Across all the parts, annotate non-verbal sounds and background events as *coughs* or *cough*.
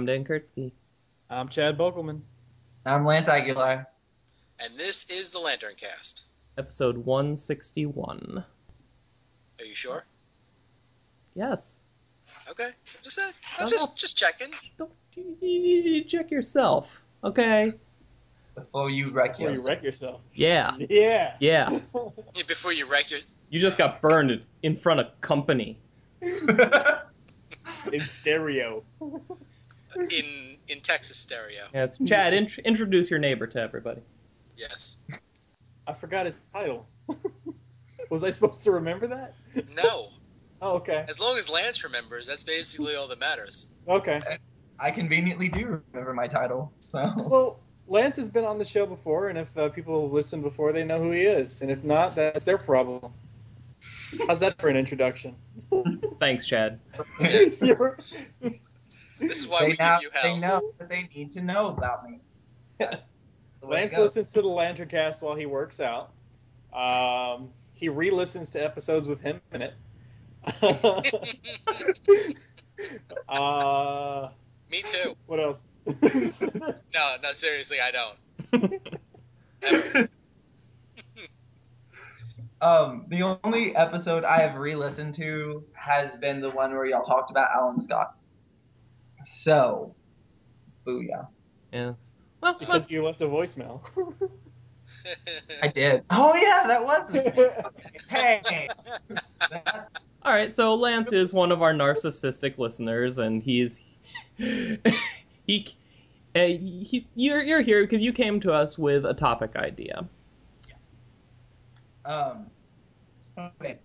I'm Dan Kurtzky. I'm Chad Bokelman. I'm Lance Aguilar. And this is the LanternCast. Episode 161. Are you sure? Yes. Okay. Just uh, I'm just well. just checking. Don't you, you, you check yourself. Okay. Before you wreck Before you yourself. wreck yourself. Yeah. Yeah. Yeah. *laughs* Yeah, Before you wreck your You just got burned in front of company. *laughs* In stereo. *laughs* in in Texas stereo. Yes. Chad, int- introduce your neighbor to everybody. Yes. I forgot his title. *laughs* Was I supposed to remember that? No. *laughs* Oh, okay. As long as Lance remembers, that's basically all that matters. Okay. I conveniently do remember my title. So Well, Lance has been on the show before, and if uh, people have listened before, they know who he is. And if not, that's their problem. How's that for an introduction? Thanks, Chad. *laughs* You're- This is why they we now give you hell. they know that they need to know about me. That's *laughs* the Lance listens to the LanternCast while he works out. Um, he re-listens to episodes with him in it. *laughs* uh, Me too. what else? *laughs* No, no, seriously, I don't. Um, the only episode I have re-listened to has been the one where y'all talked about Alan Scott. So, booyah. Yeah. Well, because let's, you left a voicemail. *laughs* I did. Oh yeah, that was. The hey. That- all right. So Lance is one of our narcissistic listeners, and he's *laughs* he. Uh, he, you're you're here because you came to us with a topic idea. Yes. Um, okay.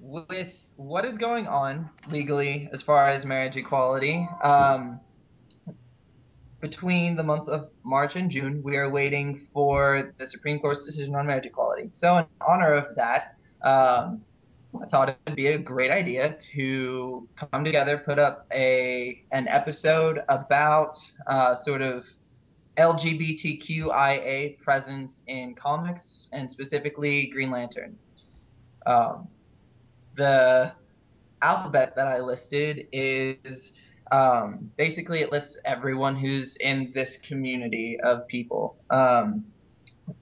With what is going on legally as far as marriage equality, um, between the months of March and June, we are waiting for the Supreme Court's decision on marriage equality. So, in honor of that, um, I thought it would be a great idea to come together, put up a an episode about uh, sort of LGBTQIA presence in comics and specifically Green Lantern. Um, the alphabet that I listed is um, basically it lists everyone who's in this community of people. Um,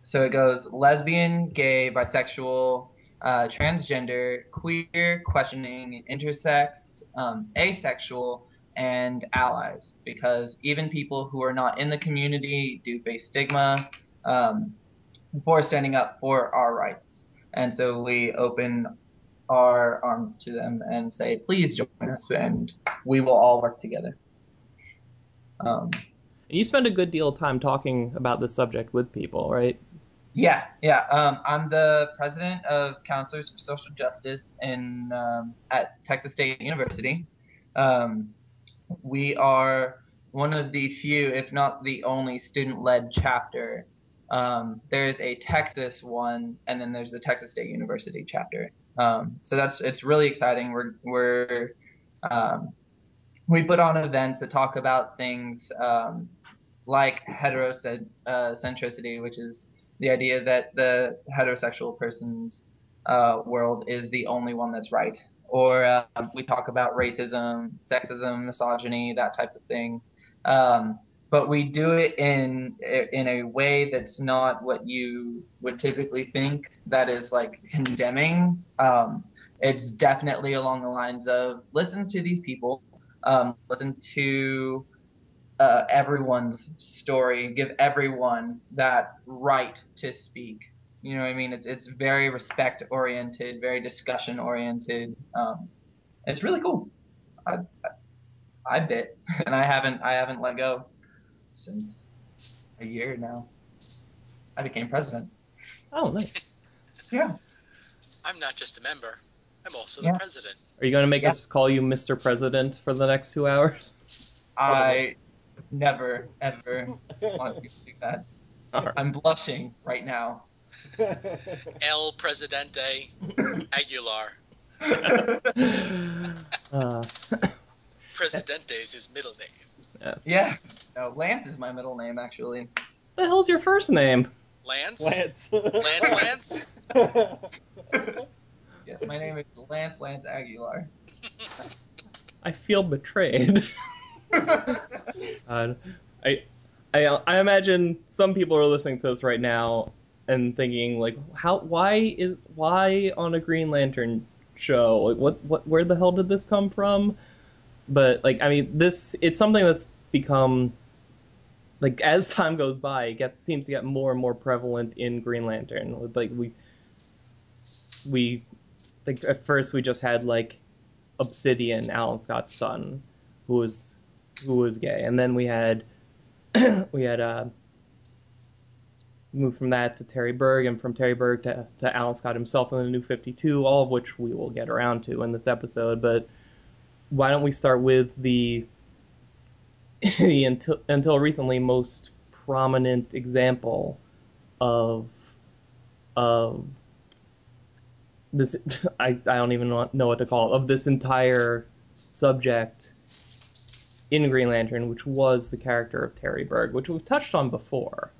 so it goes lesbian, gay, bisexual, uh, transgender, queer, questioning, intersex, um, asexual, and allies because even people who are not in the community do face stigma um, for standing up for our rights. And so we open our arms to them and say, please join us and we will all work together. Um, you spend a good deal of time talking about this subject with people, right? Yeah, yeah. Um, I'm the president of Counselors for Social Justice in um, at Texas State University. Um, we are one of the few, if not the only, student-led chapter. Um, there's a Texas one, and then there's the Texas State University chapter. Um, so that's it's really exciting. We're we're um, we put on events that talk about things um, like heterocentricity, which is the idea that the heterosexual person's uh, world is the only one that's right. Or uh, we talk about racism, sexism, misogyny, that type of thing. Um, but we do it in in a way that's not what you would typically think. That is like condemning. Um, it's definitely along the lines of listen to these people, um, listen to uh, everyone's story, give everyone that right to speak. You know what I mean? It's it's very respect oriented, very discussion oriented. Um, it's really cool. I, I I bit, *laughs* and I haven't I haven't let go since a year now. I became president. Oh, nice. *laughs* Yeah. I'm not just a member. I'm also Yeah. the president. Are you going to make Yeah. us call you Mr. President for the next two hours? *laughs* I never ever *laughs* want to do that. All right. I'm blushing right now. El Presidente Aguilar. uh, Presidente is his middle name. Yes. yeah. No, Lance is my middle name actually. The hell's your first name? Lance? Lance. Lance Lance? *laughs* Yes, my name is Lance Lance Aguilar. I feel betrayed. *laughs* Uh, I, I, I imagine some people are listening to this right now and thinking like, how, why is, why on a Green Lantern show? Like, what, what, where the hell did this come from? But like, I mean, this, it's something that's become, like, as *laughs* time goes by, it gets seems to get more and more prevalent in Green Lantern. Like, we, we, like, at first we just had like Obsidian, Alan Scott's son, who was who was gay, and then we had *clears throat* we had uh, moved from that to Terry Berg, and from Terry Berg to, to Alan Scott himself in the New Fifty Two, all of which we will get around to in this episode. But why don't we start with the the until until recently most prominent example of of this *laughs* I, I don't even know know what to call it of this entire subject in Green Lantern, which was the character of Terry Berg, which we've touched on before,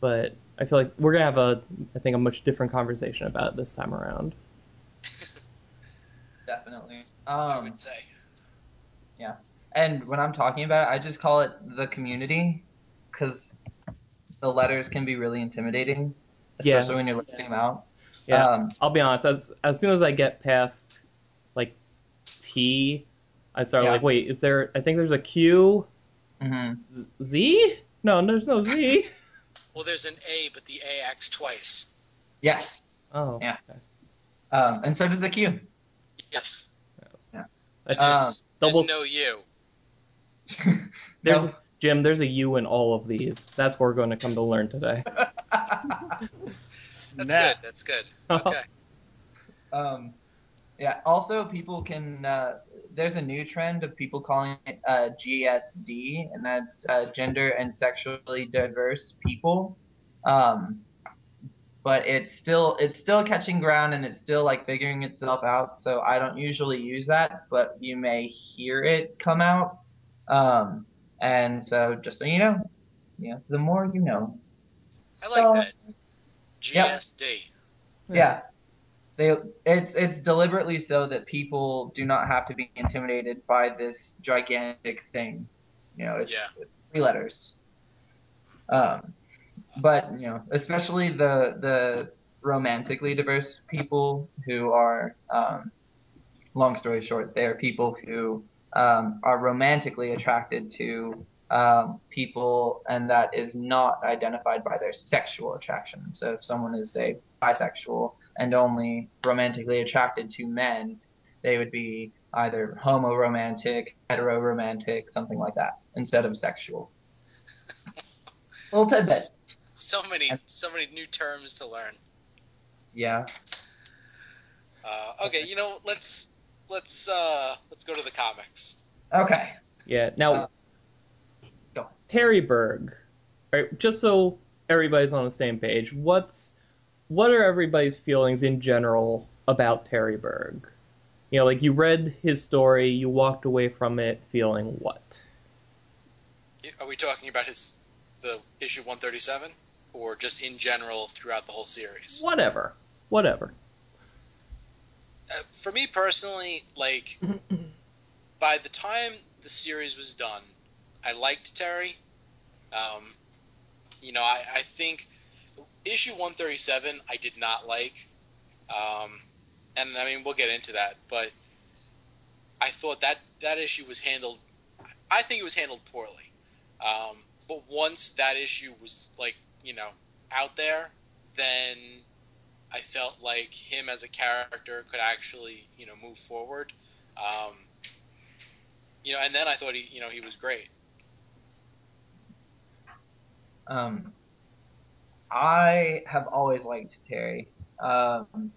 but I feel like we're gonna have a I think a much different conversation about it this time around. *laughs* Definitely. I Um, would say. And when I'm talking about it, I just call it the community because the letters can be really intimidating, Yeah. especially when you're listing them out. Yeah, Um, I'll be honest. As as soon as I get past like T, I start Yeah. like, wait, is there? I think there's a Q, mhm. Z- Z? No, there's no Z. *laughs* Well, there's an A, but the A acts twice. Yes. Oh, Yeah. okay. Um, and so does the Q. Yes. That Um, just There's double. no U. *laughs* There's No. Jim. There's a U in all of these. That's what we're going to come to learn today. *laughs* That's Snap. good. That's good. *laughs* Okay. Um, yeah. Also, people can. Uh, there's a new trend of people calling it uh, GSD, and that's uh, gender and sexually diverse people. Um, but it's still it's still catching ground and it's still like figuring itself out. So I don't usually use that, but you may hear it come out. Um, and so just so you know, yeah, the more you know. I So- like that. Yep. GSD. Yeah. They it's it's deliberately so that people do not have to be intimidated by this gigantic thing. You know, it's Yeah. it's three letters. Um but you know, especially the the romantically diverse people who are um long story short, they are people who um, are romantically attracted to um, people, and that is not identified by their sexual attraction. So if someone is, say, bisexual and only romantically attracted to men, they would be either homo romantic, hetero romantic, something like that, instead of sexual. Little tidbit. So many, so many new terms to learn. Yeah. Uh, okay, you know, let's let's uh, let's go to the comics. Okay. Yeah. Now, Uh. Terry Berg. Right, just so everybody's on the same page, what's what are everybody's feelings in general about Terry Berg? You know, like you read his story, you walked away from it feeling what? Are we talking about his the issue 137, or just in general throughout the whole series? Whatever. Whatever. Uh, for me personally, like *clears throat* by the time the series was done, I liked Terry. Um, you know, I, I think issue 137 I did not like, um, and I mean we'll get into that, but I thought that that issue was handled. I think it was handled poorly. Um, but once that issue was like you know out there, then I felt like him as a character could actually, you know, move forward. Um, you know, and then I thought he, you know, he was great. Um, I have always liked Terry. Um,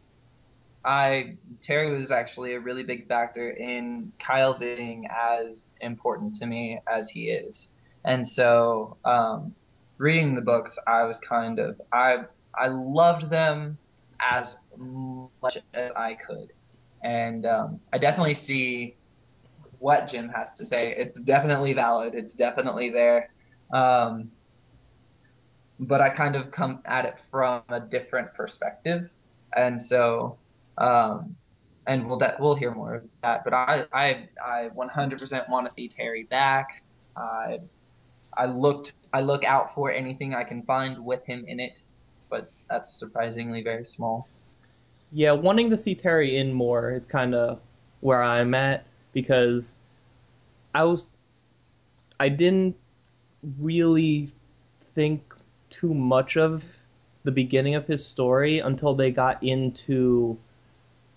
I Terry was actually a really big factor in Kyle being as important to me as he is, and so um, reading the books, I was kind of I I loved them as much as I could, and um, I definitely see what Jim has to say. It's definitely valid. It's definitely there. Um, but I kind of come at it from a different perspective, and so, um, and we'll de- we'll hear more of that. But I I I 100% want to see Terry back. I I looked I look out for anything I can find with him in it, but that's surprisingly very small. Yeah, wanting to see Terry in more is kind of where I'm at because I was I didn't really think too much of the beginning of his story until they got into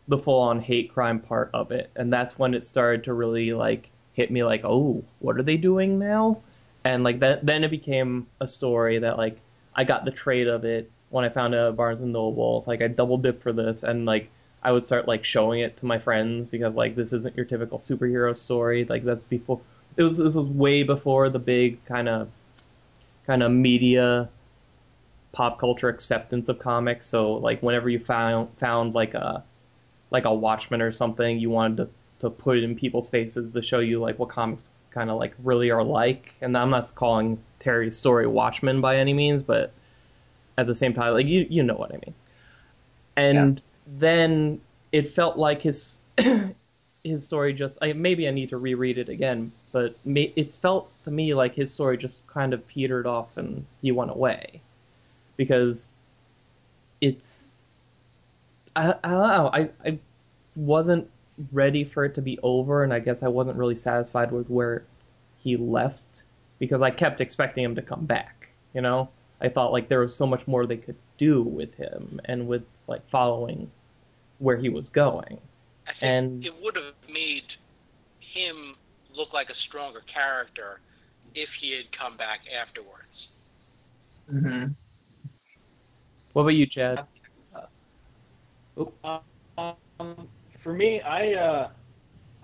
the full on hate crime part of it and that's when it started to really like hit me like oh what are they doing now and like that then it became a story that like I got the trade of it when I found at Barnes and Noble. Like I double dipped for this and like I would start like showing it to my friends because like this isn't your typical superhero story. Like that's before it was this was way before the big kind of kind of media pop culture acceptance of comics. So like whenever you found found like a like a Watchmen or something, you wanted to, to put it in people's faces to show you like what comics kind of like really are like. And I'm not calling Terry's story Watchmen by any means, but at the same time, like you you know what I mean. And yeah. then it felt like his *clears throat* his story just I, maybe I need to reread it again, but may, it's felt to me like his story just kind of petered off and he went away because it's I, I don't know. I, I wasn't ready for it to be over, and I guess I wasn't really satisfied with where he left because I kept expecting him to come back. You know, I thought like there was so much more they could do with him and with like following where he was going. I think and it would have made him look like a stronger character if he had come back afterwards. Mm-hmm. What about you, Chad? Um, for me, I uh,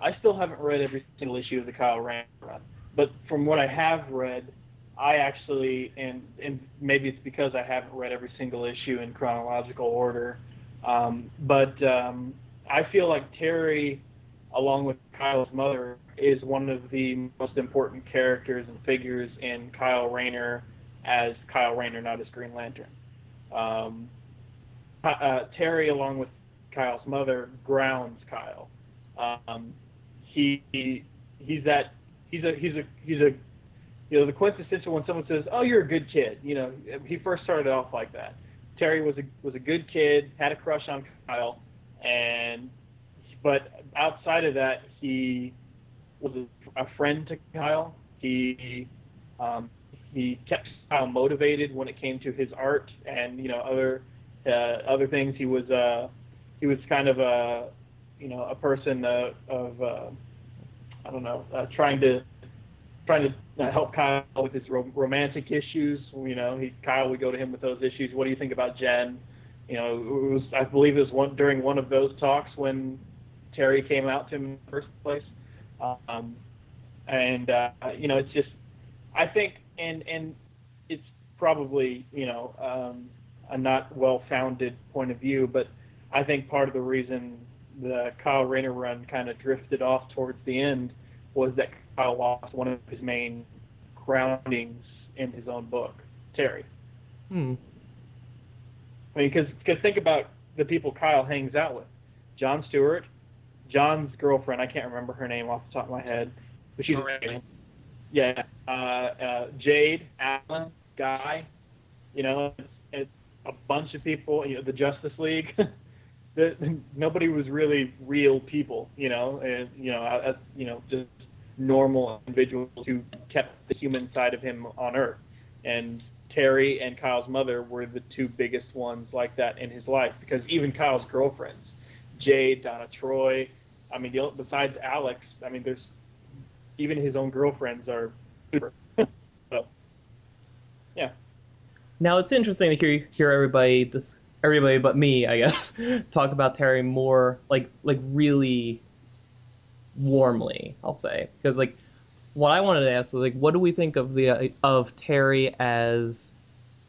I still haven't read every single issue of the Kyle Rayner run, but from what I have read, I actually and and maybe it's because I haven't read every single issue in chronological order, um, but um, I feel like Terry, along with Kyle's mother, is one of the most important characters and figures in Kyle Rayner as Kyle Rayner, not as Green Lantern. Um, uh, Terry, along with Kyle's mother, grounds Kyle. Um, he, he he's that he's a he's a he's a you know the quintessential when someone says, "Oh, you're a good kid." You know, he first started off like that. Terry was a was a good kid, had a crush on Kyle, and but outside of that, he was a, a friend to Kyle. He um, he kept Kyle motivated when it came to his art and you know other uh, other things. He was uh, he was kind of a you know a person uh, of uh, I don't know uh, trying to trying to uh, help Kyle with his ro- romantic issues. You know, he Kyle would go to him with those issues. What do you think about Jen? You know, it was I believe it was one during one of those talks when Terry came out to him in the first place. Um, and uh, you know, it's just I think and and it's probably you know um, a not well-founded point of view, but I think part of the reason the Kyle Rayner run kind of drifted off towards the end was that Kyle lost one of his main groundings in his own book, Terry. Hmm. I mean, because think about the people Kyle hangs out with: John Stewart, John's girlfriend. I can't remember her name off the top of my head, but she's Miranda. yeah. Uh, uh, Jade, Alan, Guy. You know, it's, it's a bunch of people. You know, the Justice League. *laughs* nobody was really real people. You know, and you know, you know, just normal individuals who kept the human side of him on Earth. And Terry and Kyle's mother were the two biggest ones like that in his life because even Kyle's girlfriends, Jade, Donna Troy, I mean, besides Alex, I mean, there's even his own girlfriends are super. *laughs* so, yeah. Now it's interesting to hear hear everybody this everybody but me, I guess, *laughs* talk about Terry more like like really warmly. I'll say because like what I wanted to ask was like what do we think of the of Terry as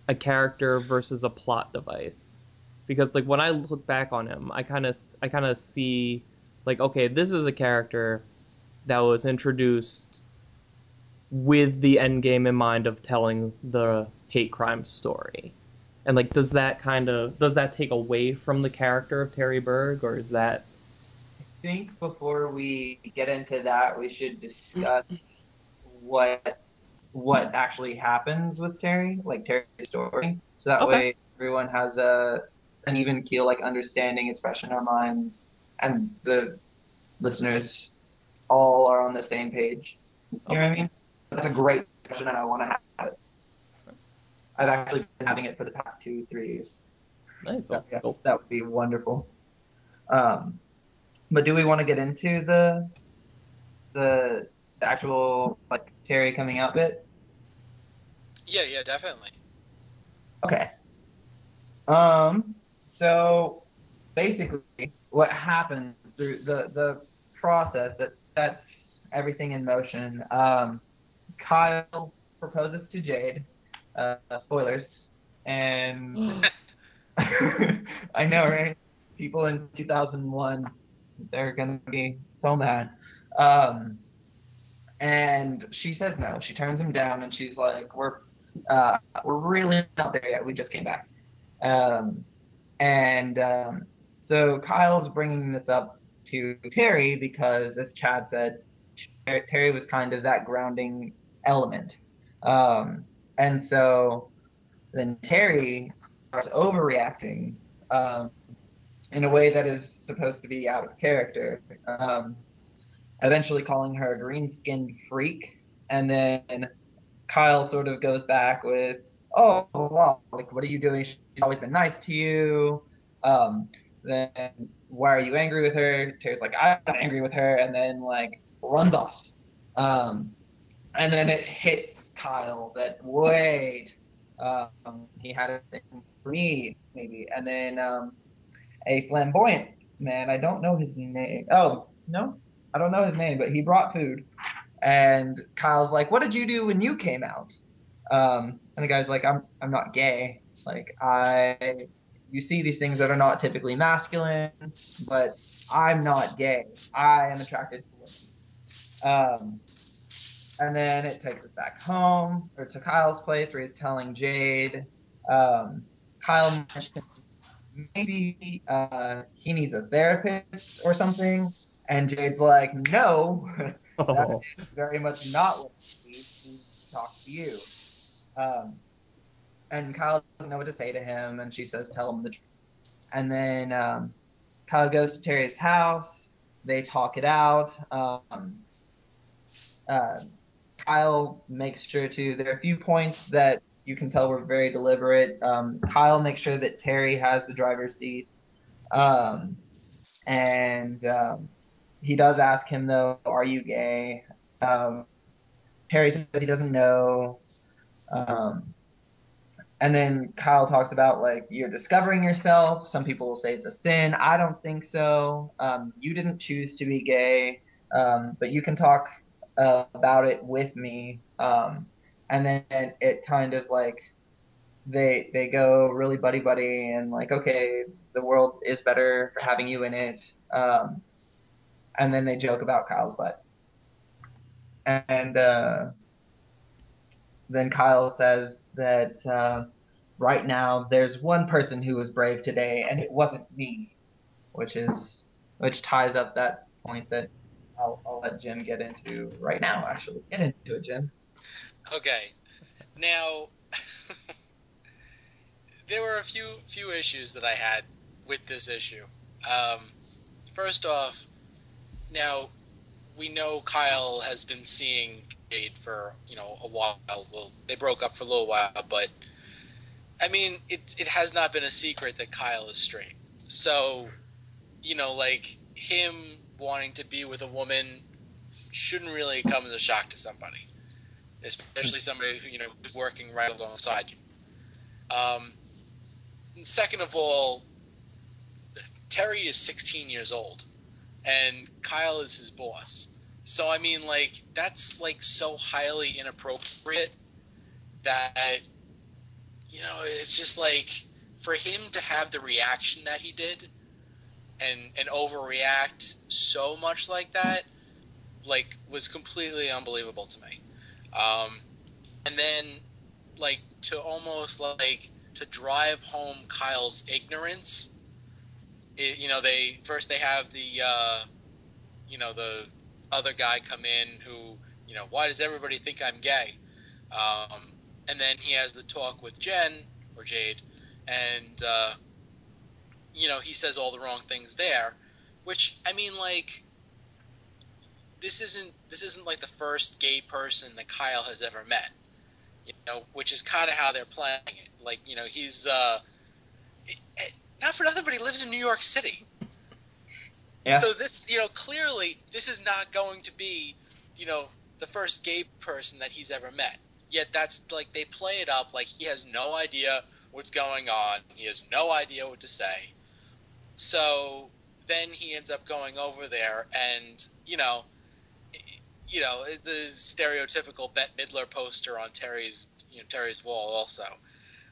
a character versus a plot device? Because like when I look back on him, I kind of I kind of see like okay, this is a character that was introduced with the end game in mind of telling the hate crime story. And like, does that kind of does that take away from the character of Terry Berg, or is that? I think before we get into that, we should discuss what what actually happens with Terry, like Terry's story. So that Okay. way everyone has a an even keel like understanding. It's fresh in our minds, and the listeners all are on the same page. You know what I mean? That's a great discussion, and I want to have. I've actually been having it for the past two, three years. Nice. So yeah, Cool. that would be wonderful. Um, but do we want to get into the the actual like Terry coming out bit? Yeah, yeah, definitely. Okay. Um. So basically, what happens through the the process that sets everything in motion? Um, Kyle proposes to Jade. Uh, spoilers. And *gasps* *laughs* I know, right? People in 2001, they're gonna be so mad. Um, and she says no. She turns him down, and she's like, "We're uh, we're really not there yet. We just came back." Um, and um, so Kyle's bringing this up to Terry because, as Chad said, Terry was kind of that grounding element. Um, and so then Terry starts overreacting um, in a way that is supposed to be out of character, um, eventually calling her a green skinned freak. And then Kyle sort of goes back with, oh, wow, like, what are you doing? She's always been nice to you. Um, then why are you angry with her? Terry's like, I'm not angry with her. And then, like, runs off. Um, and then it hits Kyle that, wait, um, he had a thing for me, maybe. And then um, a flamboyant man, I don't know his name. Oh, no, I don't know his name, but he brought food. And Kyle's like, "What did you do when you came out?" Um, and the guy's like, "I'm I'm not gay. Like I, you see these things that are not typically masculine, but I'm not gay. I am attracted to women." Um, and then it takes us back home or to Kyle's place where he's telling Jade. Um, Kyle mentioned maybe uh, he needs a therapist or something, and Jade's like, "No, *laughs* that Oh. is very much not what he needs to talk to you." Um, and Kyle doesn't know what to say to him, and she says, "Tell him the truth." And then um, Kyle goes to Terry's house. They talk it out. Um, uh, Kyle makes sure to. There are a few points that you can tell were very deliberate. Um, Kyle makes sure that Terry has the driver's seat, um, and um, he does ask him though, "Are you gay?" Um, Terry says he doesn't know. Um, and then Kyle talks about like you're discovering yourself. Some people will say it's a sin. I don't think so. Um, you didn't choose to be gay, but you can talk uh, about it with me. Um, and then it kind of like they they go really buddy buddy and like okay, the world is better for having you in it. Um, and then they joke about Kyle's butt. And uh, then Kyle says that uh, right now there's one person who was brave today, and it wasn't me, which is which ties up that point that I'll, I'll let Jim get into right now. Actually, get into it, Jim. Okay. Now, *laughs* there were a few few issues that I had with this issue. Um, first off, now we know Kyle has been seeing Jade for you know a while. Well, they broke up for a little while, but I mean, it it has not been a secret that Kyle is straight. So, you know, like him wanting to be with a woman shouldn't really come as a shock to somebody especially somebody who you know is working right alongside you. Um, second of all, Terry is 16 years old, and Kyle is his boss. So I mean, like that's like so highly inappropriate that you know it's just like for him to have the reaction that he did and and overreact so much like that like was completely unbelievable to me um, and then like to almost like to drive home Kyle's ignorance. It, you know, they first they have the uh, you know the other guy come in who You know, why does everybody think I'm gay? Um, and then he has the talk with Jen or Jade, and uh, you know he says all the wrong things there. Which I mean, like, this isn't this isn't like the first gay person that Kyle has ever met. You know, which is kind of how they're playing it. Like, you know, he's uh, not for nothing, but he lives in New York City. Yeah. So this, you know, clearly this is not going to be, you know, the first gay person that he's ever met. Yet that's like they play it up like he has no idea what's going on. He has no idea what to say. So then he ends up going over there and, you know, you know, the stereotypical Bette Midler poster on Terry's, you know, Terry's wall also.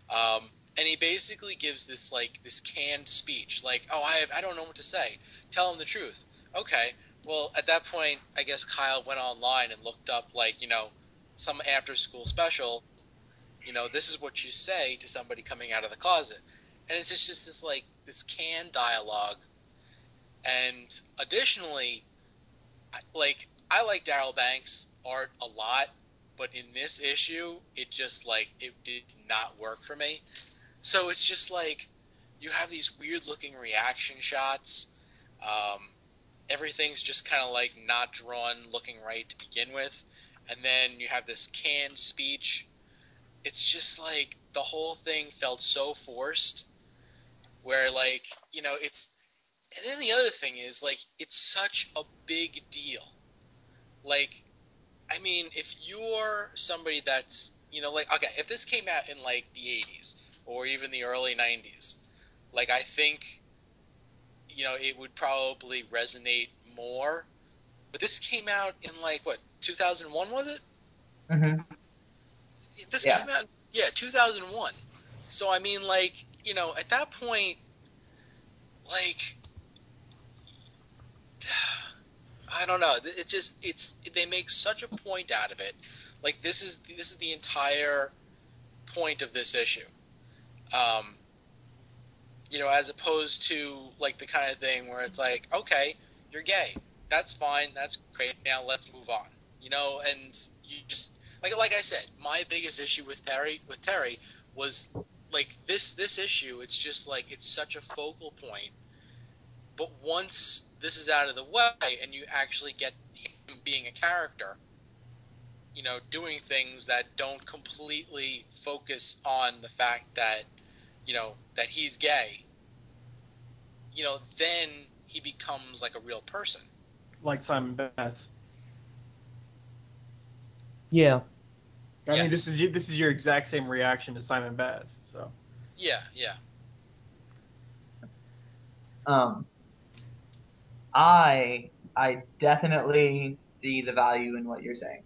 Um, and he basically gives this like this canned speech, like, "Oh, I I don't know what to say. Tell him the truth." Okay. Well, at that point, I guess Kyle went online and looked up like you know some after school special. You know, this is what you say to somebody coming out of the closet, and it's just, just this like this canned dialogue. And additionally, like I like Darryl Banks' art a lot, but in this issue, it just like it did not work for me. So it's just like you have these weird looking reaction shots. Um, everything's just kind of like not drawn looking right to begin with. And then you have this canned speech. It's just like the whole thing felt so forced. Where, like, you know, it's. And then the other thing is, like, it's such a big deal. Like, I mean, if you're somebody that's, you know, like, okay, if this came out in, like, the 80s, or even the early 90s. Like I think you know it would probably resonate more. But this came out in like what 2001 was it? Mm-hmm. This Yeah. came out yeah 2001. So I mean like you know at that point like I don't know it just it's they make such a point out of it. Like this is this is the entire point of this issue um, you know, as opposed to like the kind of thing where it's like, okay, you're gay, that's fine, that's great. Now let's move on. You know, and you just like like I said, my biggest issue with Terry with Terry was like this this issue. It's just like it's such a focal point. But once this is out of the way and you actually get him being a character, you know, doing things that don't completely focus on the fact that, you know, that he's gay, you know, then he becomes like a real person. like Simon Baz. Yeah. I mean, this is this is your exact same reaction to Simon Baz. So Yeah, yeah. Um, I I definitely see the value in what you're saying.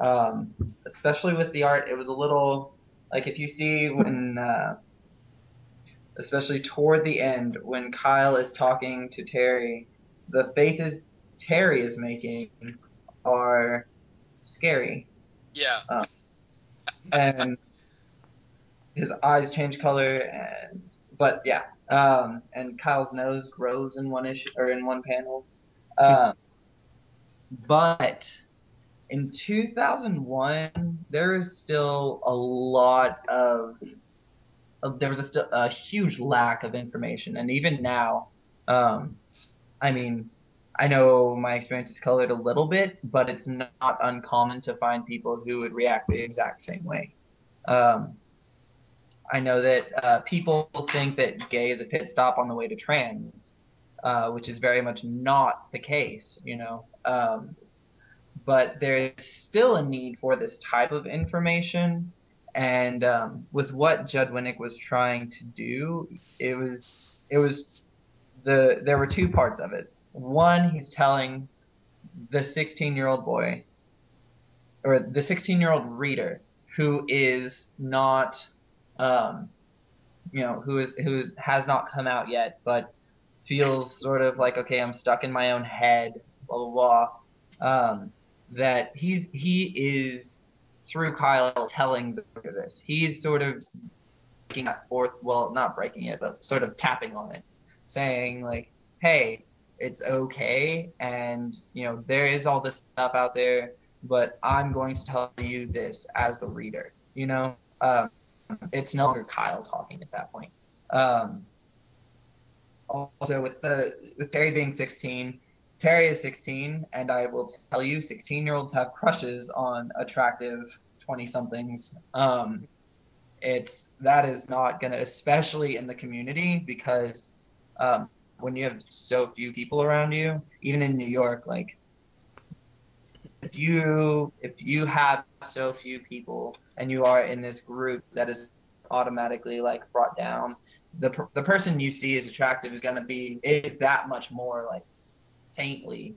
Um, especially with the art, it was a little like if you see when, uh, especially toward the end when Kyle is talking to Terry, the faces Terry is making are scary Yeah. And his eyes change color and but yeah um and kyle's nose grows in one issue or in one panel. Um but in 2001 there is still a lot of, of there was a, still a huge lack of information. And even now um i mean I know my experience is colored a little bit, but it's not uncommon to find people who would react the exact same way. Um, I know that uh, people think that gay is a pit stop on the way to trans, uh, which is very much not the case, you know. Um, but there is still a need for this type of information, and um, with what Judd Winick was trying to do, it was it was the there were two parts of it. One, he's telling the 16 year old boy, or the 16 year old reader, who is not, um, you know, who is who has not come out yet, but feels sort of like okay, I'm stuck in my own head, blah blah blah. Um, that he's he is through Kyle telling the this. He's sort of breaking that fourth, well, not breaking it, but sort of tapping on it, saying like, hey, it's okay, and you know there is all this stuff out there but I'm going to tell you this as the reader. You know, um, it's no longer Kyle talking at that point. Um, also, with the with Terry being 16, Terry is 16, and I will tell you, 16 year olds have crushes on attractive 20 somethings. Um, it's that is not gonna, especially in the community, because um, when you have so few people around you, even in New York, like if you if you have so few people and you are in this group that is automatically like brought down, the the person you see as attractive is gonna be is that much more like saintly,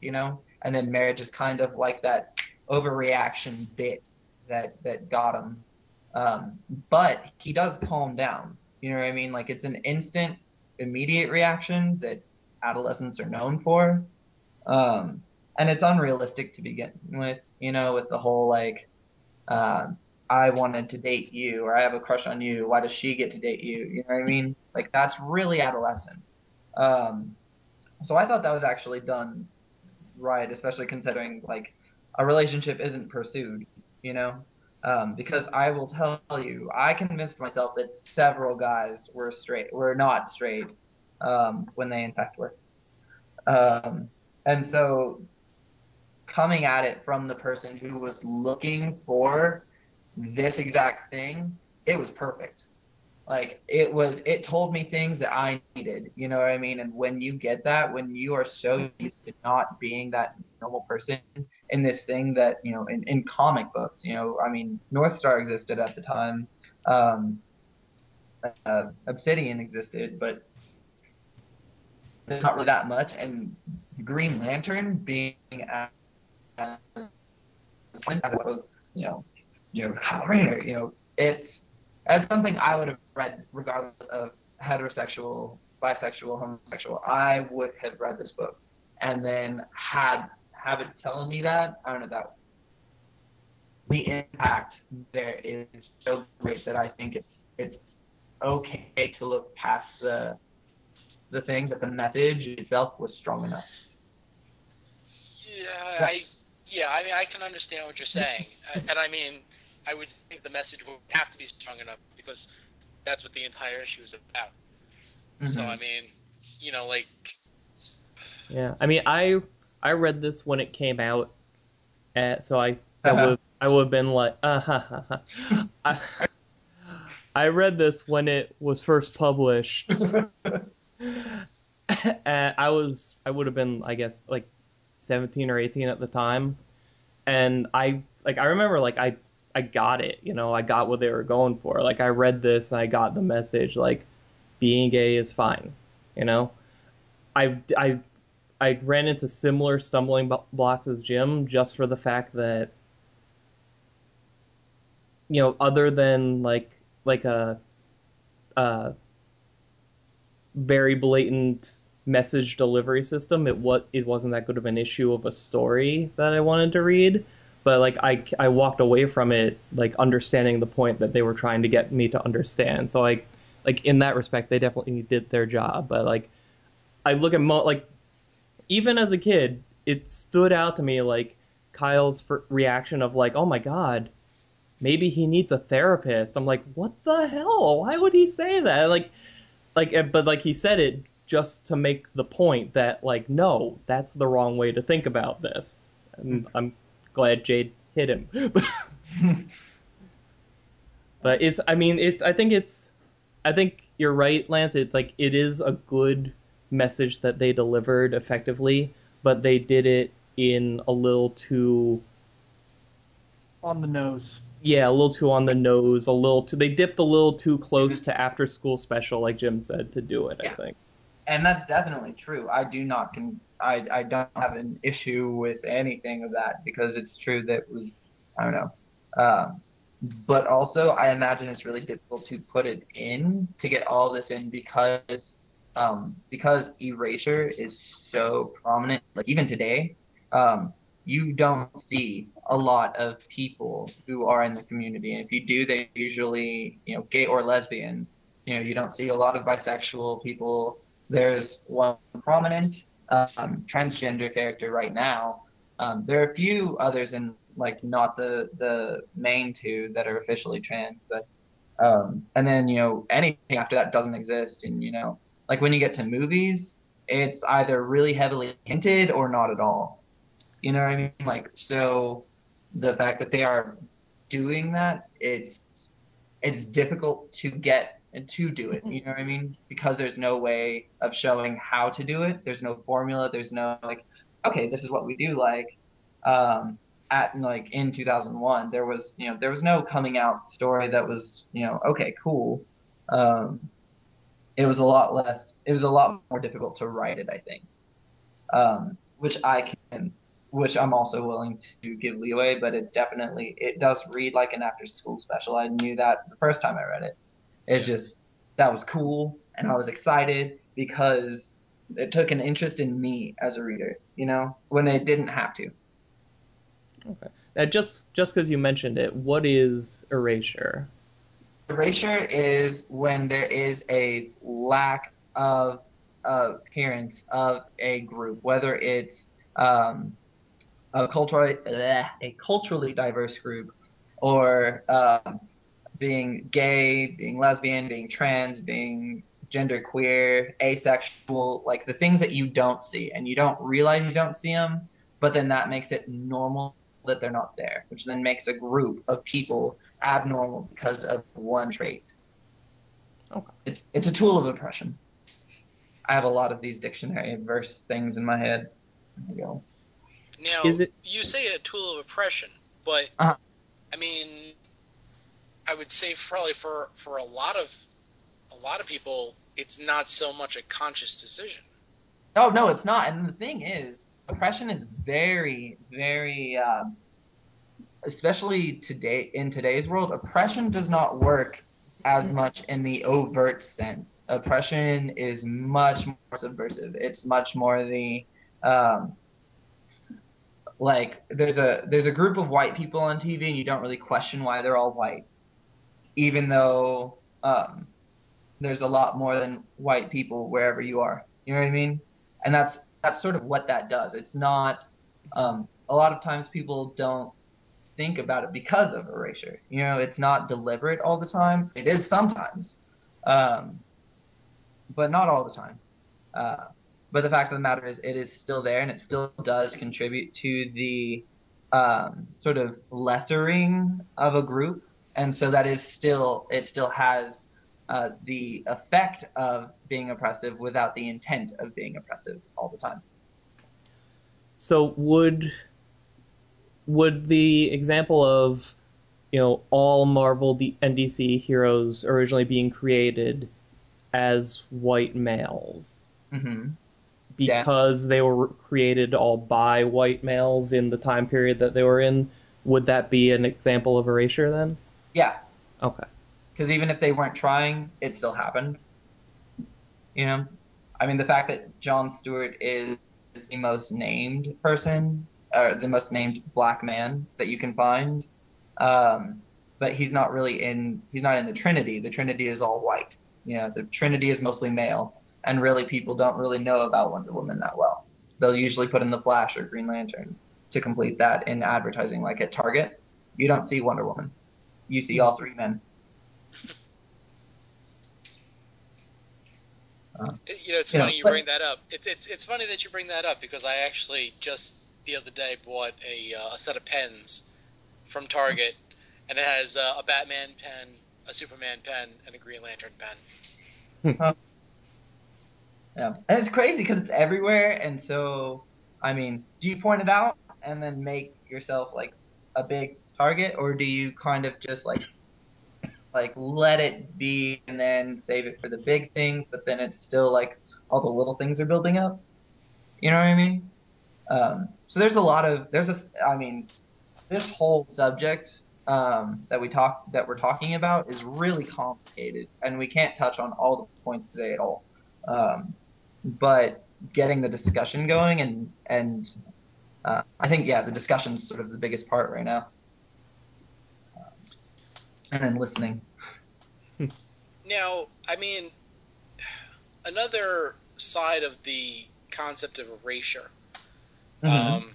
you know. And then marriage is kind of like that overreaction bit that that got him. Um, but he does calm down. You know what I mean? Like it's an instant, immediate reaction that adolescents are known for. Um, and it's unrealistic to begin with, you know, with the whole like, uh, I wanted to date you or I have a crush on you. Why does she get to date you? You know what I mean? Like that's really adolescent. Um, so I thought that was actually done right, especially considering like a relationship isn't pursued, you know? Um, because I will tell you, I convinced myself that several guys were straight, were not straight, um, when they in fact were. Um, and so coming at it from the person who was looking for this exact thing, it was perfect. Like it was, it told me things that I needed. You know what I mean? And when you get that, when you are so used to not being that normal person in this thing that you know, in, in comic books, you know, I mean, Northstar existed at the time, um, uh, Obsidian existed, but there's not really that much. And Green Lantern being as, as was, you know, you know, you know, it's that's something I would have read regardless of heterosexual, bisexual, homosexual. I would have read this book and then had have it telling me that. I don't know that the impact there is so great that I think it's it's okay to look past the the thing, but the message itself was strong enough. Yeah, I yeah, I mean I can understand what you're saying, *laughs* and I mean I would think the message would have to be strong enough because that's what the entire issue is about. Mm-hmm. So I mean, you know, like. Yeah, I mean, I I read this when it came out, at, so I I uh-huh. would I would have been like, uh, ha, ha, ha. I, I read this when it was first published. and *laughs* I was I would have been I guess like 17 or 18 at the time, and I like I remember like I I got it. You know, I got what they were going for. Like I read this and I got the message. Like being gay is fine. You know, I I I ran into similar stumbling blocks as Jim just for the fact that you know, other than like like a a very blatant message delivery system, it what it wasn't that good of an issue of a story that I wanted to read but like I I walked away from it like understanding the point that they were trying to get me to understand. So like like in that respect, they definitely did their job. But like I look at mo- like even as a kid, it stood out to me like Kyle's reaction of like, oh my god, maybe he needs a therapist. I'm like, what the hell? Why would he say that? Like like eh, but like he said it just to make the point that like no, that's the wrong way to think about this. And I'm glad Jade hit him. *laughs* but it's I mean it I think it's I think you're right, Lance. It's like it is a good message that they delivered effectively, but they did it in a little too on the nose. Yeah, a little too on the nose, a little too they dipped a little too close to after school special like Jim said to do it, yeah. I think. And that's definitely true. I do not con- I, I don't have an issue with anything of that because it's true that was I don't know. Um, but also, I imagine it's really difficult to put it in to get all this in because um, because erasure is so prominent. Like even today, um, you don't see a lot of people who are in the community, and if you do, they usually you know gay or lesbian. You know, you don't see a lot of bisexual people. There's one prominent um, transgender character right now, Um, there are a few others in like not the the main two that are officially trans, but um, and then you know anything after that doesn't exist, and you know like when you get to movies, it's either really heavily hinted or not at all. You know what I mean? Like so, the fact that they are doing that, it's it's difficult to get to do it. You *laughs* know what I mean? Because there's no way of showing how to do it. There's no formula. There's no like, okay, this is what we do. Like, um, at like in 2001, there was you know there was no coming out story that was you know okay cool. Um, it was a lot less. It was a lot more difficult to write it, I think. Um, which I can, which I'm also willing to give leeway, but it's definitely it does read like an after school special. I knew that the first time I read it. It's just that was cool, and I was excited because it took an interest in me as a reader. You know, when it didn't have to. Okay. Now, just just because you mentioned it, what is erasure? Erasure is when there is a lack of appearance of a group, whether it's um, a culturally a culturally diverse group, or um, being gay, being lesbian, being trans, being genderqueer, asexual, like the things that you don't see and you don't realize you don't see them, but then that makes it normal that they're not there, which then makes a group of people abnormal because of one trait. Okay. It's it's a tool of oppression. I have a lot of these dictionary verse things in my head. There we go. Now, Is it- you say a tool of oppression, but Uh-huh. I mean, I would say probably for for a lot of a lot of people, it's not so much a conscious decision. Oh no, it's not. And the thing is, oppression is very, very, um, especially today in today's world, oppression does not work as much in the overt sense. Oppression is much more subversive. It's much more the, um, like there's a there's a group of white people on TV and you don't really question why they're all white, even though um, there's a lot more than white people wherever you are. You know what I mean? And that's that's sort of what that does. It's not. Um, a lot of times people don't think about it because of erasure. You know, it's not deliberate all the time. It is sometimes, um, but not all the time. Uh, but the fact of the matter is, it is still there, and it still does contribute to the um, sort of lessering of a group, and so that is still it still has uh, the effect of being oppressive without the intent of being oppressive all the time. So would would the example of you know all Marvel D- and DC heroes originally being created as white males hmm Yeah. because they were created all by white males in the time period that they were in, would that be an example of erasure then? Yeah, Okay. because even if they weren't trying, it still happened. You know, I mean, the fact that John Stewart is the most named person, or the most named black man that you can find, um, but he's not really in. He's not in the Trinity. The Trinity is all white. You know, the Trinity is mostly male, and really people don't really know about Wonder Woman that well. They'll usually put in the Flash or Green Lantern to complete that in advertising, like at Target. You don't see Wonder Woman. You see all three men. It- you know, it's Yeah, funny you but- bring that up. It's it's it's funny that you bring that up because I actually just the other day bought a uh, a set of pens from Target, and it has uh, a Batman pen, a Superman pen, and a Green Lantern pen. Yeah, and it's crazy because it's everywhere, and so I mean, do you point it out and then make yourself like a big target, or do you kind of just like like let it be and then save it for the big things, but then it's still like all the little things are building up? You know what I mean? Um, so there's a lot of there's a I mean, this whole subject um, that we talk that we're talking about is really complicated, and we can't touch on all the points today at all. Um, but getting the discussion going and and uh, I think yeah, the discussion is sort of the biggest part right now. And then listening. Now, I mean, another side of the concept of erasure Mm-hmm. um,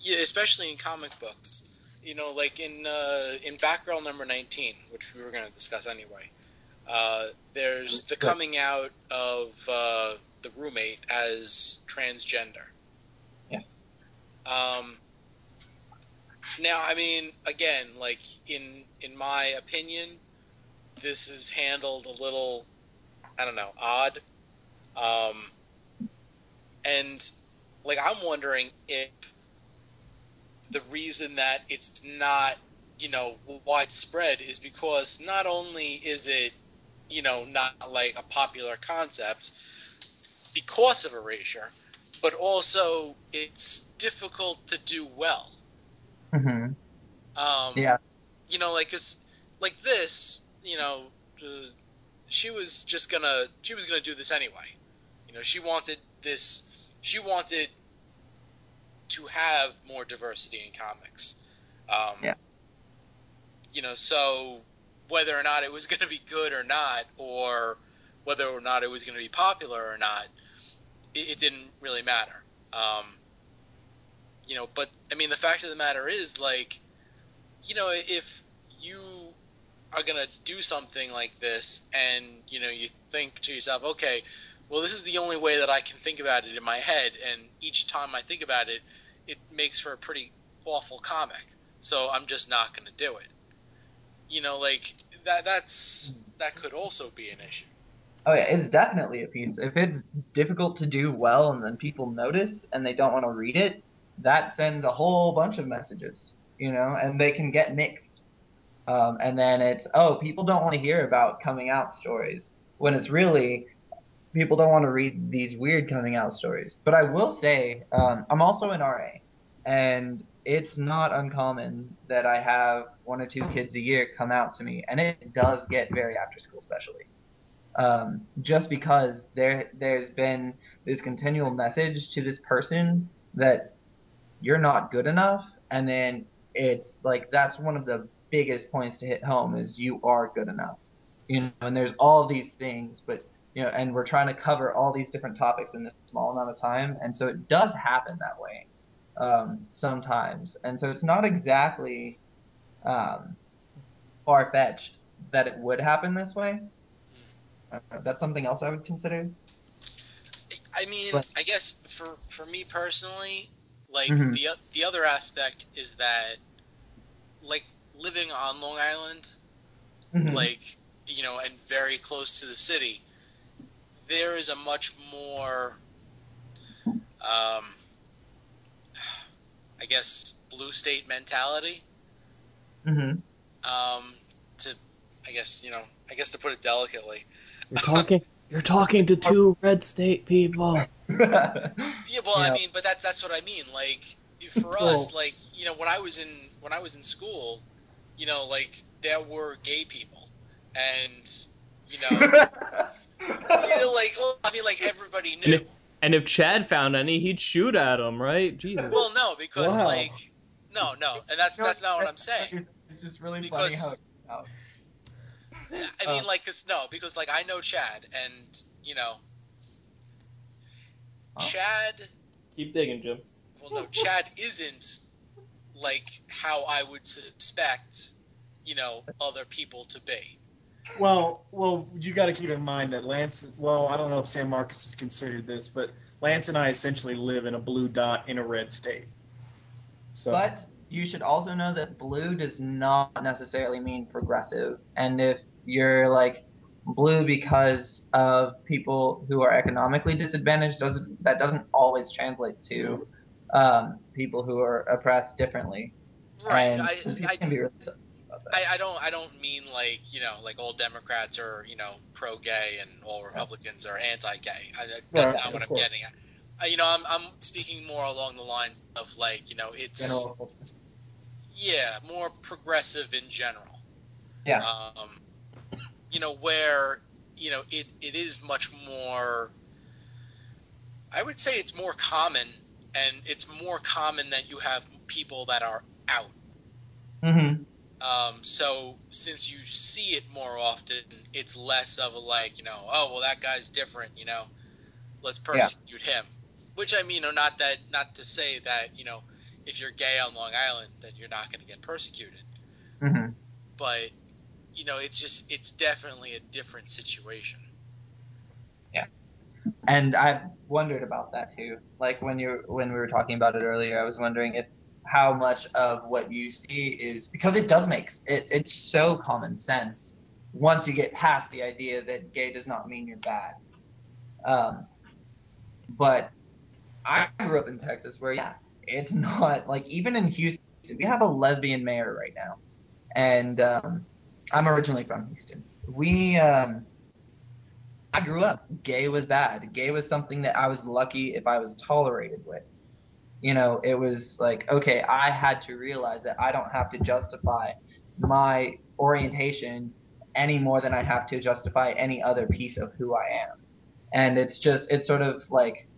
Yeah, especially in comic books. You know, like in uh, in Batgirl number nineteen, which we were going to discuss anyway. Uh, there's the coming out of uh, the roommate as transgender. Yes. Um, now, I mean, again, like in in my opinion, this is handled a little, I don't know, odd. Um, and like I'm wondering if the reason that it's not, you know, widespread is because not only is it, you know, not like a popular concept because of erasure, but also it's difficult to do well. Hmm Um, Yeah. You know, like, cause, like this, you know, uh, she was just gonna, she was gonna do this anyway. You know, she wanted this, she wanted to have more diversity in comics. Um, Yeah. You know, so whether or not it was *laughs* gonna be good or not, or whether or not it was gonna be popular or not, it, it didn't really matter. Um, you know, but I mean, the fact of the matter is, like, you know, if you are gonna do something like this, and you know, you think to yourself, okay, well, this is the only way that I can think about it in my head, and each time I think about it, it makes for a pretty awful comic. So I'm just not gonna do it. You know, like that. That's that could also be an issue. Oh yeah, it's definitely a piece. If it's difficult to do well and then people notice and they don't want to read it, that sends a whole bunch of messages, you know, and they can get mixed. Um, and then it's, oh, people don't want to hear about coming out stories when it's really people don't want to read these weird coming out stories. But I will say, um, I'm also an RA, and it's not uncommon that I have one or two kids a year come out to me, and it does get very after school, especially um, just because there there's been this continual message to this person that you're not good enough, and then it's like that's one of the biggest points to hit home is you are good enough, you know. And there's all these things, but you know, and we're trying to cover all these different topics in this small amount of time, and so it does happen that way um, sometimes, and so it's not exactly um, far fetched that it would happen this way. Uh, that's something else I would consider. I mean, But- I guess for for me personally, like Mhm. the the other aspect is that, like living on Long Island, Mhm. like you know, and very close to the city, there is a much more, um, I guess, blue state mentality. Mhm. Um, to, I guess you know, I guess to put it delicately. You're talking. You're talking to two red state people. *laughs* *laughs* Yeah, well, I mean, but that's that's what I mean. Like for *laughs* us, like you know, when I was in when I was in school, you know, like there were gay people, and you know, *laughs* you know, like well, I mean, like everybody And knew. if, and if Chad found any, he'd shoot at him, right? Jesus. Well, no, because Wow. like no, no, and that's that's not what I'm saying. It's just really Because- funny how. how I mean, Uh. like, cause no, because like I know Chad, and you know, Chad. Keep digging, Jim. Well, no, Chad *laughs* isn't like how I would suspect, you know, other people to be. Well, well, you got to keep in mind that Lance. Well, I don't know if San Marcos is considered this, but Lance and I essentially live in a blue dot in a red state. So, But you should also know that blue does not necessarily mean progressive. And if you're like blue because of people who are economically disadvantaged, doesn't that doesn't always translate to um, people who are oppressed differently. Right. I, I, can be really. I, I don't I don't mean like you know like all Democrats are you know pro gay and all Republicans are anti gay. That's not what I'm course. getting at. You know, I'm I'm speaking more along the lines of like you know it's General yeah more progressive in general. Yeah. Um, you know where you know it, it is much more. I would say it's more common, and it's more common that you have people that are out. Mm-hmm. Um, so since you see it more often, it's less of a like, you know, oh well that guy's different, you know, let's Yeah. persecute him. Which I mean, or not that, not to say that you know if you're gay on Long Island, then you're not going to get persecuted. mm-hmm. But you know, it's just it's definitely a different situation. Yeah, and I wondered about that too. Like when you when we were talking about it earlier, I was wondering if how much of what you see is because it does make it it's so common sense once you get past the idea that gay does not mean you're bad. Um, but I grew up in Texas where yeah, it's *laughs* not like even in Houston we have a lesbian mayor right now, and um, I'm originally from Houston. We um, I grew up. Gay was bad. Gay was something that I was lucky if I was tolerated with. You know, it was like, okay, I had to realize that I don't have to justify my orientation any more than I have to justify any other piece of who I am. And it's just, it's sort of like,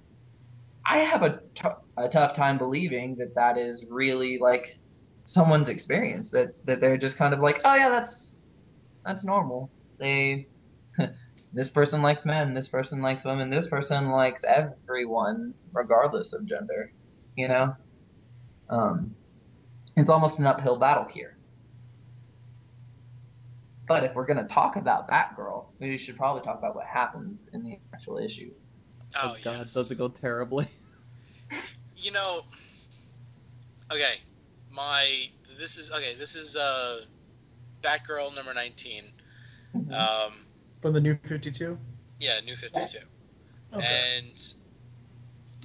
I have a, t- a tough time believing that that is really like someone's experience, that, that they're just kind of like, oh yeah, that's, that's normal. They, *laughs* this person likes men, this person likes women, this person likes everyone, regardless of gender. You know, um, it's almost an uphill battle here. But if we're gonna talk about Batgirl, we should probably talk about what happens in the actual issue. Oh, Oh, God, yes. does it go terribly? *laughs* you know okay my this is okay this is uh batgirl number 19 Mm-hmm. um From the new 52? yeah new 52 Okay. and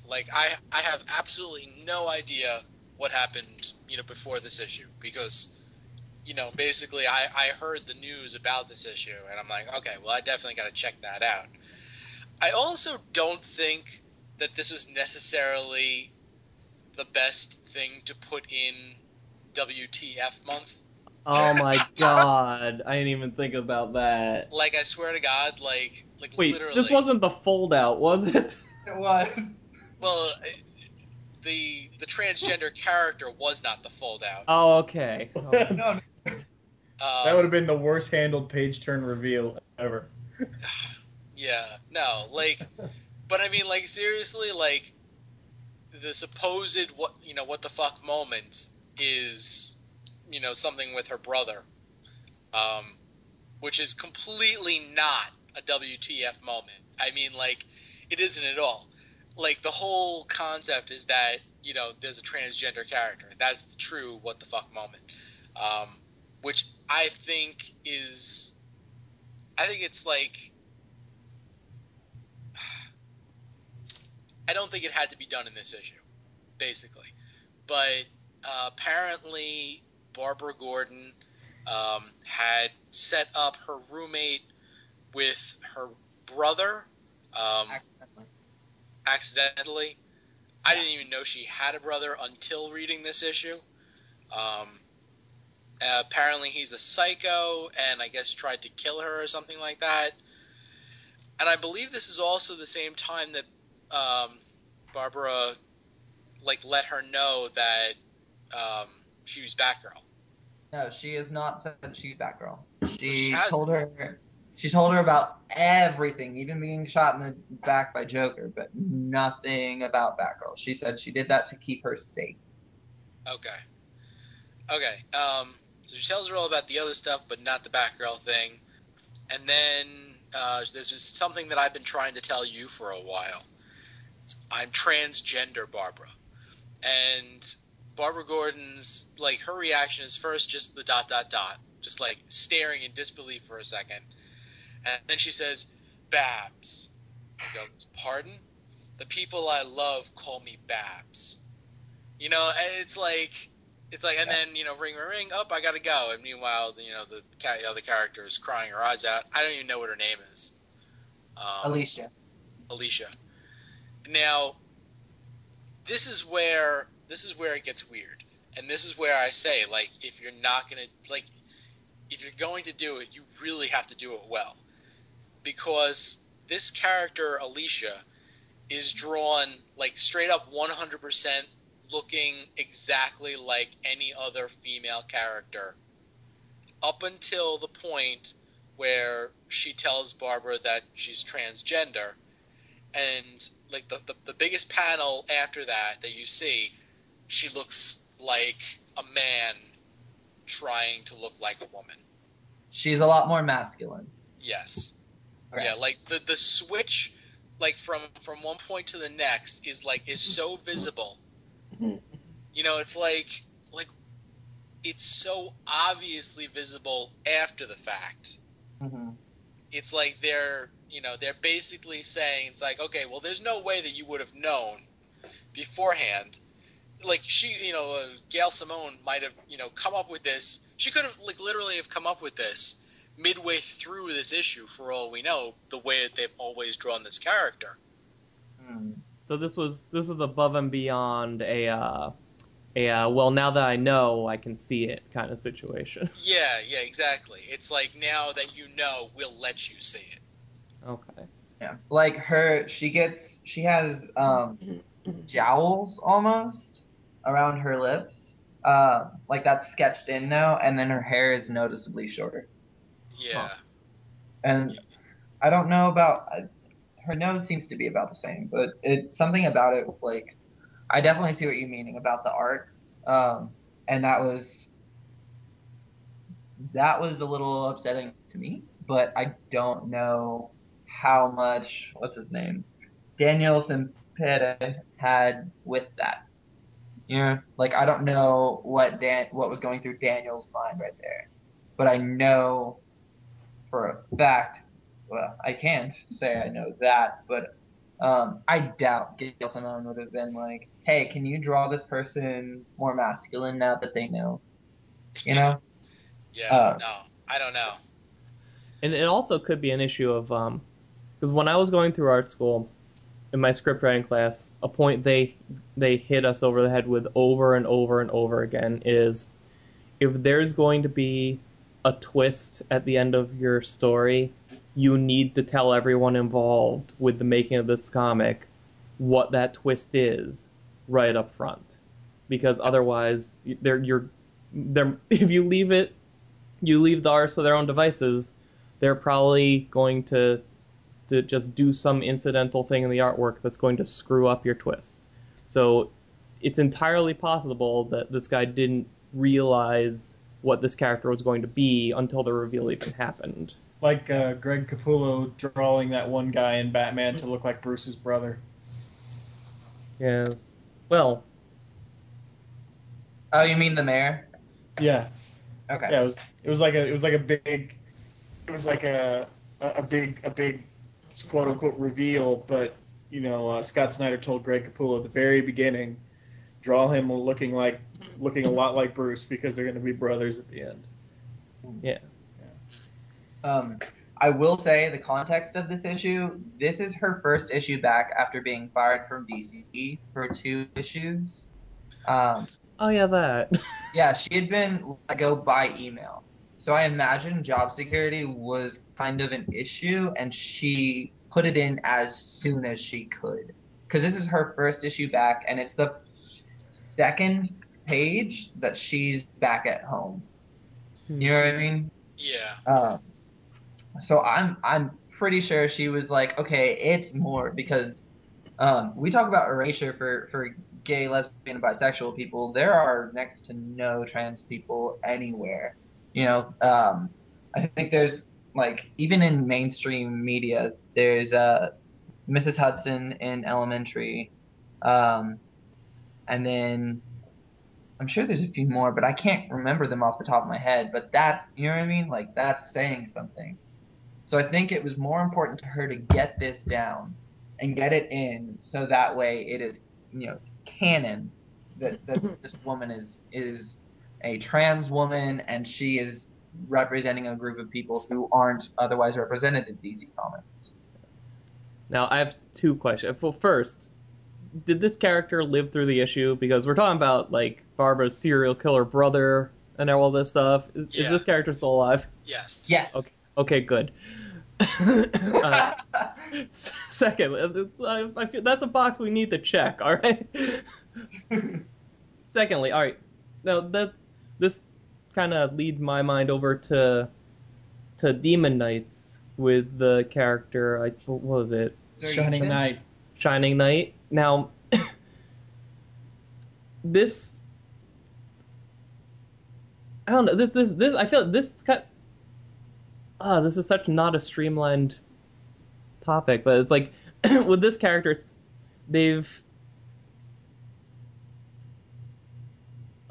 like i i have absolutely no idea what happened you know before this issue because you know basically i i heard the news about this issue and i'm like okay well i definitely got to check that out i also don't think that this was necessarily the best thing to put in wtf month Oh *laughs* my God, I didn't even think about that. like i swear to god like like Wait, literally this wasn't the fold out, was it? It was. well the the transgender character was not the fold out Oh, okay. *laughs* Oh, no, um, that would have been the worst handled page turn reveal ever. *sighs* Yeah, no, like, but I mean, like, seriously, like, the supposed what you know what the fuck moment is, you know, something with her brother, um, which is completely not a WTF moment. I mean, like, it isn't at all. Like, the whole concept is that you know there's a transgender character. That's the true what the fuck moment, um, which I think is, I think it's like *sighs* I don't think it had to be done in this issue, basically. But uh, apparently, Barbara Gordon um, had set up her roommate with her brother um, Accidentally. accidentally. I didn't even know she had a brother until reading this issue. Um, apparently, he's a psycho and I guess tried to kill her or something like that. And I believe this is also the same time that um, Barbara like let her know that um, she was Batgirl. No, she has not said that she's Batgirl. She, She told her. She told her about everything, even being shot in the back by Joker, but nothing about Batgirl. She said she did that to keep her safe. Okay. Okay. Um, so she tells her all about the other stuff, but not the Batgirl thing. And then uh, this is something that I've been trying to tell you for a while. It's, I'm transgender, Barbara. And Barbara Gordon's like her reaction is first just the dot dot dot, just like staring in disbelief for a second, and then she says, "Babs." He goes, "Pardon?" The people I love call me Babs. You know, it's like it's like, and then you know, ring, ring, ring. Up, I gotta go. And meanwhile, you know, the other character is crying her eyes out. I don't even know what her name is. Um, Alicia. Alicia. Now, this is where this is where it gets weird, and this is where I say, like, if you're not gonna like, if you're going to do it, you really have to do it well, because this character Alicia is drawn like straight up 100% looking exactly like any other female character up until the point where she tells Barbara that she's transgender. And like the, the, the biggest panel after that that you see she looks like a man trying to look like a woman. She's a lot more masculine. Yes. Okay. Yeah, like the the switch like from from one point to the next is like is so visible. *laughs* You know, it's like like it's so obviously visible after the fact. hmm It's like they're, you know, they're basically saying it's like, okay, well there's no way that you would have known beforehand. Like she, you know, uh, Gail Simone might have, you know, come up with this. She could have like literally have come up with this midway through this issue for all we know, the way that they've always drawn this character. Mm. So this was this was above and beyond a uh, a uh, well now that I know I can see it kind of situation. *laughs* Yeah, yeah, exactly. It's like now that you know, we'll let you see it. Okay. Yeah. Like her, she gets, she has um, *clears throat* jowls almost around her lips. Uh, like that's sketched in now, and then her hair is noticeably shorter. Yeah. And I don't know about uh, her nose seems to be about the same, but it's something about it like I definitely see what you're meaning about the art. Um, and that was that was a little upsetting to me, but I don't know how much what's his name Daniel Sampere had with that. You know, like I don't know what Dan what was going through Daniel's mind right there, but I know for a fact. Well, I can't say I know that, but um, I doubt Gail Simone would have been like, "Hey, can you draw this person more masculine now that they know?" You know? Yeah. Uh, no, I don't know. And it also could be an issue of um, because when I was going through art school, in my script writing class, a point they they hit us over the head with over and over and over again is if there's going to be a twist at the end of your story, you need to tell everyone involved with the making of this comic what that twist is right up front, because otherwise, they're you're they're *laughs* if you leave it, you leave the artists to their own devices, they're probably going to to just do some incidental thing in the artwork that's going to screw up your twist. So it's entirely possible that this guy didn't realize what this character was going to be until the reveal even happened. Like uh, Greg Capullo drawing that one guy in Batman to look like Bruce's brother. Yeah. Well, Oh, you mean the mayor? Yeah, Okay. yeah. It was it was like a it was like a big it was like a a a big a big quote unquote reveal. But you know, uh, Scott Snyder told Greg Capullo at the very beginning, draw him looking like looking a lot like Bruce because they're going to be brothers at the end. yeah. Um, I will say the context of this issue. This is her first issue back after being fired from DC for two issues. Um, Oh yeah, that. yeah, she had been let go by email. So I imagine job security was kind of an issue, and she put it in as soon as she could. Because this is her first issue back, and it's the second page that she's back at home. You know what I mean? Yeah. Um, so I'm I'm pretty sure she was like, okay, it's more because um, we talk about erasure for for gay, lesbian, and bisexual people. There are next to no trans people anywhere. You know, um, I think there's like even in mainstream media, there's uh, Mrs. Hudson in Elementary, um, and then I'm sure there's a few more, but I can't remember them off the top of my head. But that's, you know what I mean? Like, that's saying something. So I think it was more important to her to get this down and get it in so that way it is, you know, canon that, that this woman is, is a trans woman and she is representing a group of people who aren't otherwise represented in DC Comics. Now I have two questions. Well, first, did this character live through the issue? Because we're talking about like Barbara's serial killer brother and all this stuff. Is, Yeah. is this character still alive? Yes. Yes. Okay. Okay, good. *laughs* uh, second, uh, I, I feel that's a box we need to check. All right. *laughs* Secondly, all right. Now that's this kind of leads my mind over to to Demon Knights with the character. I what was it? Shining Ethan? Knight. Shining Knight. Now, *coughs* this I don't know this this this I feel this kind ah this is such not a streamlined topic, but it's like *coughs* with this character it's they've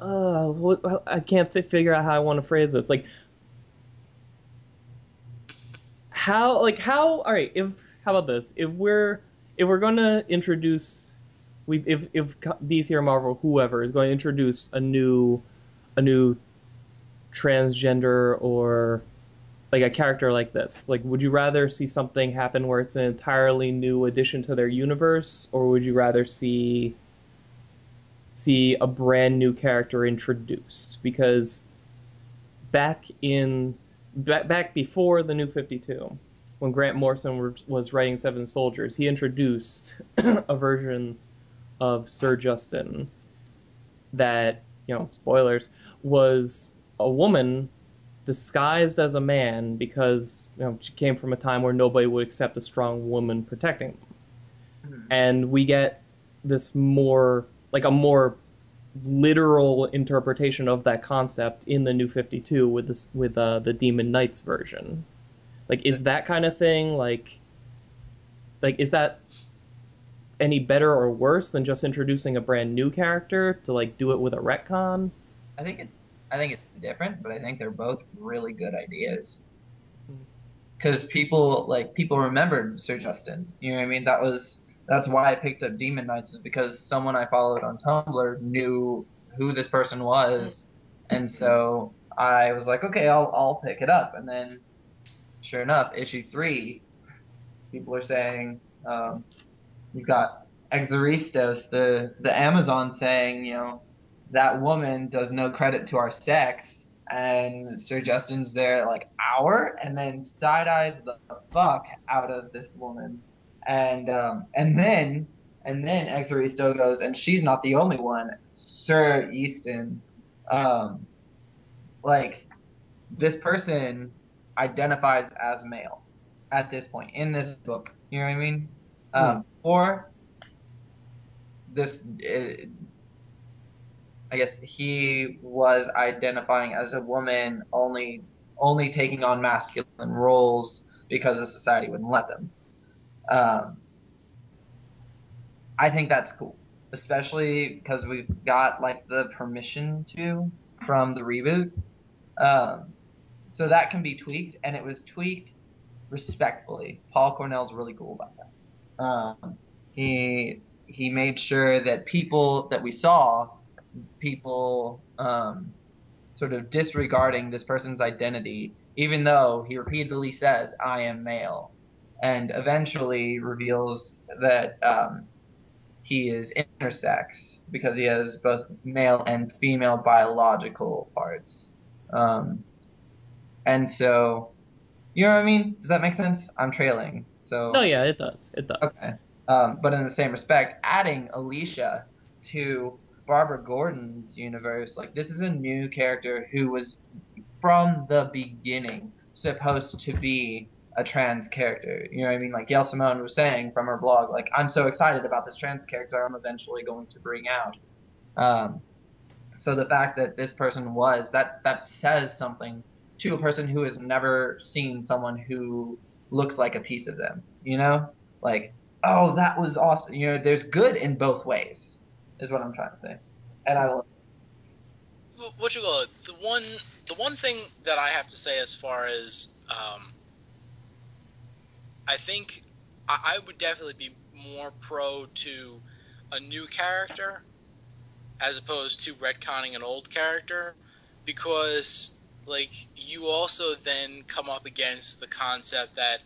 uh what I can't th- figure out how I want to phrase this. Like how like how all right if how about this? If we're if we're going to introduce we if if DC or Marvel whoever is going to introduce a new a new transgender or like a character like this like would you rather see something happen where it's an entirely new addition to their universe or would you rather see see a brand new character introduced because back in back, back before the new 52 when Grant Morrison was writing Seven Soldiers he introduced *clears throat* a version of Sir Justin that you know spoilers was a woman disguised as a man because you know she came from a time where nobody would accept a strong woman protecting them. Mm-hmm. And we get this more like a more literal interpretation of that concept in the new 52 with this with uh, the Demon Knights version. Like is that kind of thing like like is that any better or worse than just introducing a brand new character to like do it with a retcon? I think it's I think it's different, but I think they're both really good ideas. Because people like people remembered Sir Justin. You know what I mean? That was that's why I picked up Demon Knights is because someone I followed on Tumblr knew who this person was, and so I was like, okay, I'll I'll pick it up. And then, sure enough, issue three, people are saying um, you've got Exoristos, the the Amazon, saying you know that woman does no credit to our sex, and Sir Justin's there like our, and then side eyes the fuck out of this woman, and um, and then and then Exoristo goes, and she's not the only one. Sir Ystin, um, like this person identifies as male at this point in this book. You know what I mean? Um, hmm. Or this uh, I guess he was identifying as a woman only only taking on masculine roles because the society wouldn't let them. Um, I think that's cool, especially because we've got like the permission to from the reboot. Um, so that can be tweaked, and it was tweaked respectfully. Paul Cornell's really cool about that. Um, he he made sure that people that we saw people um, sort of disregarding this person's identity, even though he repeatedly says, I am male, and eventually reveals that um, he is intersex because he has both male and female biological parts. Um, and so, you know what I mean? Does that make sense? I'm trailing. So. Oh yeah, it does. It does. Okay. Um, but in the same respect, adding Alicia to Barbara Gordon's universe, like this is a new character who was from the beginning supposed to be a trans character. You know what I mean? Like Gail Simone was saying from her blog, like I'm so excited about this trans character I'm eventually going to bring out. Um, so the fact that this person was that that says something to a person who has never seen someone who looks like a piece of them. You know, like oh that was awesome. You know, there's good in both ways is what I'm trying to say. And I will. What you call it? The one, the one thing that I have to say as far as, um, I think I, I would definitely be more pro to a new character as opposed to retconning an old character because like you also then come up against the concept that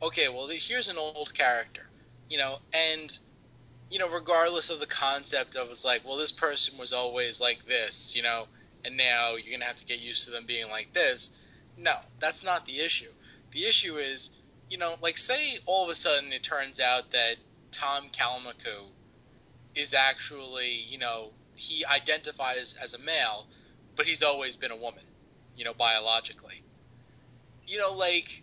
okay well here's an old character you know and you know, regardless of the concept of it's like, well, this person was always like this, you know, and now you're gonna have to get used to them being like this. No, that's not the issue. The issue is, you know, like say all of a sudden it turns out that Tom Kalmaku is actually, you know, he identifies as a male, but he's always been a woman, you know, biologically. You know, like,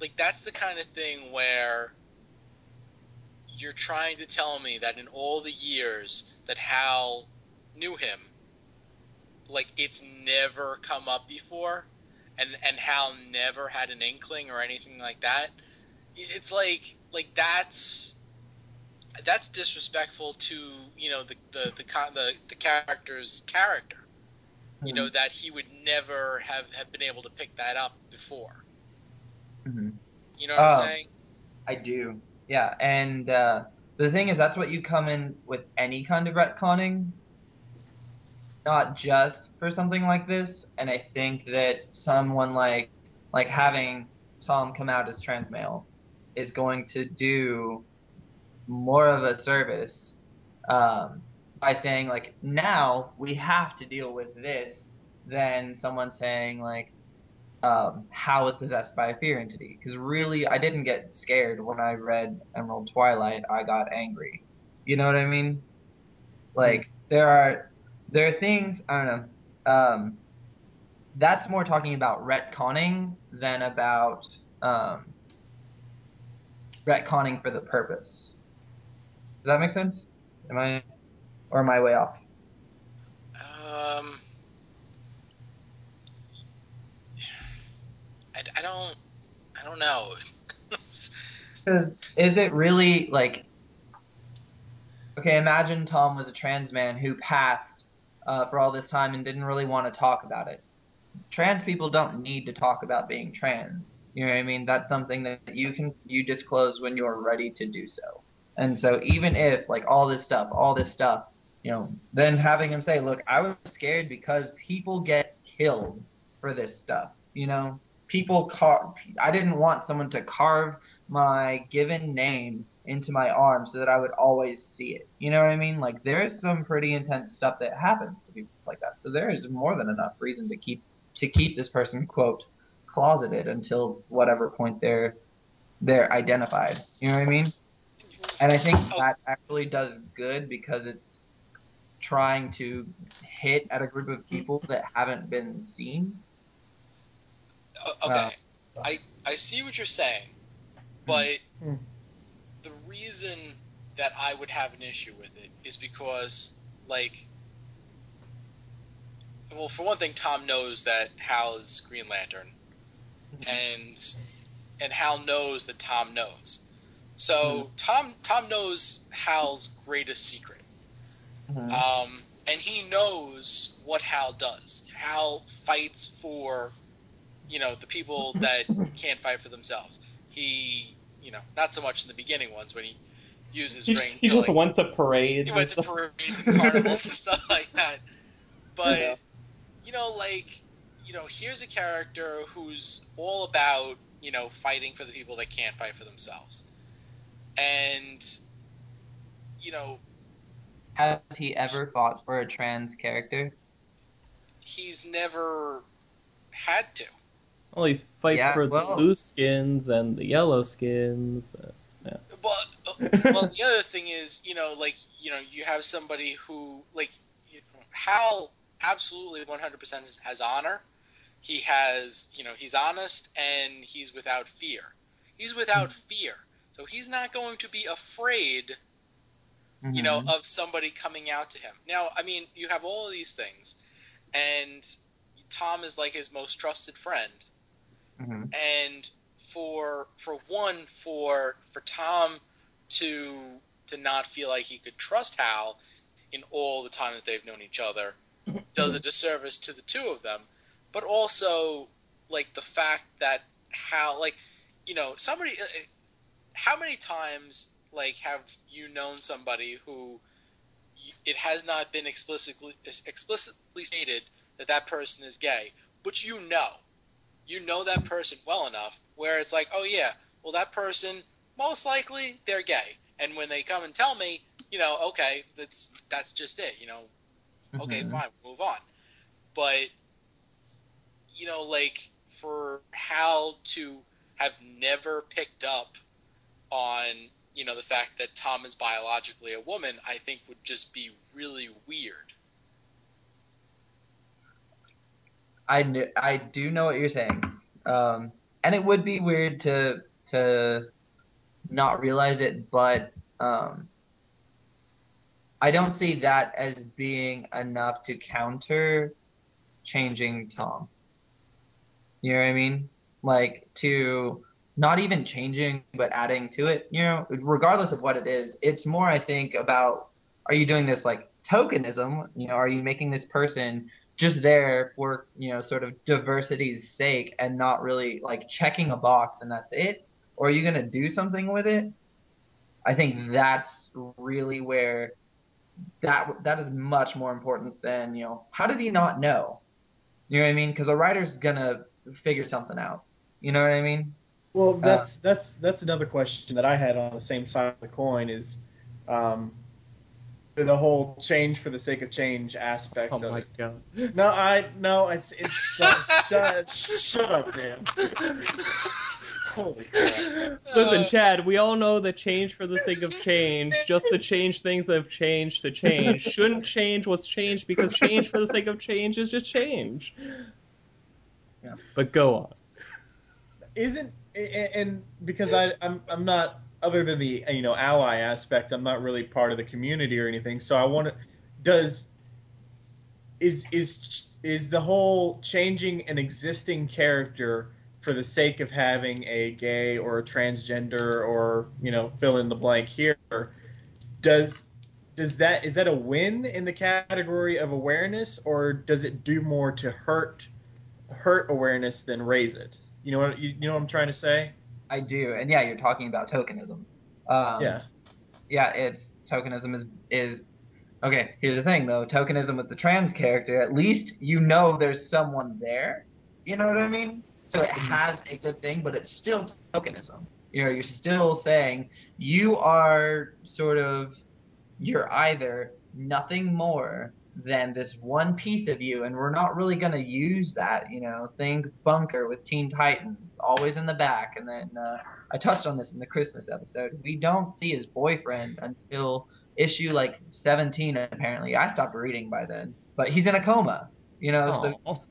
like that's the kind of thing where you're trying to tell me that in all the years that Hal knew him, like it's never come up before, and and Hal never had an inkling or anything like that. It's like like that's that's disrespectful to you know the the the the, the character's character. You know that he would never have have been able to pick that up before. Mm-hmm. You know what I'm Oh. saying? I do. Yeah, and uh, the thing is, that's what you come in with any kind of retconning, not just for something like this. And I think that someone like like having Tom come out as trans male is going to do more of a service um, by saying like now we have to deal with this than someone saying like um, Hal was possessed by a fear entity. Because really, I didn't get scared when I read Emerald Twilight. I got angry. You know what I mean? Like there are there are things I don't know. Um, that's more talking about retconning than about um, retconning for the purpose. Does that make sense? Am I or am I way off? Um, I, I don't, I don't know. *laughs* Because is it really like okay? Imagine Tom was a trans man who passed uh, for all this time and didn't really want to talk about it. Trans people don't need to talk about being trans. You know what I mean? That's something that you can you disclose when you're ready to do so. And so even if like all this stuff, all this stuff, you know, then having him say, "Look, I was scared because people get killed for this stuff." You know, people car. I didn't want someone to carve my given name into my arm so that I would always see it. You know what I mean? Like there's some pretty intense stuff that happens to people like that. So there is more than enough reason to keep to keep this person quote closeted until whatever point they're they're identified. You know what I mean? And I think Oh. that actually does good because it's trying to hit at a group of people that haven't been seen. O- okay, I I see what you're saying, but Hmm. The reason that I would have an issue with it is because, like, well, for one thing, Tom knows that Hal is Green Lantern, *laughs* and and Hal knows that Tom knows. So Tom Tom knows Hal's greatest secret. Mhm. Um, and he knows what Hal does. Hal fights for, you know, the people *laughs* that can't fight for themselves. He, you know, not so much in the beginning ones when he uses He ring just, he just killing. went to parades. He and went to parades and carnivals and stuff *laughs* like that. But Yeah. you know, like, you know, here's a character who's all about, you know, fighting for the people that can't fight for themselves. And you know, Has he ever fought for a trans character? he's never had to. Well, he fights Yeah, for well- the blue skins and the yellow skins. uh, Well, uh, *laughs* well, the other thing is, you know, like, you know, you have somebody who, like, you know, Hal absolutely 100% has, has honor. He has, you know, he's honest and he's without fear. He's without fear. So he's not going to be afraid, you know, Mhm. of somebody coming out to him. Now, I mean, you have all of these things, and Tom is like his most trusted friend Mhm. and for for one for for Tom to to not feel like he could trust Hal in all the time that they've known each other *laughs* does a disservice to the two of them. But also like the fact that Hal like you know somebody uh, uh, how many times like have you known somebody who it has not been explicitly explicitly stated that that person is gay? But you know you know that person well enough where it's like, oh yeah, well that person most likely they're gay, and when they come and tell me, you know, okay, that's that's just it, you know, okay, Mhm. fine, move on. But you know, like for Hal to have never picked up on you know the fact that Tom is biologically a woman, I think would just be really weird. I kn- I do know what you're saying, um, and it would be weird to to not realize it, but um, I don't see that as being enough to counter changing Tom. You know what I mean? Like to not even changing but adding to it, you know, regardless of what it is. It's more I think about are you doing this like tokenism, you know, are you making this person just there for, you know, sort of diversity's sake and not really like checking a box and that's it? Or are you going to do something with it? I think that's really where that that is much more important than you know how did he not know you know what i mean because a writer's gonna figure something out you know what i mean Well, that's that's that's another question that I had on the same side of the coin is um, the whole change for the sake of change aspect Oh of my it. god. No, I no, it's it's shut *laughs* shut, shut up, man. Holy crap. Listen, Chad, we all know that change for the sake of change, just to change things that have changed to change, shouldn't change what's changed because change for the sake of change is just change. Yeah. But go on. Isn't and because I I'm I'm not other than the you know ally aspect, I'm not really part of the community or anything. So I want to does is is is the whole changing an existing character for the sake of having a gay or a transgender or you know fill in the blank here does does that is that a win in the category of awareness or does it do more to hurt hurt awareness than raise it you know what you, you know what i'm trying to say i do and yeah you're talking about tokenism. Um, yeah. Yeah it's tokenism is is okay here's the thing though. Tokenism with the trans character at least you know there's someone there. You know what i mean? So it has a good thing but it's still tokenism. You know you're still saying you are sort of you're either nothing more than this one piece of you and we're not really going to use that you know. Think bunker with teen titans always in the back and then uh, i touched on this in the christmas episode. We don't see his boyfriend until issue like 17 apparently. I stopped reading by then but he's in a coma you know so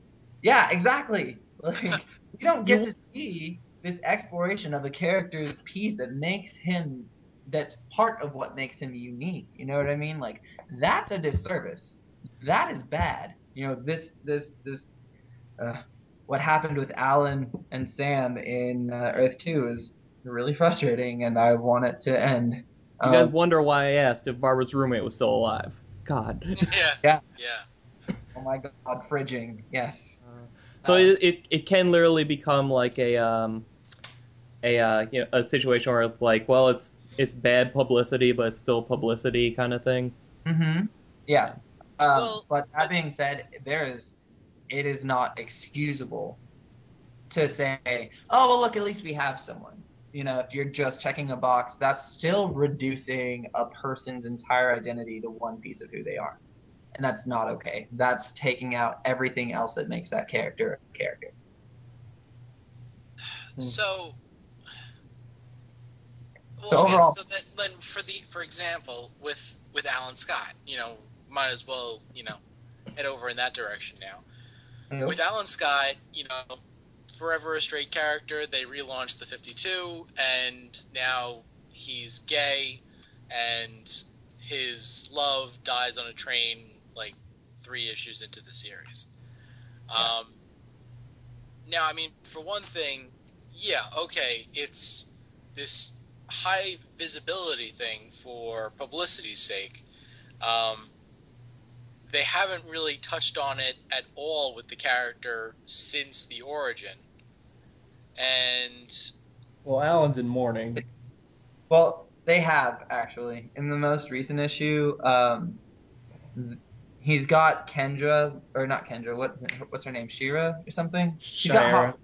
yeah exactly. *laughs* Like we don't get to see this exploration of a character's piece that makes him that's part of what makes him unique you know what i mean? Like that's a disservice that is bad you know this this this uh, what happened with alan and sam in uh, earth 2 is really frustrating and i want it to end You Um, guys wonder why I asked if Barbara's roommate was still alive. God. *laughs* yeah. Yeah. Yeah. oh my god fridging yes So Um, it, it it can literally become like a um a uh, you know, a situation where it's like, well, it's it's bad publicity, but it's still publicity kind of thing. Mm-hmm. Yeah. Um, Well, but that being said, there is, it is not excusable to say, oh well, look, at least we have someone. You know, if you're just checking a box, that's still reducing a person's entire identity to one piece of who they are, and that's not okay. That's taking out everything else that makes that character a character. Hmm. So. Well, So okay, overall- so then, then for the for example, with with Alan Scott, you know, might as well you know head over in that direction now. With Alan Scott, you know, forever a straight character. They relaunched the 52, and now he's gay, and his love dies on a train like three issues into the series. Um, now, I mean, for one thing, yeah, okay, it's this high visibility thing for publicity's sake. Um, they haven't really touched on it at all with the character since the origin. And well alan's in mourning Well, they have actually in the most recent issue. Um, th- he's got Kendra or not Kendra. What what's her name? Shira or something. Shira.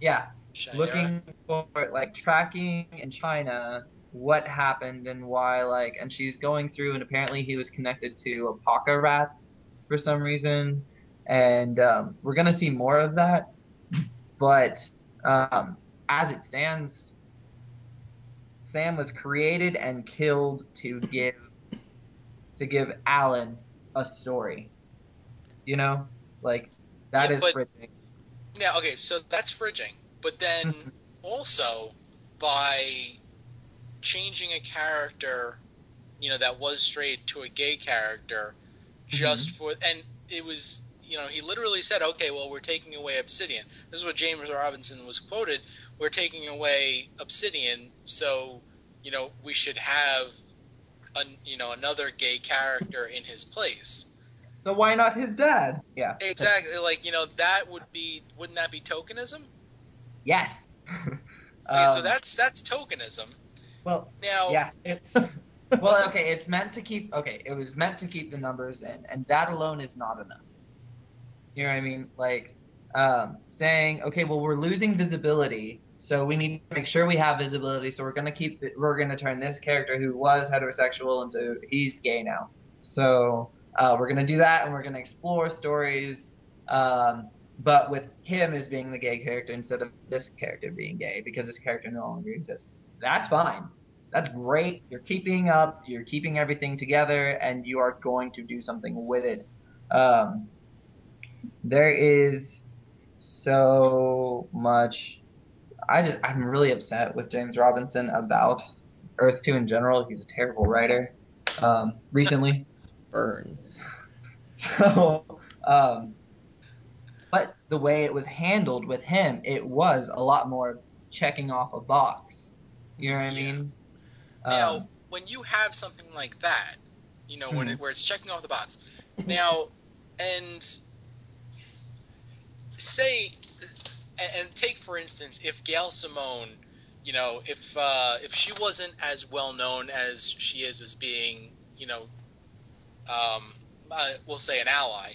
Yeah, Shira, looking for like tracking in China what happened and why like and she's going through and apparently he was connected to Apokolips for some reason. And um, we're gonna see more of that. But um, as it stands Sam was created and killed to give to give Alan a story. You know? Like that Yeah, is but- fridging. Now, okay, so that's fridging, but then *laughs* also by changing a character you know, that was straight to a gay character, just for and it was you know he literally said, okay, well we're taking away Obsidian. This is what James Robinson was quoted. We're taking away Obsidian, so you know we should have, a, you know, another gay character in his place. So why not his dad? Yeah. Exactly, like you know that would be wouldn't that be tokenism? Yes. *laughs* Okay, so Um, that's that's tokenism. Well, Now, yeah, it's *laughs* well, okay. It's meant to keep. Okay, it was meant to keep the numbers in, and that alone is not enough. You know what I mean? Like um, saying, okay, well, we're losing visibility, so we need to make sure we have visibility. So we're gonna keep. The, we're gonna turn this character who was heterosexual into he's gay now. So uh, we're gonna do that, and we're gonna explore stories. Um, but with him as being the gay character instead of this character being gay because this character no longer exists. That's fine. That's great. You're keeping up. You're keeping everything together, and you are going to do something with it. Um, there is so much. I just I'm really upset with James Robinson about Earth Two in general. He's a terrible writer. Um, recently, *laughs* Burns. *laughs* so, um, but the way it was handled with him, it was a lot more checking off a box. You know what I Yeah. mean? Now, Um, when you have something like that, you know, when Mhm. it, where it's checking off the box, now, and say, and, and take for instance, if Gail Simone, you know, if uh, if she wasn't as well known as she is as being, you know, um, uh, we'll say an ally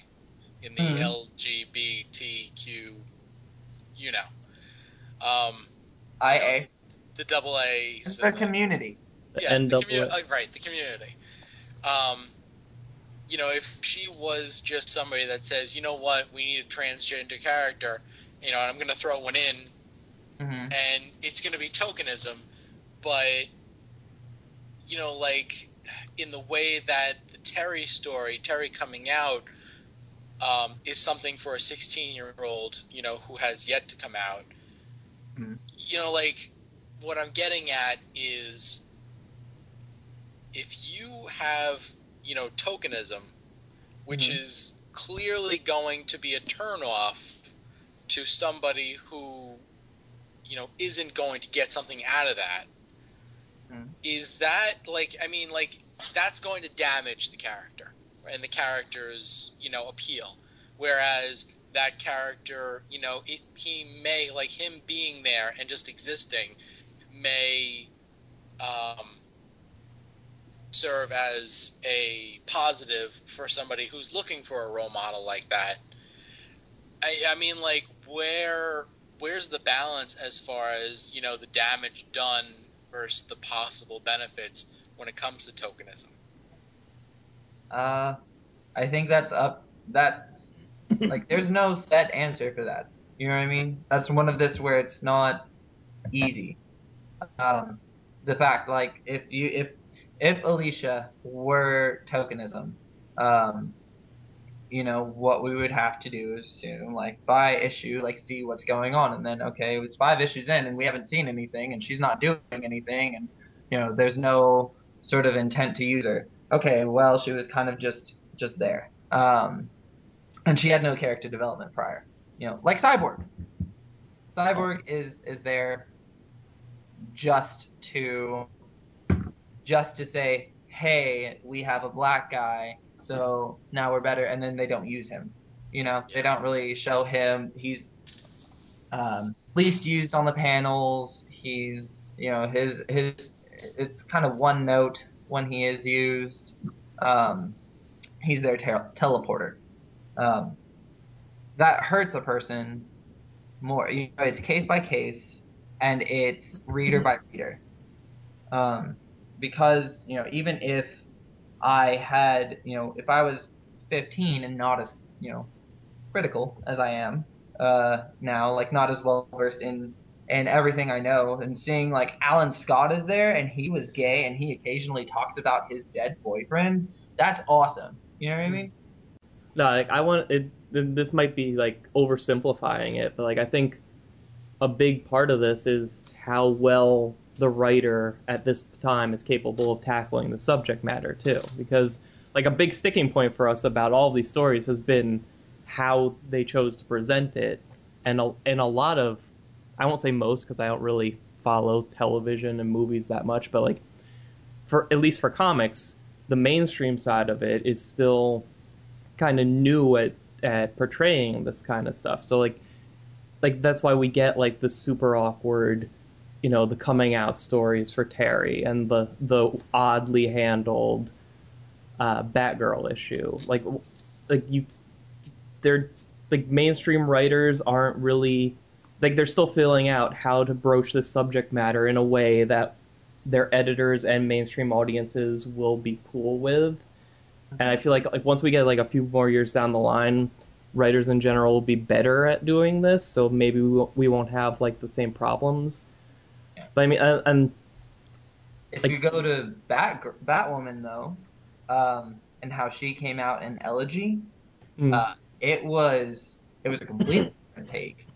in the Mhm. LGBTQ, you know, um, IA, the double A. the community. The yeah, the commu- uh, right, the community. Um, you know, if she was just somebody that says, you know what, we need a transgender character, you know, and I'm going to throw one in, hmm and it's going to be tokenism, but, you know, like in the way that the Terry story, Terry coming out, um, is something for a 16 year old, you know, who has yet to come out. Mhm. You know, like what I'm getting at is if you have, you know, tokenism, which Mhm. is clearly going to be a turnoff to somebody who, you know, isn't going to get something out of that, is Mhm. that like I mean like that's going to damage the character and the character's you know appeal, whereas that character you know it he may like him being there and just existing may um, serve as a positive for somebody who's looking for a role model like that. I, I mean, like, where where's the balance as far as you know the damage done versus the possible benefits when it comes to tokenism? Uh, I think that's up. That like, there's no set answer for that. You know what I mean? That's one of this where it's not easy. Um, the fact, like, if you if if Alicia were tokenism, um, you know what we would have to do is assume like by issue, like see what's going on, and then okay, it's five issues in and we haven't seen anything, and she's not doing anything, and you know there's no sort of intent to use her. Okay, well she was kind of just just there, um, and she had no character development prior. You know, like Cyborg. Cyborg is is there just to just to say, hey, we have a black guy, so now we're better, and then they don't use him. You know, they don't really show him. He's um, least used on the panels. He's, you know, his his it's kind of one note when he is used. Um, he's their tel- teleporter. Um, that hurts a person more. You know, it's case by case, and it's reader by reader. Um, because you know, even if I had, you know, if I was 15 and not as, you know, critical as I am uh, now, like not as well versed in in everything I know, and seeing like Alan Scott is there and he was gay and he occasionally talks about his dead boyfriend, that's awesome. You know what I mean? No, like I want it. This might be like oversimplifying it, but like I think a big part of this is how well the writer at this time is capable of tackling the subject matter too. Because like a big sticking point for us about all these stories has been how they chose to present it, and a, and a lot of I won't say most because I don't really follow television and movies that much, but like for at least for comics, the mainstream side of it is still kind of new at at portraying this kind of stuff. So like like that's why we get like the super awkward, you know, the coming out stories for Terry and the the oddly handled uh, Batgirl issue. Like like you they're like mainstream writers aren't really like they're still filling out how to broach this subject matter in a way that their editors and mainstream audiences will be cool with. And I feel like like once we get like a few more years down the line, writers in general will be better at doing this. So maybe we won't, we won't have like the same problems. But I mean, and, and If Like- you go to Bat Batwoman though, um, and how she came out in Elegy, mm, uh, it was it was a different take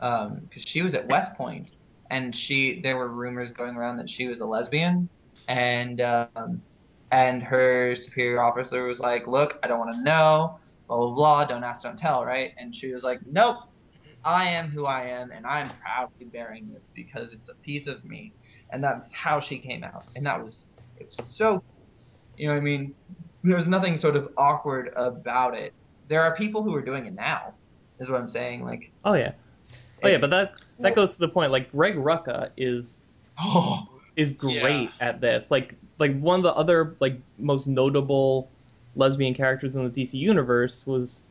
because she was at West Point and she there were rumors going around that she was a lesbian and um, and her superior officer was like, look, I don't want to know, blah blah blah, don't ask, don't tell, right? And she was like, nope, I am who I am and I'm proudly bearing this because it's a piece of me, and that's how she came out, and that was it was so, you know what I mean? There was nothing sort of awkward about it there are people who are doing it now, is what I'm saying. Like, oh yeah, oh yeah. But that that oh. goes to the point. Like Greg Rucka is oh, *gasps* is great Yeah. at this. Like like one of the other like most notable lesbian characters in the DC universe was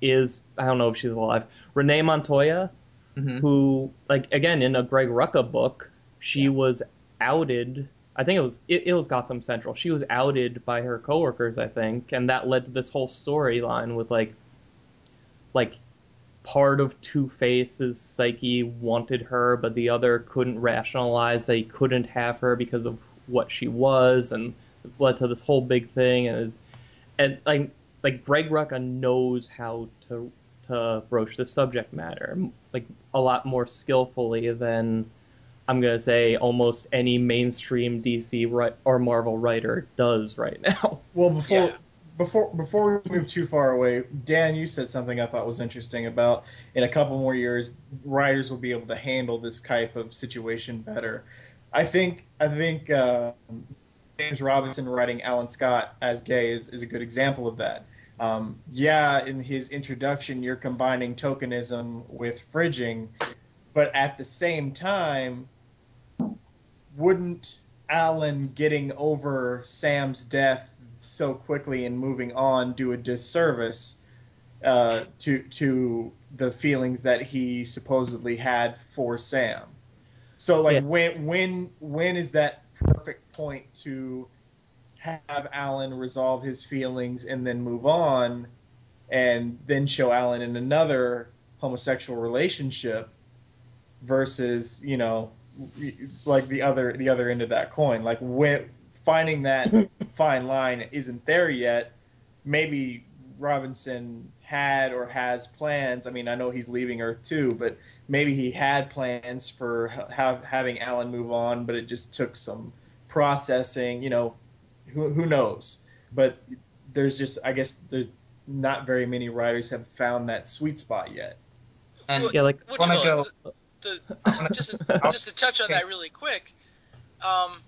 is I don't know if she's alive. Renee Montoya, mhm. who like again in a Greg Rucka book, she Yeah. was outed. I think it was it, it was Gotham Central. She was outed by her coworkers, I think, and that led to this whole storyline with like like part of Two Face's psyche wanted her, but the other couldn't rationalize they couldn't have her because of what she was, and it's led to this whole big thing. And it's, and like like Greg Rucka knows how to to broach the subject matter like a lot more skillfully than I'm gonna say almost any mainstream DC ri- or Marvel writer does right now. *laughs* Well, before Yeah. before before we move too far away, Dan, you said something I thought was interesting about in a couple more years, writers will be able to handle this type of situation better. I think I think uh, James Robinson writing Alan Scott as gay is, is a good example of that. Um, yeah, in his introduction, you're combining tokenism with fridging, but at the same time, wouldn't Alan getting over Sam's death so quickly and moving on do a disservice uh, to to the feelings that he supposedly had for Sam? So like Yeah. when when when is that perfect point to have Alan resolve his feelings and then move on and then show Alan in another homosexual relationship versus, you know, like the other the other end of that coin. Like when finding that *laughs* fine line isn't there yet, maybe Robinson had or has plans. I mean, I know he's leaving Earth 2, but maybe he had plans for ha- having Alan move on, but it just took some processing. You know, who who knows? But there's just, I guess, there's not very many writers have found that sweet spot yet. and Yeah, like What wanna you go- the, the, just to, *laughs* just to touch on that really quick. Um,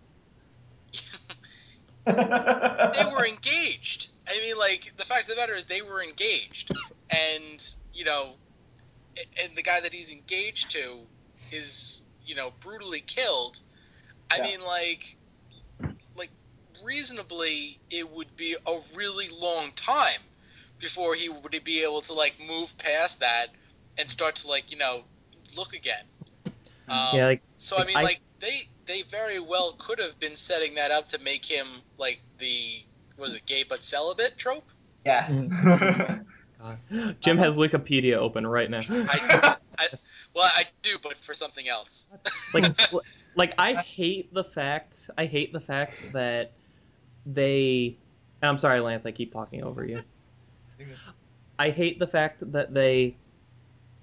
*laughs* they were engaged. I mean, like the fact of the matter is they were engaged, and you know, and the guy that he's engaged to is you know brutally killed. I Yeah. mean, like, like reasonably, it would be a really long time before he would be able to like move past that and start to like you know look again. Um, yeah, like so I mean, I- like they they very well could have been setting that up to make him like the was it gay but celibate trope. yes. *laughs* Jim has Wikipedia open right now. I, I well I do, but for something else. like *laughs* like I hate the fact I hate the fact that they I'm sorry Lance I keep talking over you. *laughs* I hate the fact that they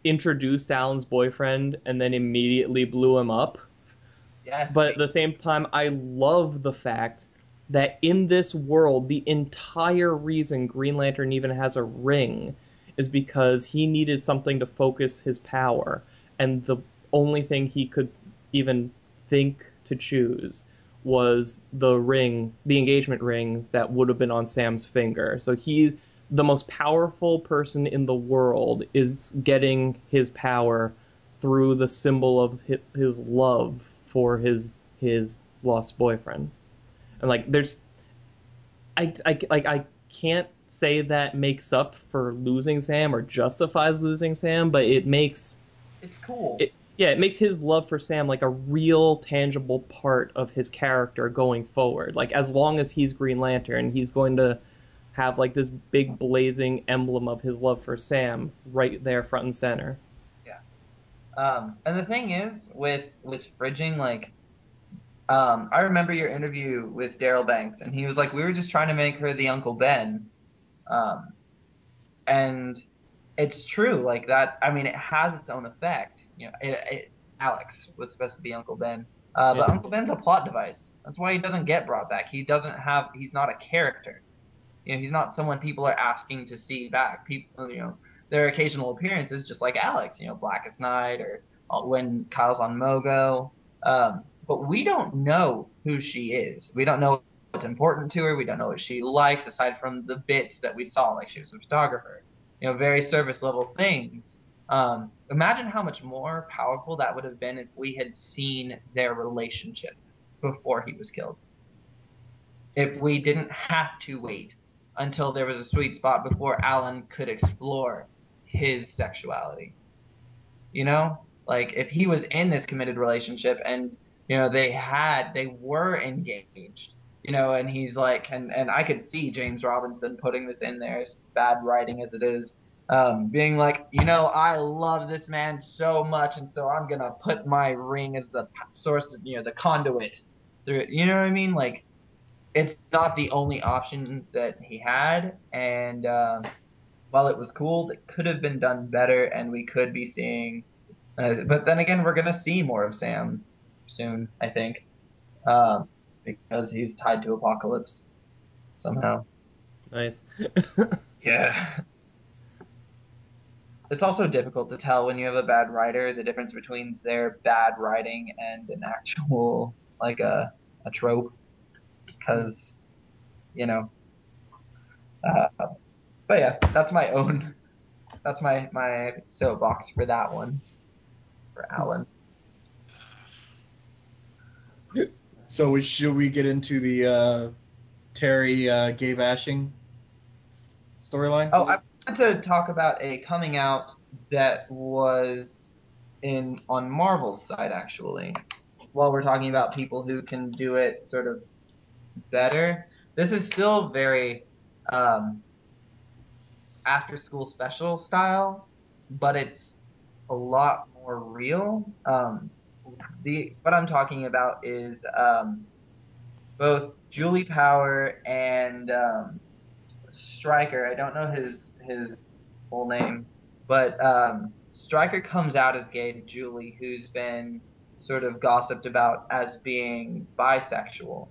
introduced Alan's boyfriend and then immediately blew him up. Yes. But at the same time, I love the fact that in this world, the entire reason Green Lantern even has a ring is because he needed something to focus his power, and the only thing he could even think to choose was the ring, the engagement ring that would have been on Sam's finger. So he, the most powerful person in the world, is getting his power through the symbol of his love for his his lost boyfriend. And like, there's, I, I like I can't say that makes up for losing Sam or justifies losing Sam, but it makes it's cool. it, yeah, it makes his love for Sam like a real tangible part of his character going forward. Like as long as he's Green Lantern, he's going to have like this big blazing emblem of his love for Sam right there front and center. Yeah. Um, and the thing is, with with fridging, like, um, I remember your interview with Darryl Banks, and he was like, we were just trying to make her the Uncle Ben, um, and it's true, like that. I mean, it has its own effect. You know, it, it, Alex was supposed to be Uncle Ben, uh, but Yeah. Uncle Ben's a plot device. That's why he doesn't get brought back. He doesn't have. He's not a character. You know, he's not someone people are asking to see back. People, you know, their occasional appearances, just like Alex, you know, Blackest Night or uh, when Kyle's on Mogo. Um, but we don't know who she is. We don't know what's important to her. We don't know what she likes aside from the bits that we saw, like she was a photographer. You know, very service level things. Um, imagine how much more powerful that would have been if we had seen their relationship before he was killed. If we didn't have to wait until there was a sweet spot before Alan could explore his sexuality. You know? Like if he was in this committed relationship and you know they had they were engaged, you know, and he's like and and I could see James Robinson putting this in there as bad writing as it is. Um, being like, you know, I love this man so much, and so I'm gonna put my ring as the source, of, you know, the conduit through it. You know what I mean? Like, it's not the only option that he had, and um, while it was cool, it could have been done better, and we could be seeing. Uh, but then again, we're gonna see more of Sam soon, I think, um, because he's tied to Apokolips somehow. Nice. *laughs* Yeah. It's also difficult to tell when you have a bad writer the difference between their bad writing and an actual like a a trope because you know uh, but yeah that's my own that's my my soapbox for that one for Alan So we, should we get into the uh, Terry uh, gay bashing storyline? Oh, I wanted to talk about a coming out that was in on Marvel's side actually. While we're talking about people who can do it sort of better, this is still very um, after school special style, but it's a lot more real. Um, the what I'm talking about is um, both Julie Power and um, Striker. I don't know his his full name, but um, Striker comes out as gay to Julie, who's been sort of gossiped about as being bisexual.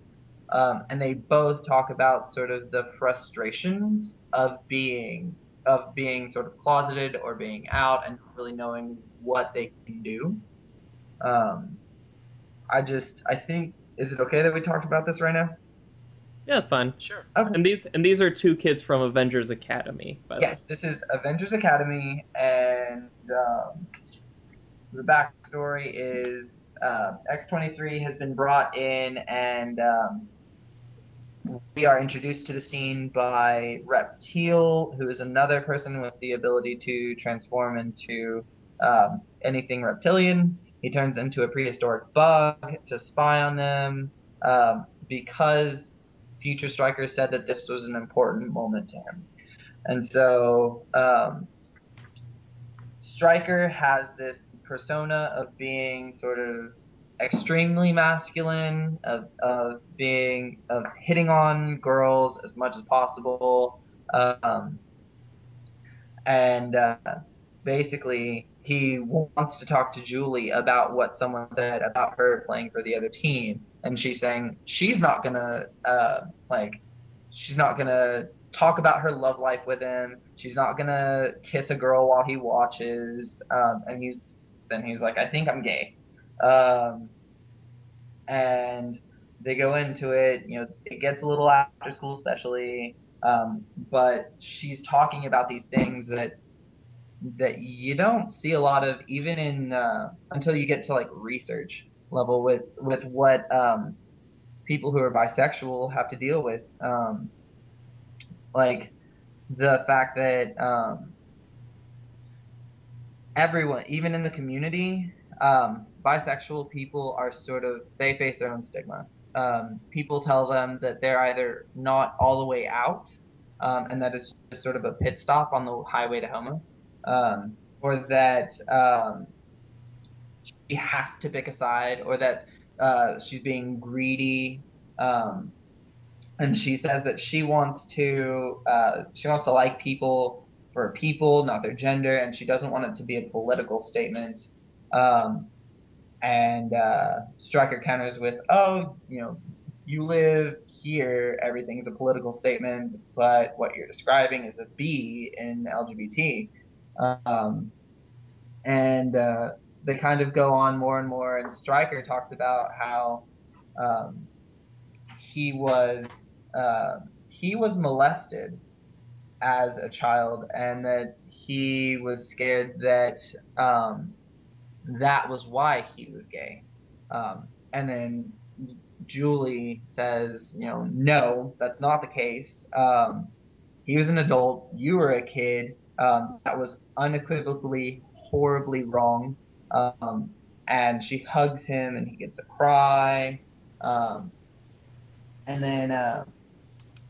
Um, and they both talk about sort of the frustrations of being of being sort of closeted or being out and really knowing what they can do. Um, I just I think is it okay that we talked about this right now? yeah, it's fine. Sure. Okay. And these and these are two kids from Avengers Academy. By the Yes, this is Avengers Academy, and um, the backstory is uh, X23 has been brought in, and um, we are introduced to the scene by Reptile, who is another person with the ability to transform into um, anything reptilian. He turns into a prehistoric bug to spy on them um, because Future Striker said that this was an important moment to him. And so um, Striker has this persona of being sort of extremely masculine, of, of being of hitting on girls as much as possible, um, and uh, basically he wants to talk to Julie about what someone said about her playing for the other team, and she's saying she's not gonna uh, like she's not gonna talk about her love life with him. She's not gonna kiss a girl while he watches. Um, and he's then he's like, I think I'm gay. Um, and they go into it. You know, it gets a little after school, especially. Um, but she's talking about these things that that you don't see a lot of, even in uh, until you get to like research level with with what um, people who are bisexual have to deal with. Um, like the fact that um, everyone, even in the community, um, bisexual people are sort of they face their own stigma. Um, people tell them that they're either not all the way out, um, and that it's just sort of a pit stop on the highway to homo, um, or that um, she has to pick a side, or that uh, she's being greedy. Um, and she says that she wants to uh, she wants to like people for people, not their gender, and she doesn't want it to be a political statement. Um, and uh, Striker counters with, "Oh, you know, you live here, everything's a political statement, but what you're describing is a B in LGBT." Um, and uh, they kind of go on more and more, and Striker talks about how um, he was uh, he was molested as a child, and that he was scared that um, that was why he was gay. Um, and then Julie says, you know, no, that's not the case. Um, he was an adult. You were a kid. Um, that was unequivocally horribly wrong. Um, and she hugs him, and he gets a cry. Um, and then uh,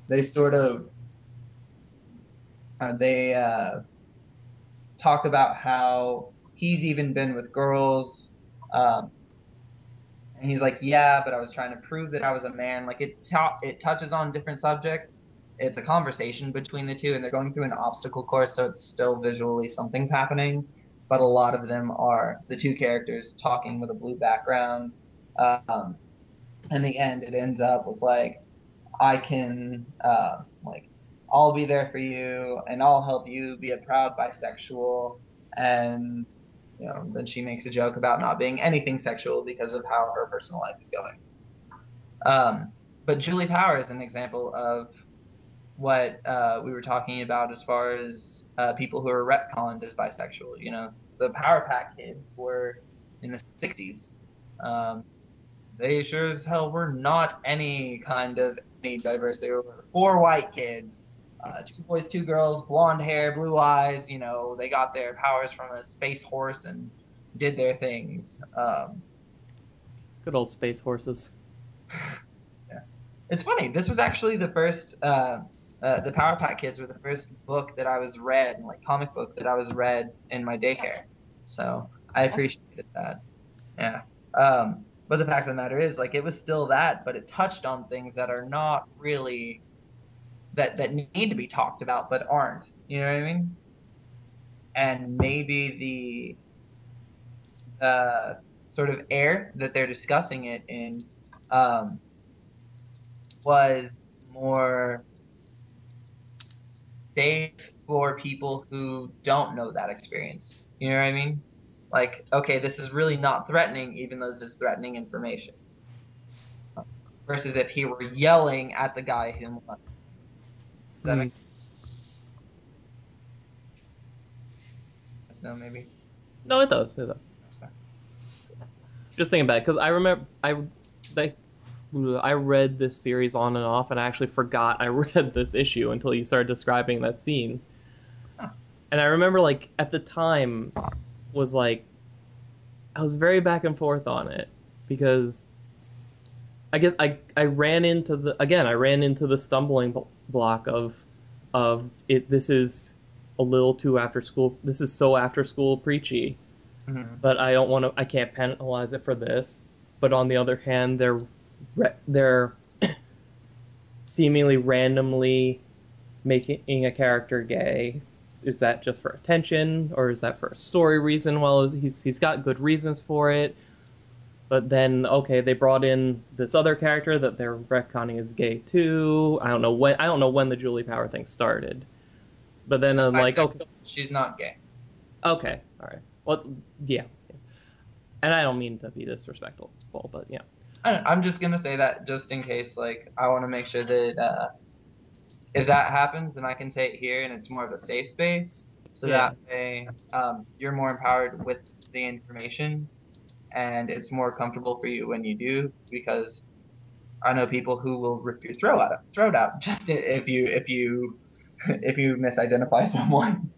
they sort of uh, they uh, talk about how he's even been with girls. Um, and he's like, yeah, but I was trying to prove that I was a man. Like it, ta- it touches on different subjects. It's a conversation between the two, and they're going through an obstacle course, so it's still visually something's happening. But a lot of them are the two characters talking with a blue background. Um, in the end, it ends up with like, I can, uh, like, I'll be there for you, and I'll help you be a proud bisexual. And you know, then she makes a joke about not being anything sexual because of how her personal life is going. Um, but Julie Power is an example of what uh, we were talking about as far as uh, people who are retconned as bisexual. You know, the Power Pack kids were in the 60s. Um, they sure as hell were not any kind of any diverse. They were four white kids uh, two boys, two girls, blonde hair, blue eyes. You know, they got their powers from a space horse and did their things. Um, Good old space horses. *sighs* yeah. It's funny. This was actually the first. Uh, uh, the Power Pack Kids were the first book that I was read, like comic book that I was read in my daycare. So I appreciated that. Yeah. Um, but the fact of the matter is, like, it was still that, but it touched on things that are not really that that need to be talked about but aren't. You know what I mean? And maybe the uh, sort of air that they're discussing it in um, was more safe for people who don't know that experience. You know what I mean? Like, okay, this is really not threatening, even though this is threatening information. Versus if he were yelling at the guy who molested does that Mm. make yes, no, maybe. No, it does. It does. Just thinking back, because I remember I, like, I read this series on and off, and I actually forgot I *laughs* read this issue until you started describing that scene. Huh. And I remember, like, at the time, was like, I was very back and forth on it because I guess I I ran into the again I ran into the stumbling block of of it. This is a little too after school. This is so after school preachy Mm-hmm. but I don't want to. I can't penalize it for this. But on the other hand, they're re- they're seemingly randomly making a character gay is that just for attention or is that for a story reason? Well, he's he's got good reasons for it. But then, okay, they brought in this other character that they're retconning is gay too. I don't know when. I don't know when the Julie Power thing started. But then I'm like, okay, She's not gay. okay, all right. Well, yeah. And I don't mean to be disrespectful, but yeah. I I'm just gonna say that just in case, like, I want to make sure that uh, if that happens, then I can it here, and it's more of a safe space, so Yeah. that way um, you're more empowered with the information, and it's more comfortable for you when you do, because I know people who will rip your throat out, throat out, just if you if you *laughs* if you misidentify *laughs* someone.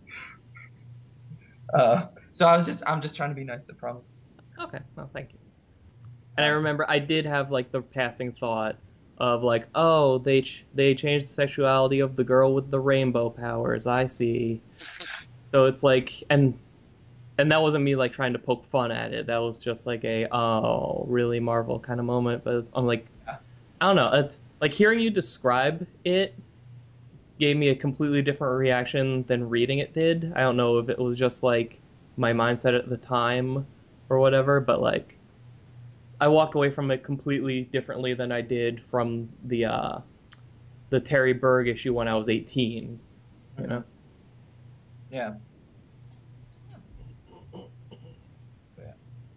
Uh, so I was just I'm just trying to be nice. I promise. Okay, well, thank you. And I remember I did have like the passing thought of like, oh, they ch- they changed the sexuality of the girl with the rainbow powers. I see. *laughs* so it's like, and and that wasn't me like trying to poke fun at it. That was just like a oh, really Marvel kind of moment. But I'm like, I don't know. It's like hearing you describe it gave me a completely different reaction than reading it did. I don't know if it was just like my mindset at the time or whatever, but like I walked away from it completely differently than I did from the uh the Terry Berg issue when I was 18, you know. Yeah. Yeah.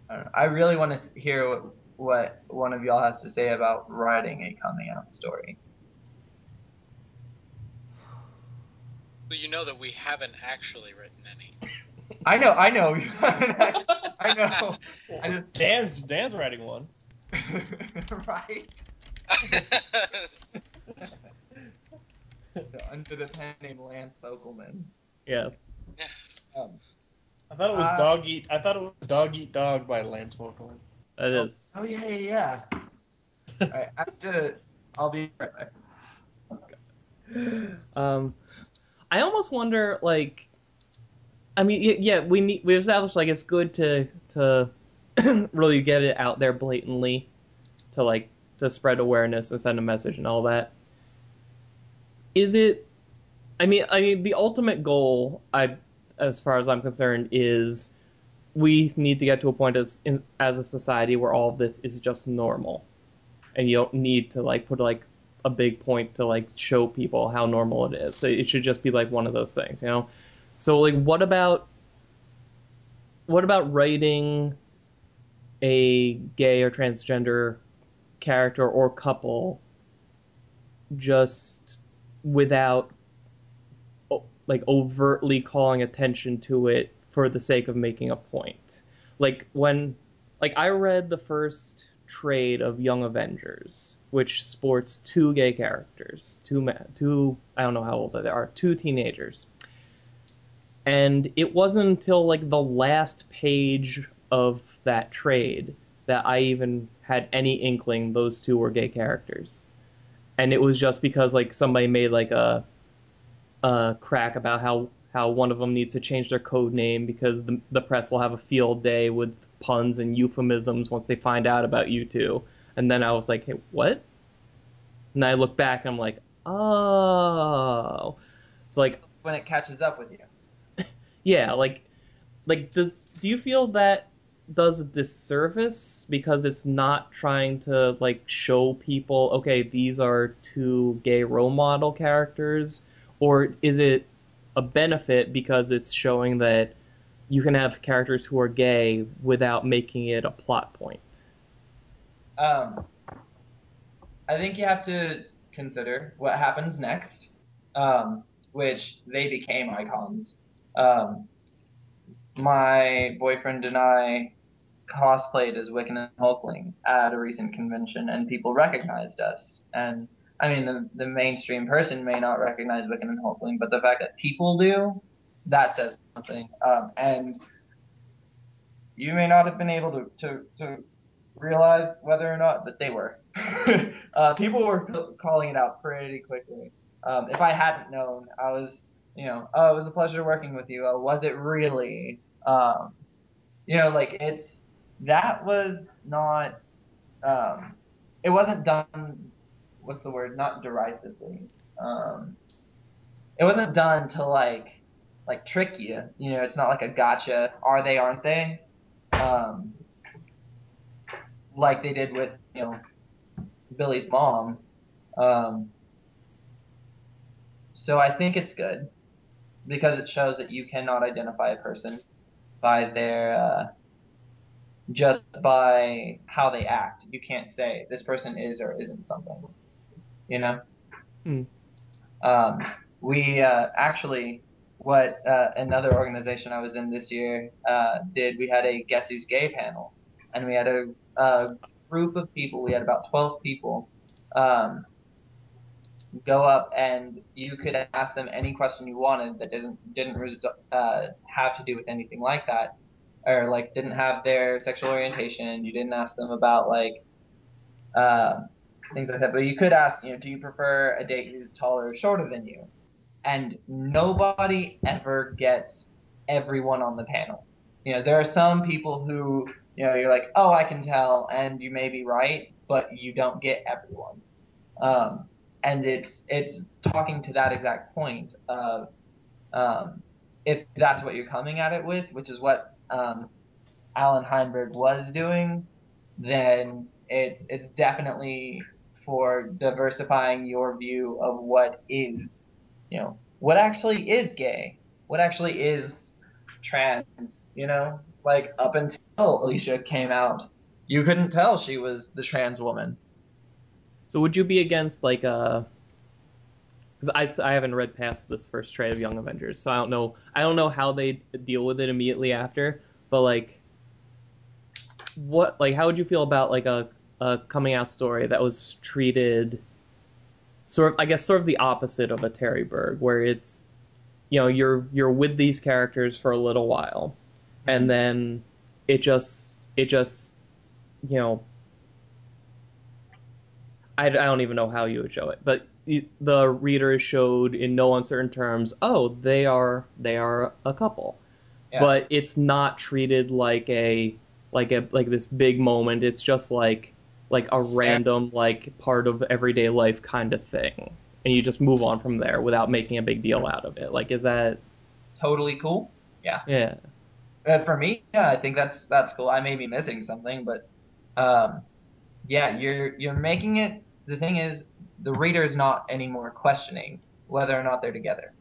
I. I really want to hear what, what one of y'all has to say about writing a coming out story. Well, you know that we haven't actually written any. I know, I know, *laughs* I know. I just *laughs* Dan's Dan's writing one. *laughs* right under the pen name Lance Vogelman. Yes. Um, I thought it was Uh, Dog Eat. I thought it was Dog Eat Dog by Lance Vogelman. That is. oh yeah, yeah, yeah. All right, after I'll be right back. Um, I almost wonder, like, I mean, yeah, we need we established like it's good to to *clears throat* really get it out there blatantly, to like to spread awareness and send a message and all that. Is it? I mean, I mean, the ultimate goal, I, as far as I'm concerned, is we need to get to a point as in, as a society where all of this is just normal, and you don't need to like put like a big point to like show people how normal it is. So it should just be like one of those things, you know. So like, what about what about writing a gay or transgender character or couple just without like overtly calling attention to it for the sake of making a point. Like when like I read the first trade of Young Avengers, which sports two gay characters, two two I don't know how old they are, two teenagers. And it wasn't until like the last page of that trade that I even had any inkling those two were gay characters. And it was just because like somebody made like a a crack about how how one of them needs to change their code name because the the press will have a field day with puns and euphemisms once they find out about you two. And then I was like, hey, what? And I look back and I'm like, oh. It's like When it catches up with you. Yeah, like like does do you feel that does a disservice because it's not trying to like show people okay these are two gay role model characters or is it a benefit because it's showing that you can have characters who are gay without making it a plot point Um, I think you have to consider what happens next, um, which they became icons. Um, my boyfriend and I cosplayed as Wiccan and Hulkling at a recent convention, and people recognized us. And I mean, the, the mainstream person may not recognize Wiccan and Hulkling, but the fact that people do, that says something. Um, and you may not have been able to, to, to realize whether or not, but they were. *laughs* uh, people were calling it out pretty quickly. Um, if I hadn't known, I was, you know, oh, it was a pleasure working with you. Uh, was it really? Um, you know, like it's that was not. Um, it wasn't done. What's the word? Not derisively. Um, it wasn't done to like, like trick you. You know, it's not like a gotcha. Are they? Aren't they? Um, like they did with you know Billy's mom. Um, so I think it's good because it shows that you cannot identify a person by their uh, just by how they act. You can't say this person is or isn't something. You know. Hmm. Um, we uh, actually what uh, another organization I was in this year uh, did. We had a Guess Who's Gay panel, and we had a, a group of people. We had about twelve people. Um, go up and you could ask them any question you wanted that doesn't didn't uh, have to do with anything like that, or like didn't have their sexual orientation. You didn't ask them about like uh, things like that. But you could ask, you know, do you prefer a date who's taller or shorter than you? And nobody ever gets everyone on the panel. You know, there are some people who, you know, you're like, oh, I can tell, and you may be right, but you don't get everyone. Um, and it's it's talking to that exact point of um, if that's what you're coming at it with, which is what um, Allan Heinberg was doing, then it's it's definitely for diversifying your view of what is, you know, what actually is gay, what actually is trans, you know, like up until Alysia came out, you couldn't tell she was the trans woman. So would you be against like uh, a? Because I, I haven't read past this first trade of Young Avengers, so I don't know I don't know how they deal with it immediately after. But like, what like how would you feel about like a a coming out story that was treated sort of I guess sort of the opposite of a Terry Berg, where it's you know you're you're with these characters for a little while, and mm-hmm. then it just it just you know I, I don't even know how you would show it, but the reader is showed in no uncertain terms. Oh, they are they are a couple, Yeah. but it's not treated like a like a like this big moment. It's just like like a random like part of everyday life kind of thing, and you just move on from there without making a big deal out of it. Like, is that Totally cool. yeah? Uh, for me, yeah, I think that's that's cool. I may be missing something, but um, yeah, you're you're making it. The thing is, the reader is not anymore questioning whether or not they're together.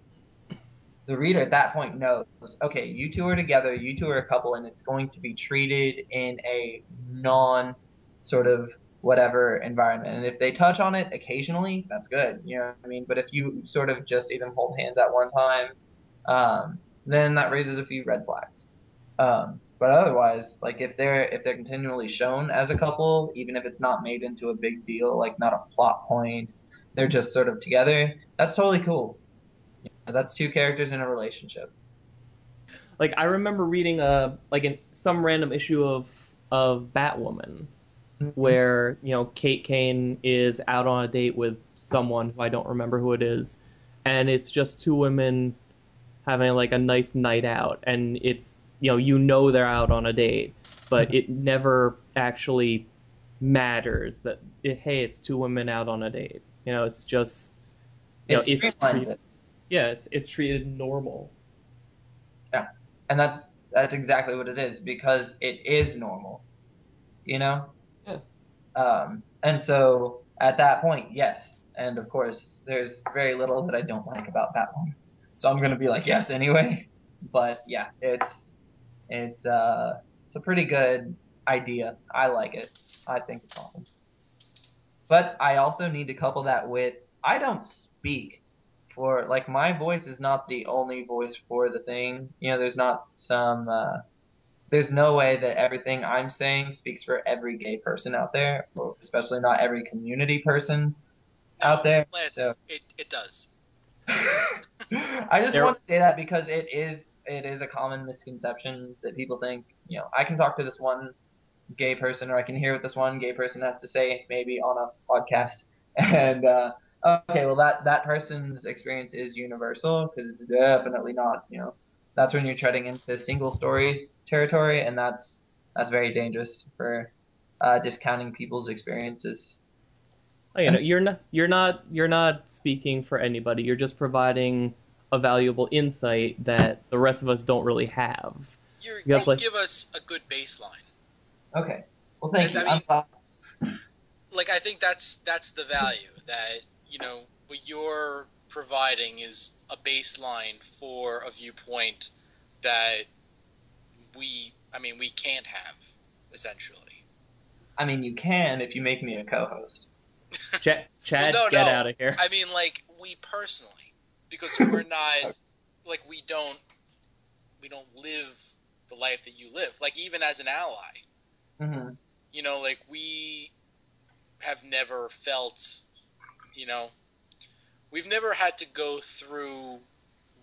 The reader at that point knows, okay, you two are together, you two are a couple, and it's going to be treated in a non sort of whatever environment. And if they touch on it occasionally, that's good. You know what I mean? But if you sort of just see them hold hands at one time, um, then that raises a few red flags. Um, but otherwise, like if they're if they're continually shown as a couple, even if it's not made into a big deal, like not a plot point, they're just sort of together. That's totally cool. You know, that's two characters in a relationship. Like I remember reading a like in some random issue of of Batwoman mm-hmm. where you know Kate Kane is out on a date with someone who I don't remember who it is, and it's just two women having like a nice night out, and it's you know you know they're out on a date, but it never actually matters that it, hey it's two women out on a date. You know it's just you know It it's streamlines treated, yeah it's it's treated normal. Yeah. And that's that's exactly what it is because it is normal, you know. Yeah. Um, and so at that point, yes, and of course, there's very little that I don't like about Batwoman, so I'm gonna be like yes anyway. But yeah, it's it's uh it's a pretty good idea. I like it. I think it's awesome. But I also need to couple that with I don't speak for like my voice is not the only voice for the thing. You know, there's not some uh, there's no way that everything I'm saying speaks for every gay person out there, especially not every community person out there. So it, it does. *laughs* I just There- want to say that because it is it is a common misconception that people think, you know, I can talk to this one gay person or I can hear what this one gay person has to say maybe on a podcast *laughs* and uh okay, well that that person's experience is universal because it's definitely not, you know. That's when you're treading into single story territory and that's that's very dangerous for uh discounting people's experiences. Oh, you know, you're not you're not you're not speaking for anybody. You're just providing a valuable insight that the rest of us don't really have. You're, Because, you like- give us a good baseline. Okay. Well, thank I you. I'm glad- like I think that's that's the value that you know what you're providing is a baseline for a viewpoint that we I mean we can't have essentially. I mean, you can if you make me a co-host. *laughs* Ch- Chad, Well, no, get no. out of here. I mean like we personally because we're not *laughs* like we don't we don't live the life that you live. Like even as an ally, hmm you know, like we have never felt, you know, we've never had to go through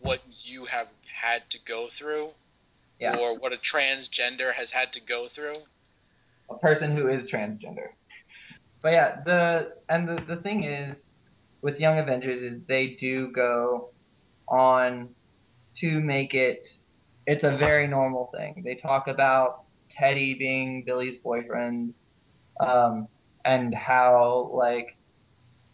what you have had to go through, Yeah. or what a transgender has had to go through. a person who is transgender. But yeah, the and the, the thing is with Young Avengers is they do go on to make it it's a very normal thing. They talk about Teddy being Billy's boyfriend, um, and how like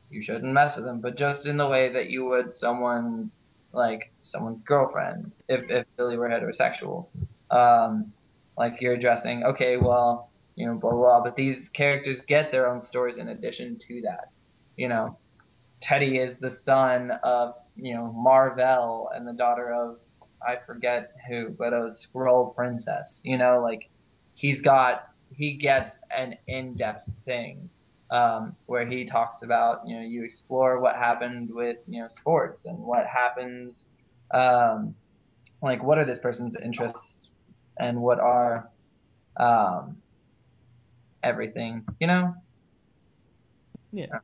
you shouldn't mess with him, but just in the way that you would someone's like someone's girlfriend if if Billy were heterosexual. Um, like you're addressing, okay, well, you know, blah, blah, blah. But these characters get their own stories in addition to that. You know, Teddy is the son of, you know, Mar-Vell and the daughter of, I forget who, but a Skrull Princess. You know, like, he's got, he gets an in-depth thing. Um, where he talks about, you know, you explore what happened with, you know, sports and what happens, um, like, what are this person's interests and what are, um, everything, you know? Yeah.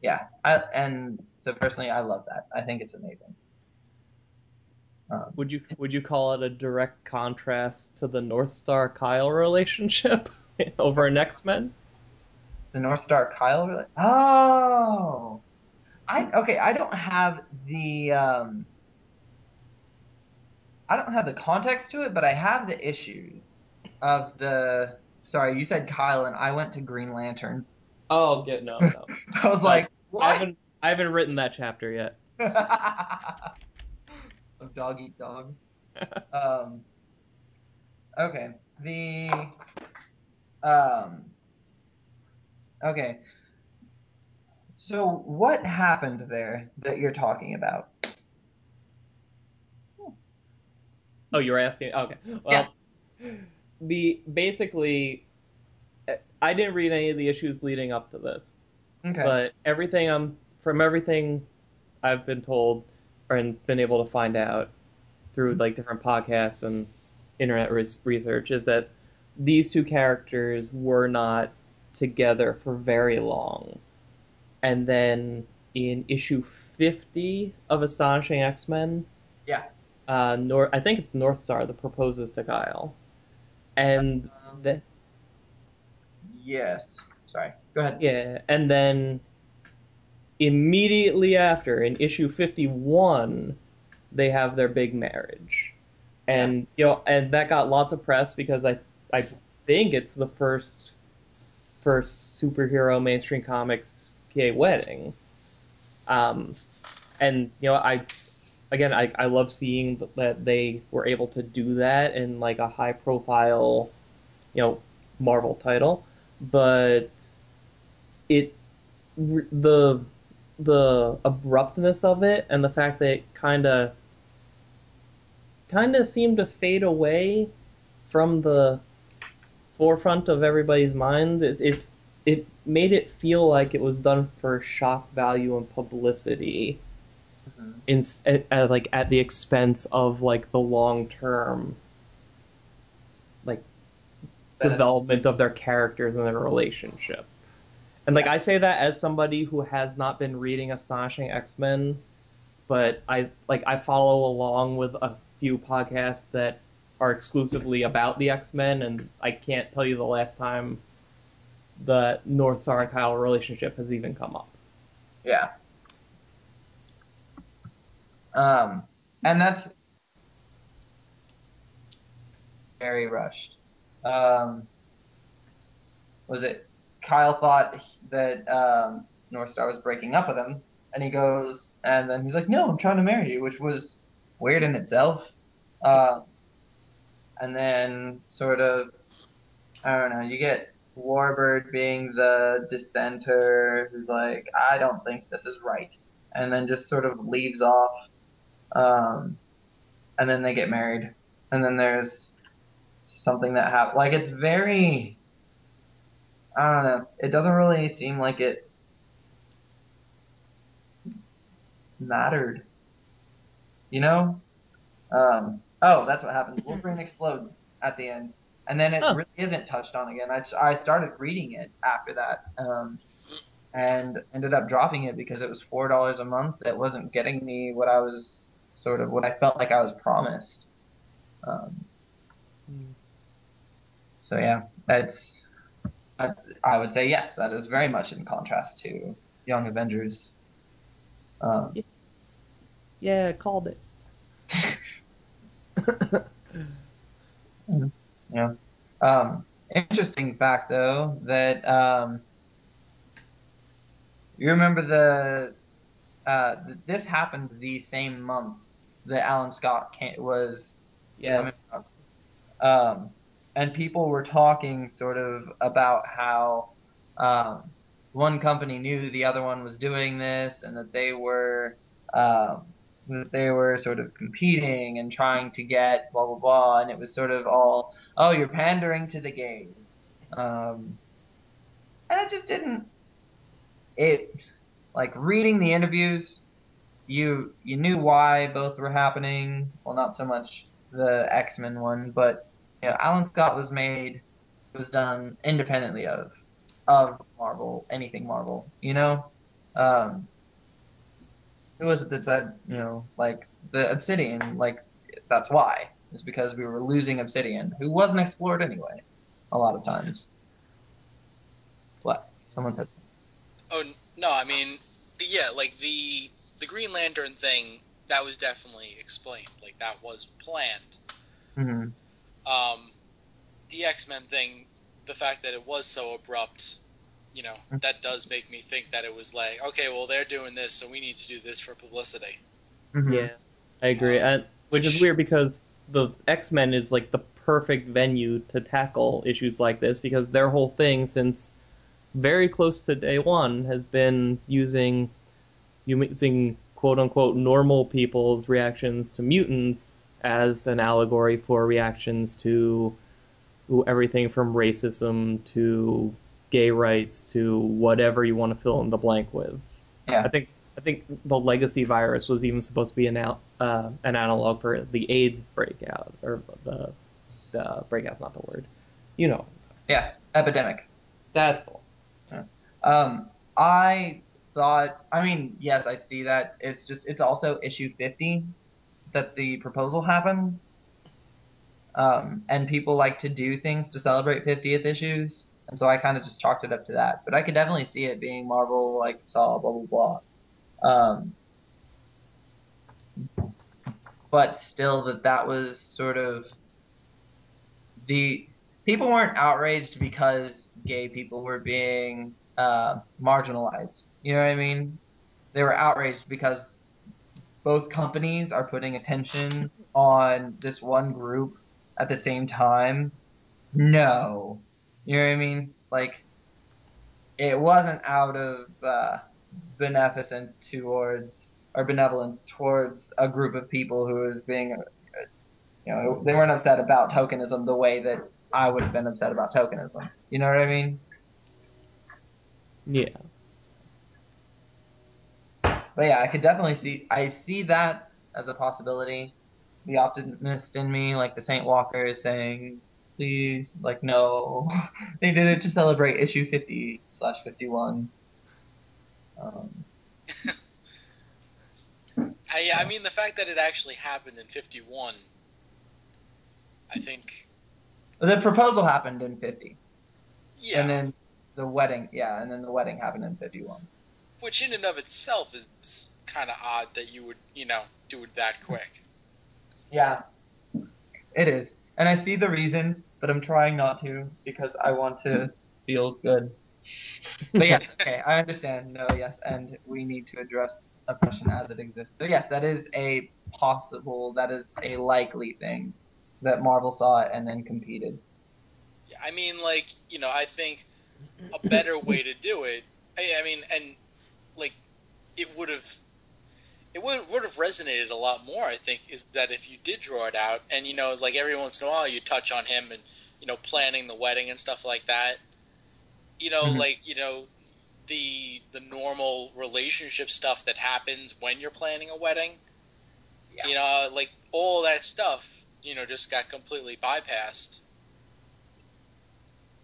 Yeah. I, and so personally, I love that. I think it's amazing. Um, Would you would you call it a direct contrast to the Northstar Kyle relationship *laughs* over in X Men? the Northstar Kyle, really? Oh! I, okay, I don't have the, um, I don't have the context to it, but I have the issues of the, sorry, you said Kyle and I went to Green Lantern. Oh, get no, no. *laughs* I was like, I haven't I haven't written that chapter yet. *laughs* of dog eat dog. *laughs* Um, okay, the um, okay. So what happened there that you're talking about? Oh, you were asking. Okay. Well, the basically, I didn't read any of the issues leading up to this, Okay. but everything I'm from everything I've been told and been able to find out through like different podcasts and internet res- research is that these two characters were not together for very long, and then in issue 50 of Astonishing X-Men, Yeah. uh, Nor- I think it's Northstar that proposes to Kyle, and Um, the, yes. Sorry. Go ahead. yeah, and then immediately after, in issue 51, they have their big marriage. And, you know, and that got lots of press because I, I think it's the first, first superhero mainstream comics gay wedding. Um, and, you know, I, again, I, I love seeing that they were able to do that in, like, a high profile, you know, Marvel title. But it the the abruptness of it and the fact that it kind of kind of seemed to fade away from the forefront of everybody's mind it, it it made it feel like it was done for shock value and publicity Mhm. in at, at, like at the expense of like the long term like development of their characters and their relationship. And like Yeah. I say that as somebody who has not been reading Astonishing X-Men, but I like I follow along with a few podcasts that are exclusively about the X-Men and I can't tell you the last time the Northstar and Kyle relationship has even come up. Yeah. Um, and that's very rushed. Um, was it Kyle thought that um, Northstar was breaking up with him, and he goes, and then he's like, "No, I'm trying to marry you," which was weird in itself. Uh, and then sort of, I don't know, you get Warbird being the dissenter who's like, I don't think this is right, and then just sort of leaves off. Um, and then they get married, and then there's something that happens. Like it's very, I don't know. It doesn't really seem like it mattered. You know? Um, oh, that's what happens. Wolverine explodes at the end, and then it Oh. really isn't touched on again. I, I started reading it after that, um, and ended up dropping it because it was four dollars a month. It wasn't getting me what I was sort of what I felt like I was promised. Um, so yeah, that's that's I would say yes. That is very much in contrast to Young Avengers. Um, Yeah, called it. *laughs* Yeah. Um, interesting fact though that um, you remember the uh, th- this happened the same month that Alan Scott can was yes. um, and people were talking sort of about how um, one company knew the other one was doing this and that they were um, that they were sort of competing and trying to get blah blah blah and it was sort of all oh you're pandering to the gays um, and it just didn't it like reading the interviews you you knew why both were happening well not so much the X-Men one but you know, Alan Scott was made was done independently of of Marvel, anything Marvel, you know. Um, who was it that said, you know, like the Obsidian, like that's why is because we were losing Obsidian, who wasn't explored anyway, a lot of times. What? Someone said. Oh no, I mean, yeah, like the the Green Lantern thing that was definitely explained. Like that was planned. hmm Um, the X Men thing, the fact that it was so abrupt, you know, that does make me think that it was like, okay, well they're doing this, so we need to do this for publicity. hmm Yeah, I agree. Um, and, which is weird because the X Men is like the perfect venue to tackle issues like this because their whole thing since very close to day one has been using using quote unquote normal people's reactions to mutants as an allegory for reactions to everything from racism to gay rights to whatever you want to fill in the blank with. Yeah. I think I think the legacy virus was even supposed to be an al- uh, an analog for the AIDS breakout or the the breakout's not the word. You know, Yeah. Epidemic. that's one. Um, I thought, I mean, yes, I see that. It's just, it's also issue 50 that the proposal happens. Um, and people like to do things to celebrate 50th issues. And so I kind of just chalked it up to that. But I could definitely see it being Marvel, like, saw, blah, blah, blah. Um, but still that that was sort of the people weren't outraged because gay people were being uh, marginalized. You know what I mean? They were outraged because both companies are putting attention on this one group at the same time. No, you know what I mean? Like, it wasn't out of uh, beneficence towards or benevolence towards a group of people who was being, uh, you know, they weren't upset about tokenism the way that I would have been upset about tokenism. You know what I mean? Yeah. But yeah, I could definitely see. I see that as a possibility. The optimist in me, like the Saint Walker, is saying, "Please, like, no, *laughs* they did it to celebrate issue fifty slash fifty one." Um, *laughs* I, I mean, the fact that it actually happened in '51, I think, the proposal happened in fifty, yeah, and then the wedding, yeah, and then the wedding happened in fifty one. Which in and of itself is kind of odd that you would, you know, do it that quick. Yeah, it is, and I see the reason, but I'm trying not to because I want to feel good But yes, *laughs* okay, I understand. No, yes, and we need to address oppression as it exists. So yes, that is a possible, that is a likely thing that Marvel saw it and then competed. Yeah, I mean, like you know, I think a better way to do it. I, I mean, and like it would have. It would would have resonated a lot more, I think, is that if you did draw it out, and you know, like every once in a while, you touch on him and you know, planning the wedding and stuff like that. You know, Mhm. like you know, the the normal relationship stuff that happens when you're planning a wedding. Yeah. You know, like all that stuff, you know, just got completely bypassed.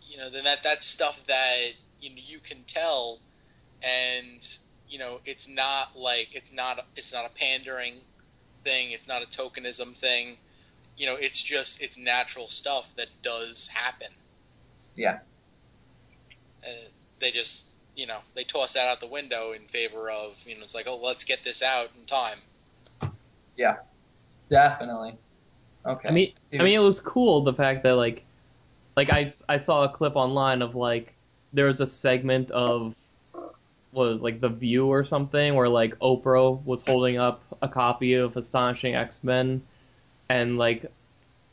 You know, then that that's stuff that you know you can tell, and you know, it's not like it's not it's not a pandering thing. It's not a tokenism thing. You know, it's just it's natural stuff that does happen. Yeah. Uh, they just you know they toss that out the window in favor of you know it's like oh let's get this out in time. Yeah. Definitely. Okay. I mean, I mean, it was cool the fact that like, like I, I saw a clip online of like there was a segment of was like the View or something where like Oprah was holding up a copy of Astonishing X Men, and like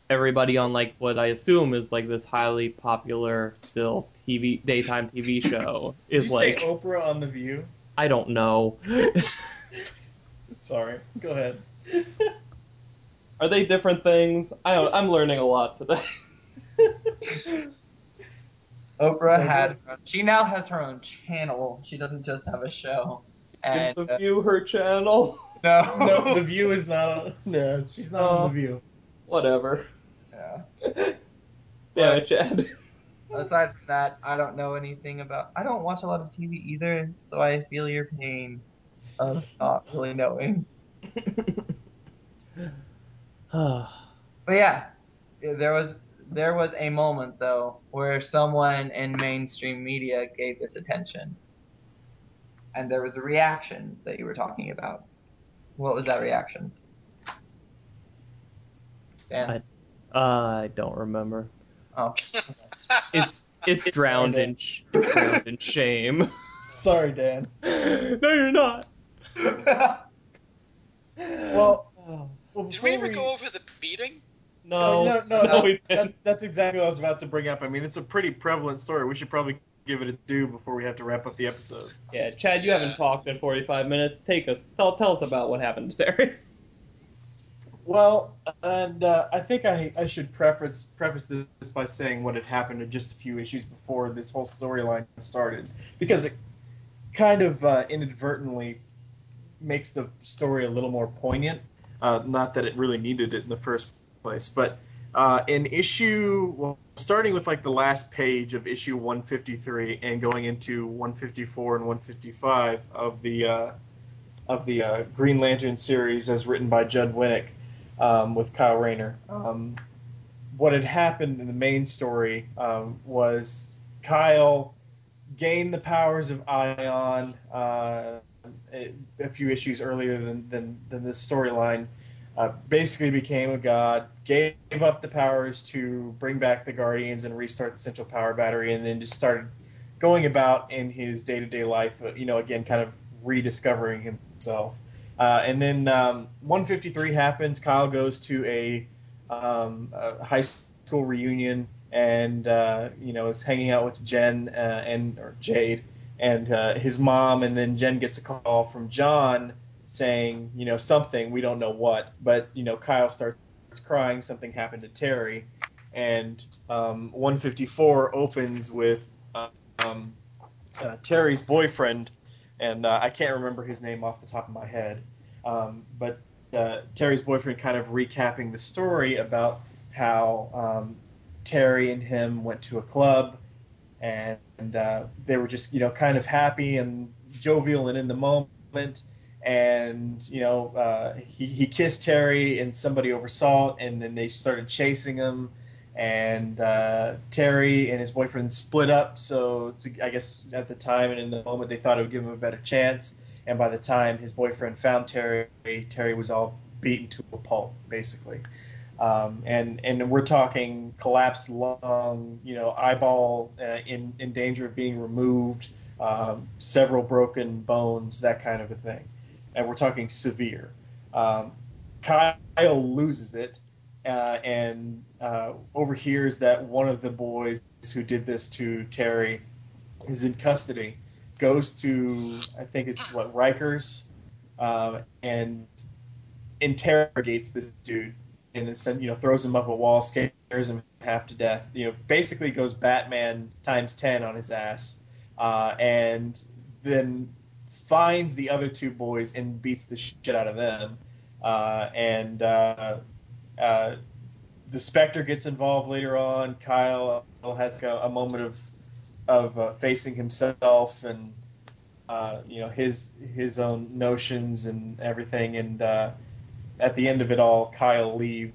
everybody on like what I assume is like this highly popular still TV daytime TV *laughs* show Did is you like say Oprah on the View? I don't know. *laughs* Sorry, go ahead. Are they different things? I don't, I'm learning a lot today. *laughs* Oprah Okay. had. She now has her own channel. She doesn't just have a show. And is the uh, View her channel? *laughs* no. no, the View is not. On, no, she's not on Oh. the View. Whatever. Yeah. *laughs* Damn it, Chad. Aside from that, I don't know anything about. I don't watch a lot of TV either, so I feel your pain of not really knowing. *laughs* But yeah, there was there was a moment though where someone in mainstream media gave this attention, and there was a reaction that you were talking about. What was that reaction? Dan? I- uh, I don't remember. oh, *laughs* It's it's drowned in sh- it's drowned in shame. *laughs* Sorry, Dan. *laughs* no, you're not. Well, well Did we before ever go over the beating? No, no, no, no, no, that's, that's exactly what I was about to bring up. I mean, it's a pretty prevalent story. We should probably give it a due before we have to wrap up the episode. Yeah, Chad, you Yeah. haven't talked in 45 minutes. Take us, tell tell us about what happened to Terry. Well, and uh, I think I, I should preface preface this by saying what had happened just a few issues before this whole storyline started, because it kind of uh, inadvertently makes the story a little more poignant. Uh, not that it really needed it in the first place, but uh, in issue, well, starting with like the last page of issue 153 and going into 154 and 155 of the uh, of the uh, Green Lantern series as written by Judd Winick um, with Kyle Rayner. Um, what had happened in the main story um, was Kyle gained the powers of Ion uh, a, a few issues earlier than, than, than this storyline. Uh, basically became a god, gave up the powers to bring back the Guardians and restart the Central Power Battery, and then just started going about in his day to day life, uh, you know, again, kind of rediscovering himself. Uh, and then um, 153 happens. Kyle goes to a, um, a high school reunion and uh, you know is hanging out with Jen uh, and or Jade and his mom. And then Jen gets a call from John saying you know something we don't know what, but you know Kyle starts crying. Something happened to Terry, and um, 154 opens with uh, um, uh, Terry's boyfriend and uh, I can't remember his name off the top of my head. Um, but uh, Terry's boyfriend kind of recapping the story about how um, Terry and him went to a club and, and uh, they were just you know kind of happy and jovial and in the moment. And you know uh, he, he kissed Terry and somebody oversaw it, and then they started chasing him and uh, Terry and his boyfriend split up. So to, I guess at the time and in the moment they thought it would give him a better chance. And by the time his boyfriend found Terry, Terry was all beaten to a pulp, basically. Um, and and we're talking collapsed lung, you know, eyeball uh, in in danger of being removed, um, several broken bones, that kind of a thing, and we're talking severe. Um, Kyle loses it uh, and uh, overhears that one of the boys who did this to Terry is in custody. Goes to I think it's what Rikers, um, and interrogates this dude and then you know throws him up a wall, scares him half to death. You know, basically goes Batman times ten on his ass, uh, and then finds the other two boys and beats the shit out of them. Uh, and uh, uh the Spectre gets involved later on. Kyle has a, a moment of of uh, facing himself and uh, you know his his own notions and everything. And at the end of it all, Kyle leaves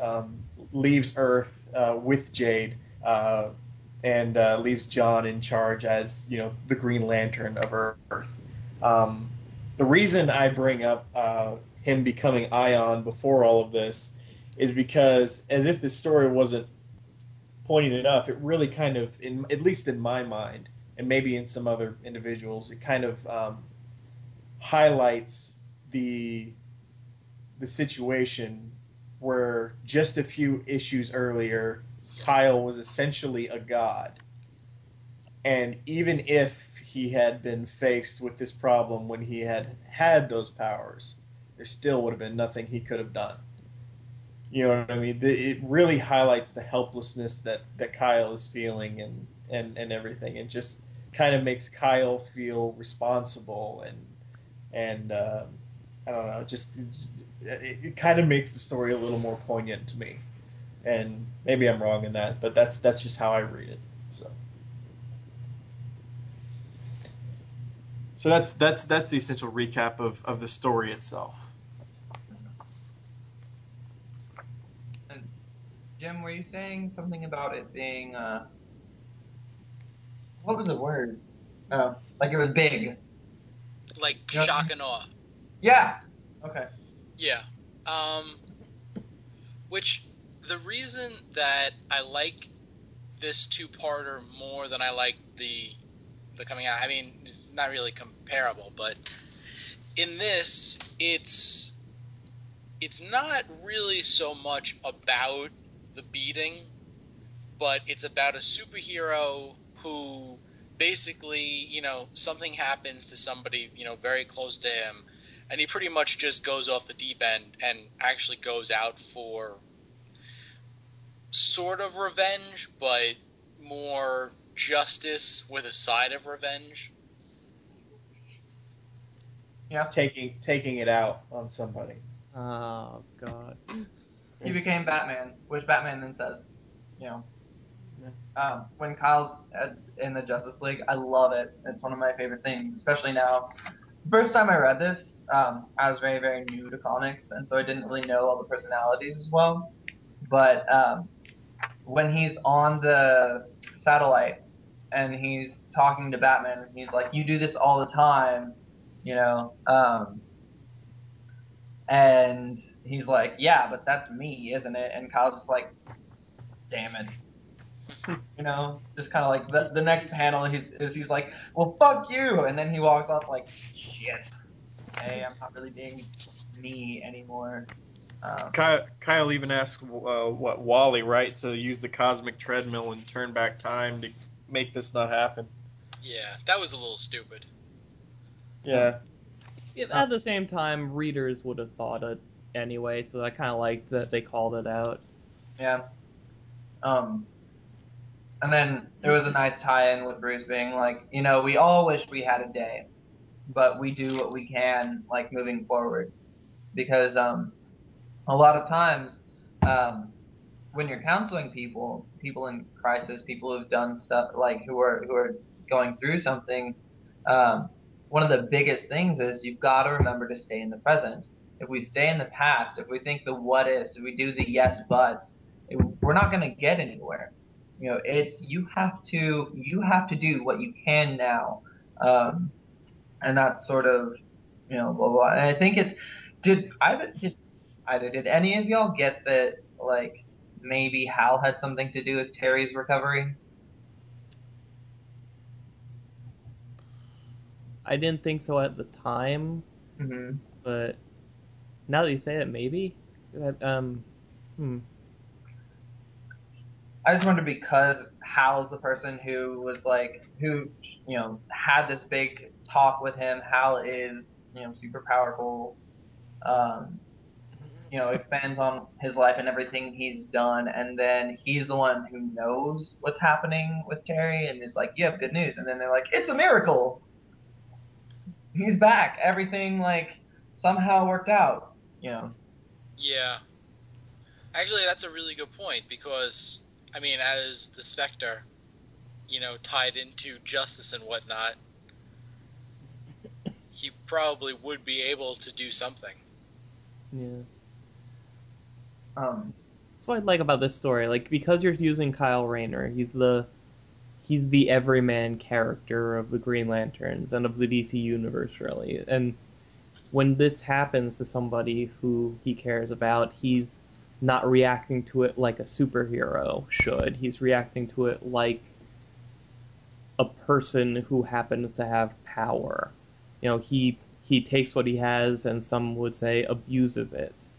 um, leaves Earth uh, with Jade uh, and uh, leaves John in charge as you know the Green Lantern of Earth. Um, the reason I bring up uh, him becoming Ion before all of this is because, as if this story wasn't poignant enough, it really kind of, in, at least in my mind, and maybe in some other individuals, it kind of um, highlights the the situation where just a few issues earlier, Kyle was essentially a god. And even if he had been faced with this problem when he had had those powers, there still would have been nothing he could have done. You know what I mean? It really highlights the helplessness that, that Kyle is feeling and, and, and everything. It just kind of makes Kyle feel responsible and and uh, I don't know, just it, it kind of makes the story a little more poignant to me. And maybe I'm wrong in that, but that's that's just how I read it. So. So that's that's that's the essential recap of, of the story itself. And Jim, were you saying something about it being uh, what was the word? Oh, like it was big. Like shock and awe. Yeah. Okay. Yeah. Um, which the reason that I like this two-parter more than I like the the coming out. I mean, it's not really comparable, but in this, it's it's not really so much about the beating, but it's about a superhero who basically, you know, something happens to somebody, you know, very close to him, and he pretty much just goes off the deep end and actually goes out for sort of revenge, but more justice with a side of revenge. Yeah. Taking taking it out on somebody. Oh God. He became Batman, which Batman then says, you know. Um, when Kyle's at, in the Justice League, I love it. It's one of my favorite things, especially now first time I read this, um, I was very, very new to comics, and so I didn't really know all the personalities as well. But um, when he's on the satellite and he's talking to Batman, he's like, "You do this all the time," you know. Um, and he's like, "Yeah, but that's me, isn't it?" And Kyle's just like, "Damn it." *laughs* you know, just kind of like the, the next panel, he's is he's like, well, fuck you, and then he walks off like, shit, hey, I'm not really being me anymore. Um, Kyle, Kyle even asked uh, what Wally, right, to use the cosmic treadmill and turn back time to make this not happen. Yeah, that was a little stupid. Yeah. yeah at the same time, readers would have thought it anyway, so I kind of liked that they called it out. Yeah. Um, and then it was a nice tie-in with Bruce being like, you know, we all wish we had a day, but we do what we can, like moving forward, because um, a lot of times um, when you're counseling people, people in crisis, people who've done stuff like who are who are going through something, um, one of the biggest things is you've got to remember to stay in the present. If we stay in the past, if we think the what ifs, if we do the yes buts, it, we're not going to get anywhere you know, it's you have to you have to do what you can now, um, and that's sort of you know blah blah. And I think it's did either did either. Did any of y'all get that like maybe Hal had something to do with Terry's recovery? I didn't think so at the time, hmm but now that you say it, maybe. Um, hmm. I just wonder because Hal's the person who was like who you know had this big talk with him. Hal is you know super powerful. Um, you know expands on his life and everything he's done, and then he's the one who knows what's happening with Terry, and is like, "You have good news," and then they're like, "It's a miracle. He's back. Everything like somehow worked out." You know. Yeah. Actually, that's a really good point because, I mean, as the Spectre, you know, tied into justice and whatnot, he probably would be able to do something. Yeah. Um, That's what I like about this story. Like because you're using Kyle Rayner, he's the he's the everyman character of the Green Lanterns and of the DC universe, really. And when this happens to somebody who he cares about, he's not reacting to it like a superhero should. He's reacting to it like a person who happens to have power. You know, he he takes what he has and some would say abuses it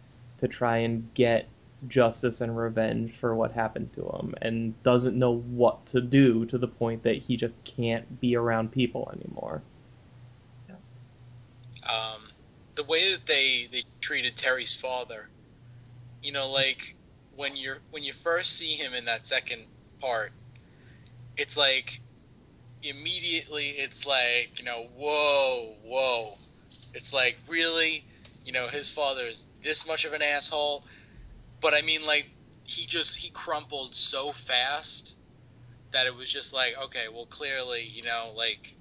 to try and get justice and revenge for what happened to him and doesn't know what to do to the point that he just can't be around people anymore. um, the way that they they treated Terry's father, you know, like when you're when you first see him in that second part, it's like immediately it's like you know whoa whoa, it's like really, you know, his father is this much of an asshole, but I mean like he just he crumpled so fast that it was just like okay well clearly you know like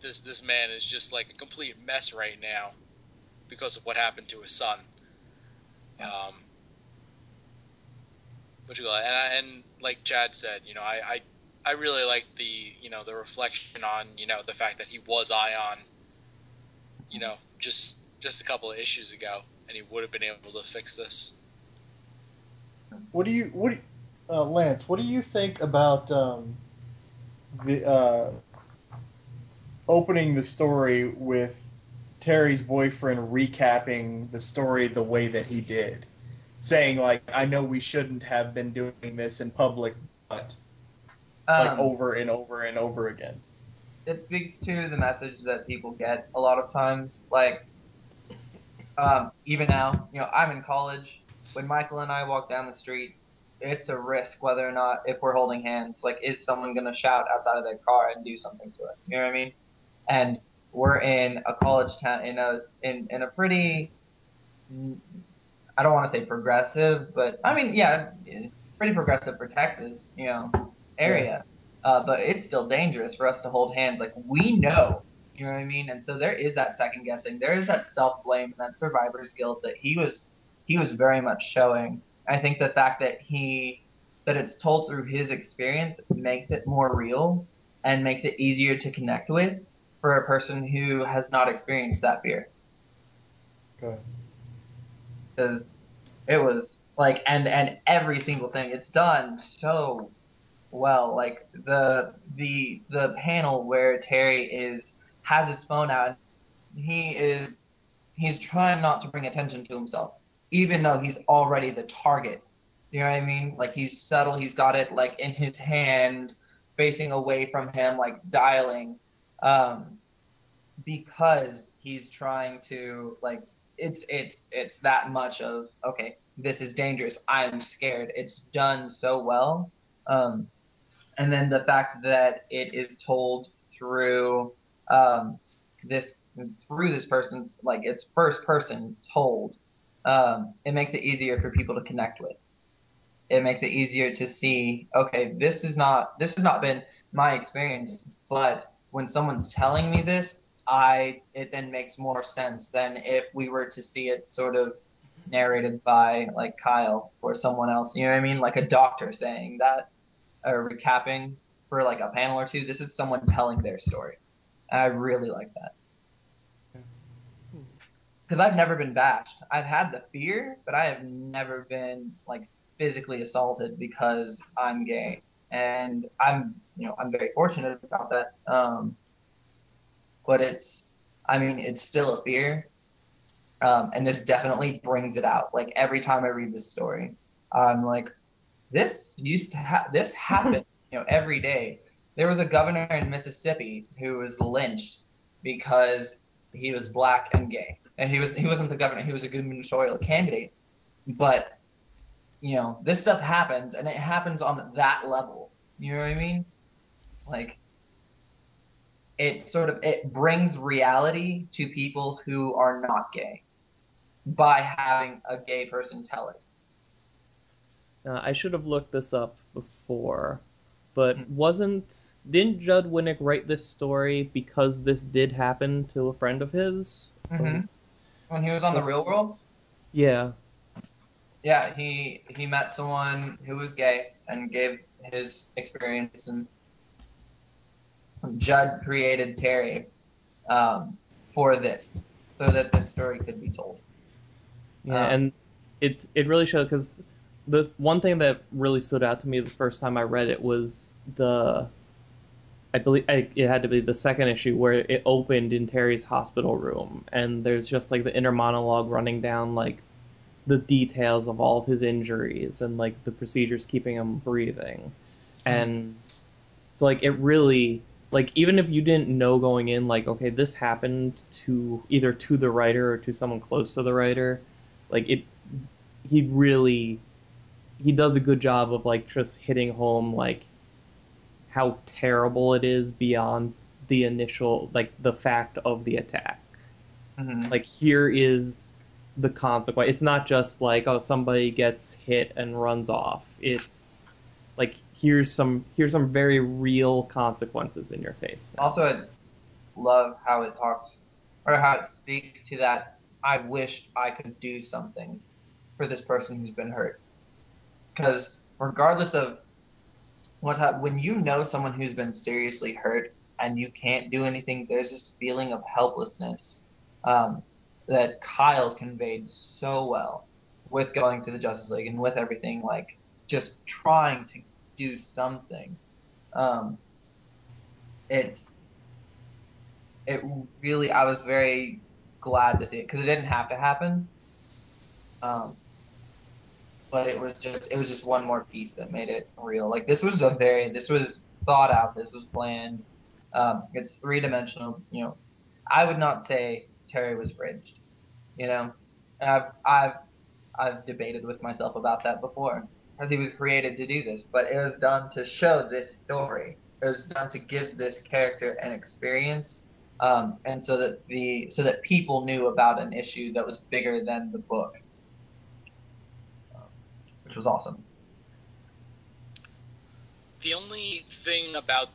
this this man is just like a complete mess right now because of what happened to his son. Um, what you call it? And, I, and like Chad said, you know, I, I I really like the you know the reflection on you know the fact that he was Ion, you know, just just a couple of issues ago, and he would have been able to fix this. What do you what uh, Lance? What do you think about um, the uh, opening the story with Terry's boyfriend recapping the story the way that he did, saying like, "I know we shouldn't have been doing this in public, but like um, over and over and over again." it speaks to the message that people get a lot of times. Like, um, even now, you know, I'm in college. When Michael and I walk down the street, it's a risk whether or not, if we're holding hands, like, is someone going to shout outside of their car and do something to us? You know what I mean? And we're in a college town, in a, in, in a pretty, I don't want to say progressive, but I mean, yeah, pretty progressive for Texas, you know, area. Uh, but it's still dangerous for us to hold hands. Like we know, you know what I mean. And so there is that second guessing. There is that self blame, and that survivor's guilt that he was he was very much showing. I think the fact that he that it's told through his experience makes it more real and makes it easier to connect with for a person who has not experienced that fear. Because it was like and and every single thing it's done so well. Like the the the panel where Terry is has his phone out, he is he's trying not to bring attention to himself, even though he's already the target. You know what I mean? Like he's subtle, he's got it like in his hand, facing away from him, like dialing, um, because he's trying to like it's it's it's that much of okay, this is dangerous. I'm scared. It's done so well. Um, and then the fact that it is told through um, this through this person's like it's first person told um, it makes it easier for people to connect with it makes it easier to see okay this is not this has not been my experience but when someone's telling me this i it then makes more sense than if we were to see it sort of narrated by like kyle or someone else you know what i mean like a doctor saying that or recapping for like a panel or two. This is someone telling their story. I really like that. because I've never been bashed. I've had the fear, but I have never been like physically assaulted because I'm gay, and I'm you know I'm very fortunate about that. Um, but it's I mean it's still a fear, um, and this definitely brings it out. Like every time I read this story, I'm like, this used to ha- this happened *laughs* you know every day. There was a governor in Mississippi who was lynched because he was black and gay, and he was he wasn't the governor. He was a gubernatorial candidate, but you know this stuff happens, and it happens on that level. You know what I mean? Like it sort of it brings reality to people who are not gay by having a gay person tell it. Uh, I should have looked this up before, but Hmm. wasn't didn't Judd Winick write this story because this did happen to a friend of his? Mm-hmm. When he was on So- the Real World, Yeah. yeah, he he met someone who was gay and gave his experience, and Judd created Terry um, for this, so that this story could be told. Yeah, Um, and it it really showed because the one thing that really stood out to me the first time I read it was the I believe I, it had to be the second issue where it opened in Terry's hospital room, and there's just like the inner monologue running down like the details of all of his injuries and like the procedures keeping him breathing, and so like it really like even if you didn't know going in like okay this happened to either to the writer or to someone close to the writer like it he really he does a good job of like just hitting home like how terrible it is beyond the initial like the fact of the attack Mhm. like here is the consequence it's not just like oh somebody gets hit and runs off it's like here's some here's some very real consequences in your face now. Also, I love how it talks or how it speaks to that. I wish I could do something for this person who's been hurt. Because regardless of what's happened, when you know someone who's been seriously hurt and you can't do anything, there's this feeling of helplessness um, that Kyle conveyed so well with going to the Justice League and with everything, like just trying to do something. Um, it's it really I was very glad to see it because it didn't have to happen. Um, but it was just it was just one more piece that made it real. Like this was a very this was thought out. This was planned. Um, it's three dimensional. You know, I would not say Terry was fridged. You know, I've I've I've debated with myself about that before because he was created to do this, but it was done to show this story. It was done to give this character an experience, um, and so that the so that people knew about an issue that was bigger than the book, which was awesome. The only thing about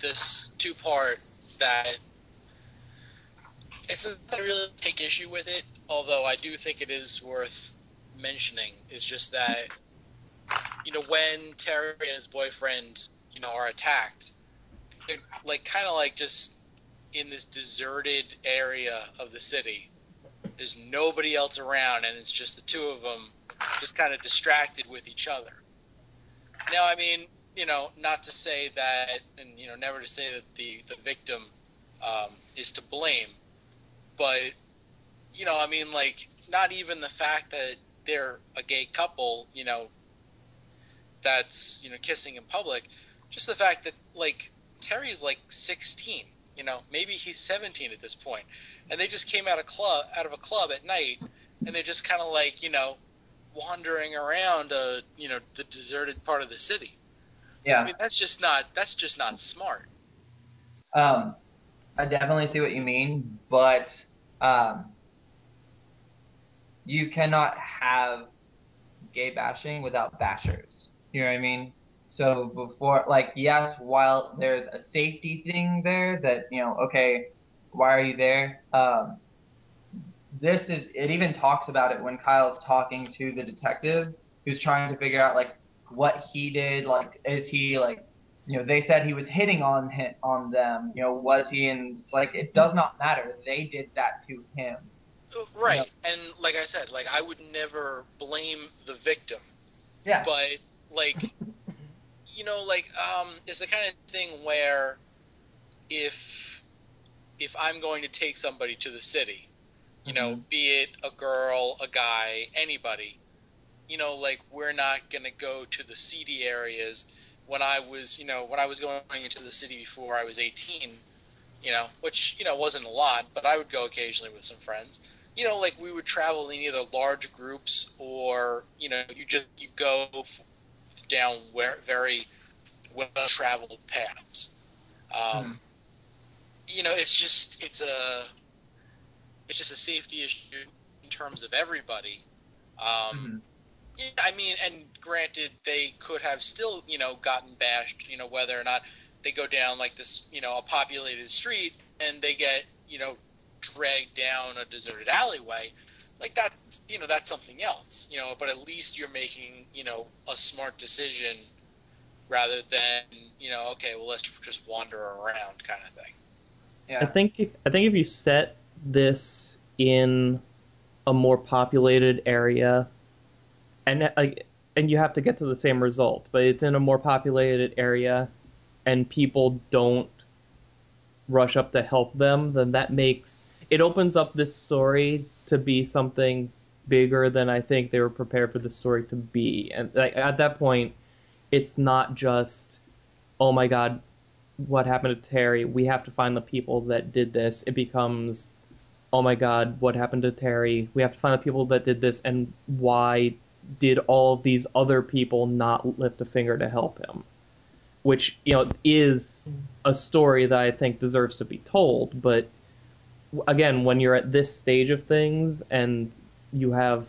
this two part that it's not really take issue with it, although I do think it is worth mentioning, is just that you know when Terry and his boyfriend you know are attacked, they're like kind of like just in this deserted area of the city. There's nobody else around, and it's just the two of them, just kind of distracted with each other. Now, I mean, you know, not to say that, and you know, never to say that the the victim um, is to blame, but you know, I mean, like, not even the fact that they're a gay couple, you know, that's you know kissing in public, just the fact that like Terry's like 16, you know, maybe he's 17 at this point, and they just came out of club out of a club at night, and they're just kind of like you know wandering around a you know the deserted part of the city. Yeah, I mean, that's just not that's just not smart. um, I definitely see what you mean, but um, you cannot have gay bashing without bashers. You know what I mean? So before, like, yes, while there's a safety thing there that you know, okay, why are you there? Um, this is it. Even talks about it when Kyle's talking to the detective who's trying to figure out like what he did. Like, is he like you know, they said he was hitting on him, on them. You know, was he? And it's like it does not matter. They did that to him. Right, and like I said, like I would never blame the victim, Yeah. but like, *laughs* you know, like um, it's the kind of thing where if if I'm going to take somebody to the city, you know, be it a girl, a guy, anybody, you know, like we're not gonna go to the seedy areas. When I was, you know, when I was going into the city before I was 18, you know, which you know wasn't a lot, but I would go occasionally with some friends. You know, like we would travel in either large groups or you know you just you go f- down where very well traveled paths. Um, You know, it's just it's a it's just a safety issue in terms of everybody. Um, Mhm. yeah, I mean, and granted, they could have still, you know, gotten bashed, you know, whether or not they go down like this, you know, a populated street and they get, you know, dragged down a deserted alleyway. Like that's, you know, that's something else, you know, but at least you're making, you know, a smart decision rather than, you know, okay, well, let's just wander around kind of thing. Yeah. I think if, I think if you set this in a more populated area, and like, and you have to get to the same result, but it's in a more populated area, and people don't rush up to help them, then that makes it opens up this story to be something bigger than I think they were prepared for the story to be. And like, at that point, it's not just, oh my god, what happened to Terry? We have to find the people that did this. It becomes, oh my god, what happened to Terry? We have to find the people that did this, and why did all of these other people not lift a finger to help him? Which, you know, is a story that I think deserves to be told, but again, when you're at this stage of things and you have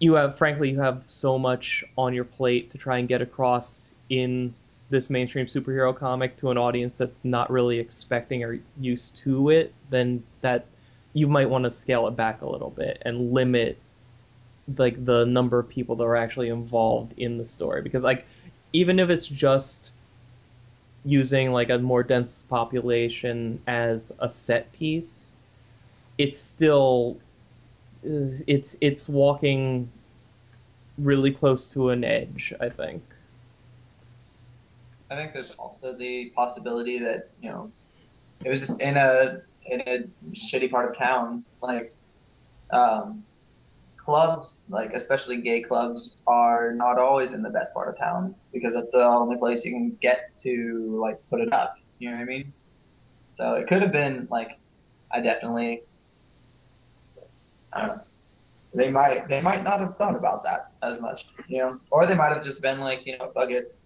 you have frankly you have so much on your plate to try and get across in this mainstream superhero comic to an audience that's not really expecting or used to it, then that you might want to scale it back a little bit and limit like the number of people that are actually involved in the story because like even if it's just using like a more dense population as a set piece, it's still it's it's walking really close to an edge, I think. I think there's also the possibility that you know it was just in a in a shitty part of town. Like um, clubs, like especially gay clubs, are not always in the best part of town because that's the only place you can get to like put it up. You know what I mean? So it could have been like I definitely I don't know. They might they might not have thought about that as much, you know, or they might have just been like, you know, fuck it,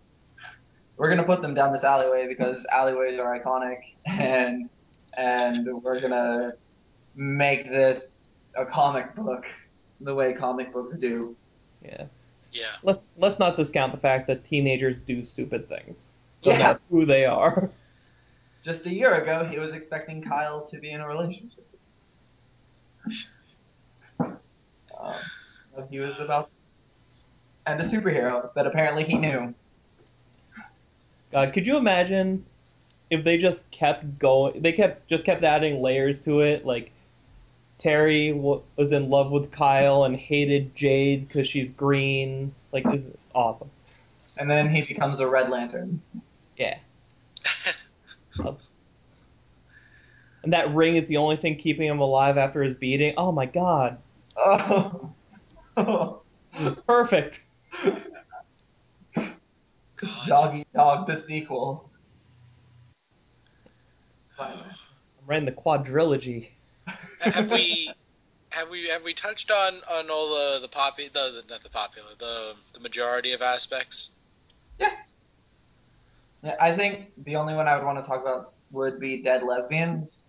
we're gonna put them down this alleyway because alleyways are iconic, and and we're gonna make this a comic book the way comic books do. Yeah. Yeah. Let's let's not discount the fact that teenagers do stupid things. No Yeah. matter who they are. Just a year ago, he was expecting Kyle to be in a relationship. *laughs* Um, he was about and a superhero that apparently he knew. God, could you imagine if they just kept going? They kept just kept adding layers to it. Like Terry w- was in love with Kyle and hated Jade because she's green. Like this is awesome. And then he becomes a Red Lantern. Yeah. *laughs* And that ring is the only thing keeping him alive after his beating. Oh my God, Oh. *laughs* this is perfect. *laughs* God. Dog the sequel. I'm writing the quadrilogy. have we have we have we touched on on all the the popu- the, the not the popular the the majority of aspects? Yeah, I think the only one I would want to talk about would be Dead Lesbians.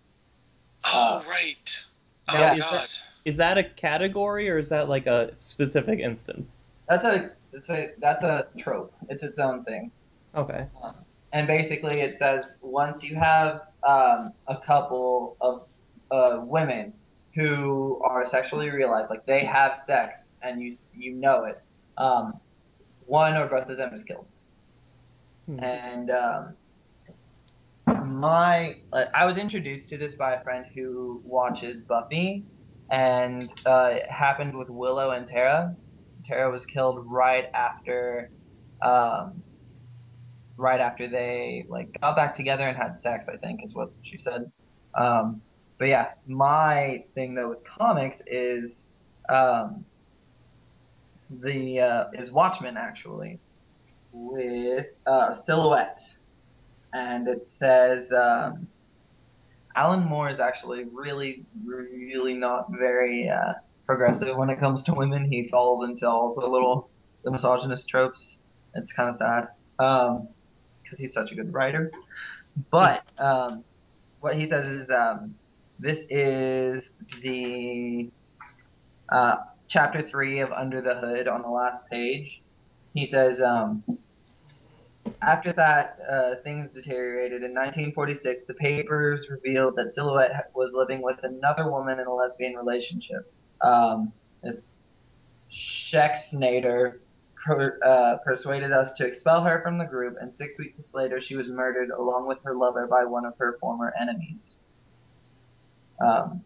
Oh Uh, right. Oh yeah. Is that- Is that a category or is that like a specific instance? That's a, it's a that's a trope. It's its own thing. Okay. And basically, it says once you have um, a couple of uh, women who are sexually realized, like they have sex, and you you know it, um, one or both of them is killed. Hmm. And um, my I was introduced to this by a friend who watches Buffy, and uh, it happened with Willow and Tara. Tara was killed right after, um, right after they like got back together and had sex. I think is what she said. Um, but yeah, my thing though with comics is um, the uh, is Watchmen actually with uh, Silhouette, and it says um, Alan Moore is actually really, really not very uh, progressive when it comes to women. He falls into all the little the misogynist tropes. It's kind of sad because um, he's such a good writer. But um, what he says is um, this is the uh, chapter three of Under the Hood on the last page. He says, um, after that, uh, things deteriorated. In 1946, the papers revealed that Silhouette was living with another woman in a lesbian relationship. Um, this Schexnayder per, uh, persuaded us to expel her from the group, and six weeks later, she was murdered along with her lover by one of her former enemies. Um,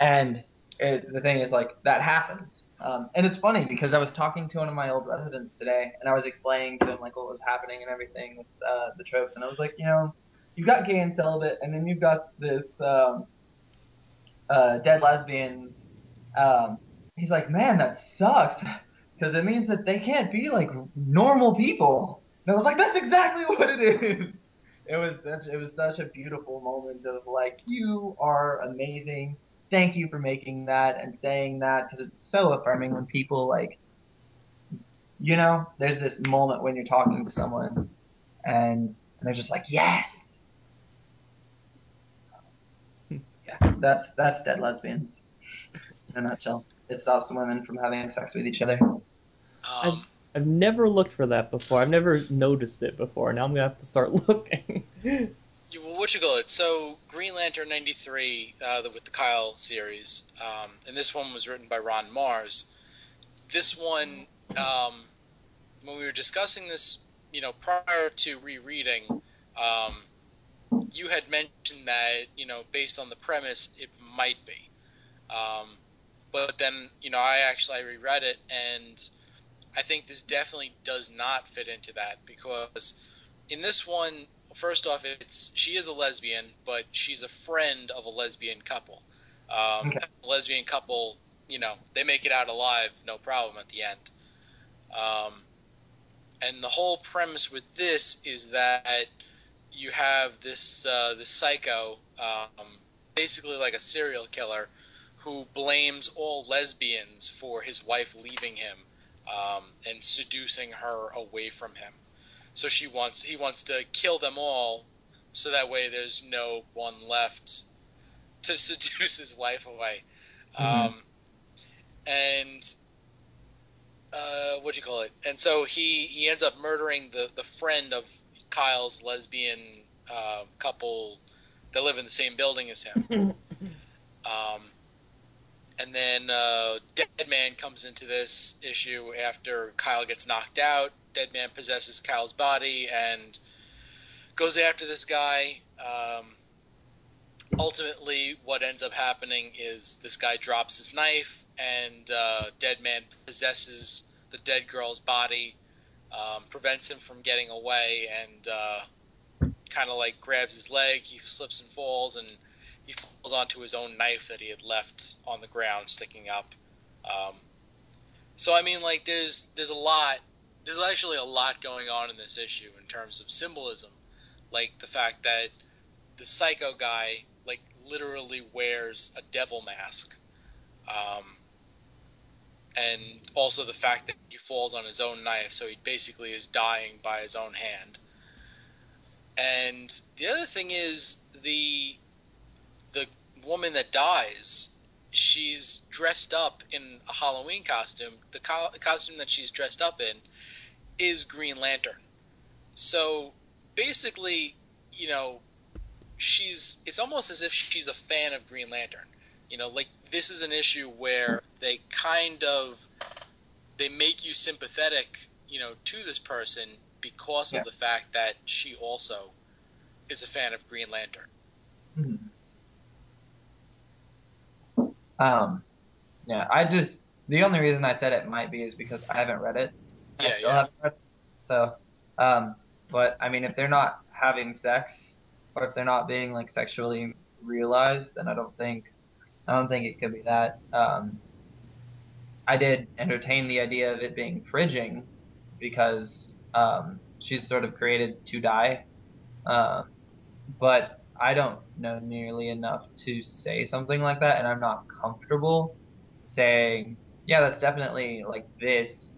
and it, the thing is, like, that happens. Um, and it's funny because I was talking to one of my old residents today, and I was explaining to him like what was happening and everything with uh, the tropes, and I was like, you know, you've got gay and celibate, and then you've got this um, uh, dead lesbians. Um, he's like, man, that sucks *laughs* because it means that they can't be like normal people. And I was like, that's exactly *laughs* what it is. It was such it was such a beautiful moment of like, you are amazing thank you for making that and saying that because it's so affirming when people like you know there's this moment when you're talking to someone and, and they're just like yes yeah that's that's dead lesbians in a nutshell it stops women from having sex with each other Um, I've never looked for that before. I've never noticed it before. Now I'm gonna have to start *laughs* looking. you- well, what you call it? So Green Lantern '93 uh, the, with the Kyle series, um, and this one was written by Ron Marz. This one, um, when we were discussing this, you know, prior to rereading, um, you had mentioned that you know, based on the premise, it might be. Um, but then, you know, I actually I reread it, and I think this definitely does not fit into that because in this one, first off, it's she is a lesbian, but she's a friend of a lesbian couple. Um, Okay. Lesbian couple, you know, they make it out alive, no problem at the end. Um, and the whole premise with this is that you have this uh, this psycho, um, basically like a serial killer, who blames all lesbians for his wife leaving him um, and seducing her away from him. So she wants he wants to kill them all, so that way there's no one left to *laughs* seduce his wife away. Mhm. Um, and uh, what do you call it? And so he he ends up murdering the the friend of Kyle's lesbian uh, couple that live in the same building as him. *laughs* Um, and then uh, Deadman comes into this issue after Kyle gets knocked out. Deadman possesses Kyle's body and goes after this guy. Um, ultimately, what ends up happening is this guy drops his knife, and uh, Deadman possesses the dead girl's body, um, prevents him from getting away, and uh, kind of like grabs his leg. He slips and falls, and he falls onto his own knife that he had left on the ground sticking up. Um, so I mean, like, there's there's a lot. There's actually a lot going on in this issue in terms of symbolism, like the fact that the psycho guy like literally wears a devil mask, um, and also the fact that he falls on his own knife, so he basically is dying by his own hand. And the other thing is the the woman that dies, she's dressed up in a Halloween costume. The co- costume that she's dressed up in is Green Lantern. So basically, you know, she's it's almost as if she's a fan of Green Lantern. You know, like this is an issue where they kind of they make you sympathetic, you know, to this person because Yeah. of the fact that she also is a fan of Green Lantern. Mhm. Um, yeah, I just the only reason I said it might be is because I haven't read it. I Yeah, still yeah. haven't read it. So, um, but I mean, if they're not having sex or if they're not being like sexually realized, then I don't think I don't think it could be that. Um, I did entertain the idea of it being fridging because um, she's sort of created to die. Um, but I don't know nearly enough to say something like that, and I'm not comfortable saying, yeah, that's definitely like this,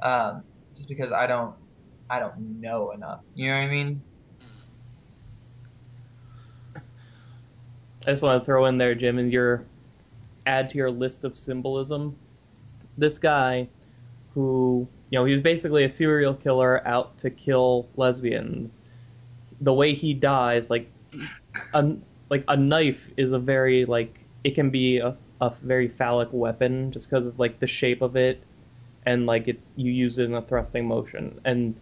um, just because I don't, I don't know enough. You know what I mean? I just want to throw in there, Jim, in your add to your list of symbolism. This guy, who you know, he was basically a serial killer out to kill lesbians. The way he dies, like a like a knife, is a very like it can be a, a very phallic weapon just because of like the shape of it, and like it's you use it in a thrusting motion. And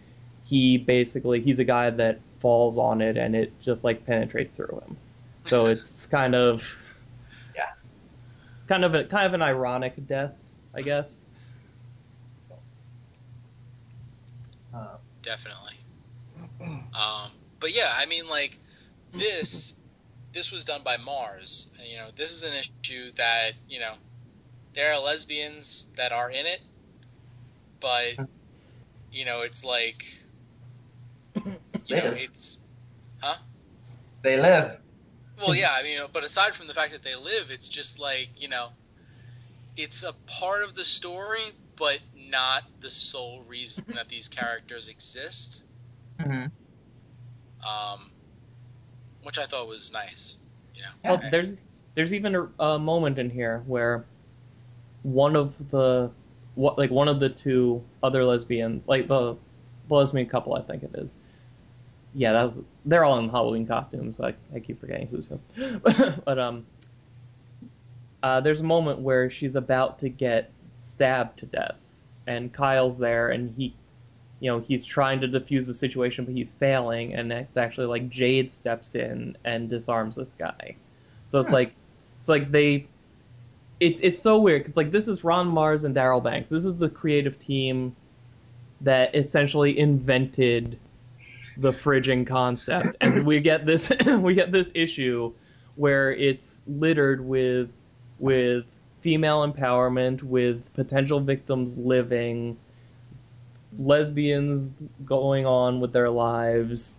he basically he's a guy that falls on it and it just like penetrates through him. So it's kind of kind of a kind of an ironic death, I guess. Uh, Definitely. Um, but yeah, I mean, like this, *laughs* this was done by Marz. You know, this is an issue that you know there are lesbians that are in it, but you know, it's like *coughs* you know, Live. it's they live. Well, yeah, I mean, but aside from the fact that they live, it's just like you know, it's a part of the story, but not the sole reason that these characters exist. hmm um, which I thought was nice. You know, Well, there's there's even a, a moment in here where one of the what like one of the two other lesbians, like the, the lesbian couple, I think it is. Yeah, that was they're all in Halloween costumes. I I keep forgetting who's who. *laughs* but um, uh, there's a moment where she's about to get stabbed to death, and Kyle's there, and he, you know, he's trying to defuse the situation, but he's failing, and it's actually like Jade steps in and disarms this guy. So it's Hmm. like, it's like they, it's it's so weird because like this is Ron Marz and Darryl Banks. This is the creative team that essentially invented the fridging concept, and we get this *laughs* we get this issue where it's littered with with female empowerment, with potential victims living, lesbians going on with their lives.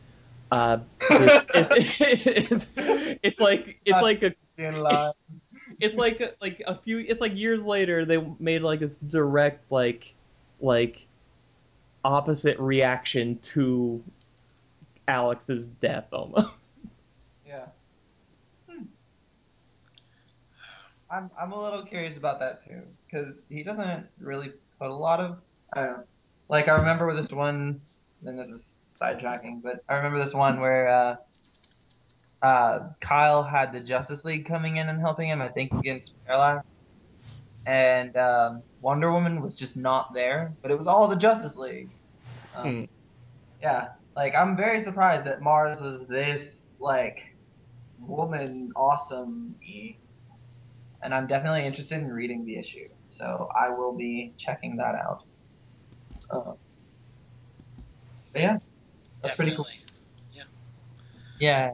Uh, it's, *laughs* it's, it's, it's like it's like a lives. it's like like a few it's like years later they made like this direct like like opposite reaction to Alex's death almost. Yeah. Hmm. I'm I'm a little curious about that too, because he doesn't really put a lot of I don't know. Like I remember with this one, and this is sidetracking, but I remember this one where uh, uh, Kyle had the Justice League coming in and helping him, I think against Parallax, and um, Wonder Woman was just not there, but it was all the Justice League. Um, Hmm. Yeah, like I'm very surprised that Marz was this like woman awesome and I'm definitely interested in reading the issue, so I will be checking that out. Uh, but yeah, that's pretty cool. Yeah. Yeah,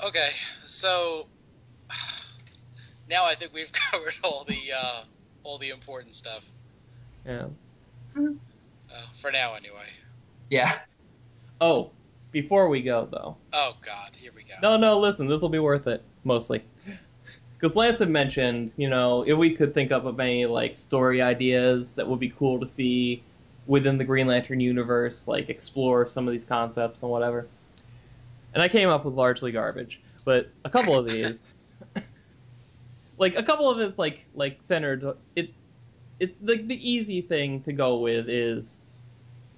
Okay, so *sighs* now I think we've *laughs* covered all the uh, all the important stuff Yeah. uh, for now, anyway. yeah. Oh, before we go though. Oh God, here we go. No, no, listen, this will be worth it mostly. Because Lance had mentioned, you know, if we could think up of any like story ideas that would be cool to see within the Green Lantern universe, like explore some of these concepts and whatever. And I came up with largely garbage, but a couple of these, *laughs* like a couple of it's like like centered. It it like the easy thing to go with is,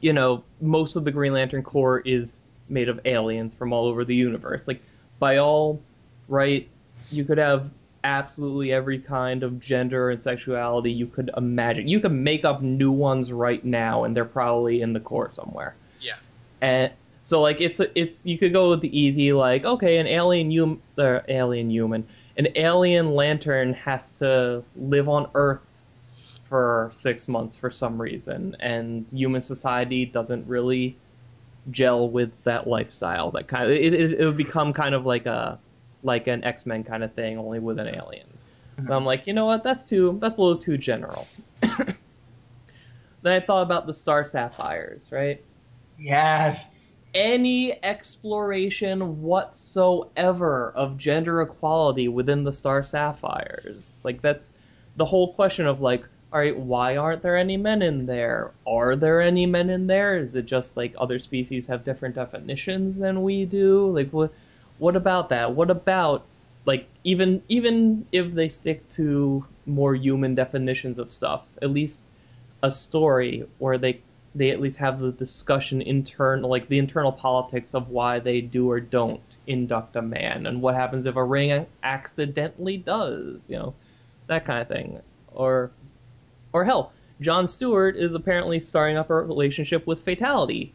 you know, most of the Green Lantern Corps is made of aliens from all over the universe. Like by all right, you could have absolutely every kind of gender and sexuality you could imagine. You could make up new ones right now, and they're probably in the Corps somewhere. Yeah. and so like it's it's you could go with the easy like okay an alien hum uh, alien human an alien lantern has to live on Earth for six months for some reason, and human society doesn't really gel with that lifestyle. That kind of it, it, it would become kind of like a like an X Men kind of thing, only with an alien. And I'm like, you know what? That's too that's a little too general. *coughs* then I thought about the Star Sapphires, right? Yes. Any exploration whatsoever of gender equality within the Star Sapphires. Like that's the whole question of like, all right, why aren't there any men in there? Are there any men in there? Is it just like other species have different definitions than we do? Like what what about that? What about like even even if they stick to more human definitions of stuff, at least a story where they they at least have the discussion internal like the internal politics of why they do or don't induct a man and what happens if a ring accidentally does, you know, that kind of thing. Or or hell, John Stewart is apparently starting up a relationship with Fatality.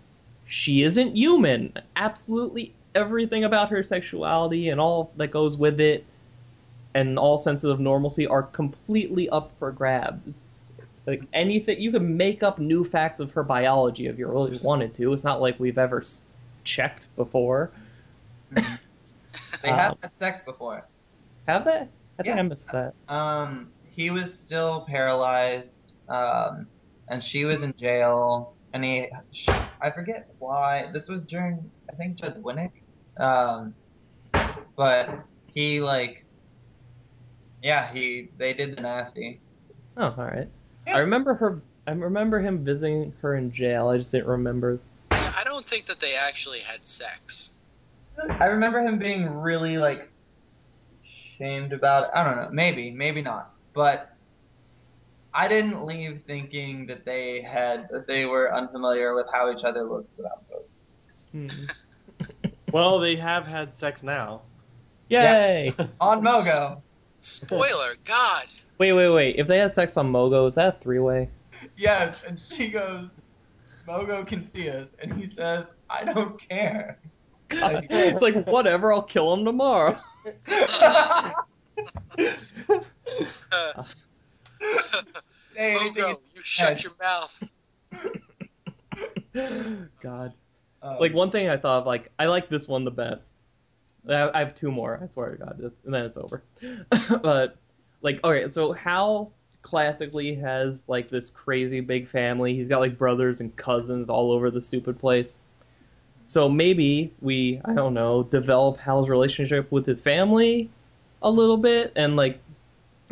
She isn't human. Absolutely everything about her sexuality and all that goes with it and all senses of normalcy are completely up for grabs. Like anything, you can make up new facts of her biology if you really wanted to. It's not like we've ever s- checked before. *laughs* They Um, have had sex before. Have they? I think Yeah. I missed that. Um, he was still paralyzed, um, and she was in jail, and he, sh I forget why. This was during, I think, Judd Winick. Um, but he like, yeah, he they did the nasty. Oh, all right. Yeah. I remember her. I remember him visiting her in jail. I just didn't remember. I don't think that they actually had sex. I remember him being really like shamed about it. I don't know, maybe, maybe not, but. I didn't leave thinking that they had that they were unfamiliar with how each other looked without both. Hmm. *laughs* Well, they have had sex now. Yay! On Mogo. Spoiler, God. wait, wait, wait. If they had sex on Mogo, is that a three-way? Yes, and she goes, Mogo can see us, and he says, I don't care. *laughs* it's like whatever. I'll kill him tomorrow. *laughs* Say anything. Mogo, you shut your mouth. *laughs* God. Um, Like one thing I thought of, like I like this one the best. I I have two more. I swear to God, and then it's over. *laughs* but like, okay, so Hal classically has like this crazy big family. He's got like brothers and cousins all over the stupid place. So maybe we, I don't know, develop Hal's relationship with his family a little bit, and like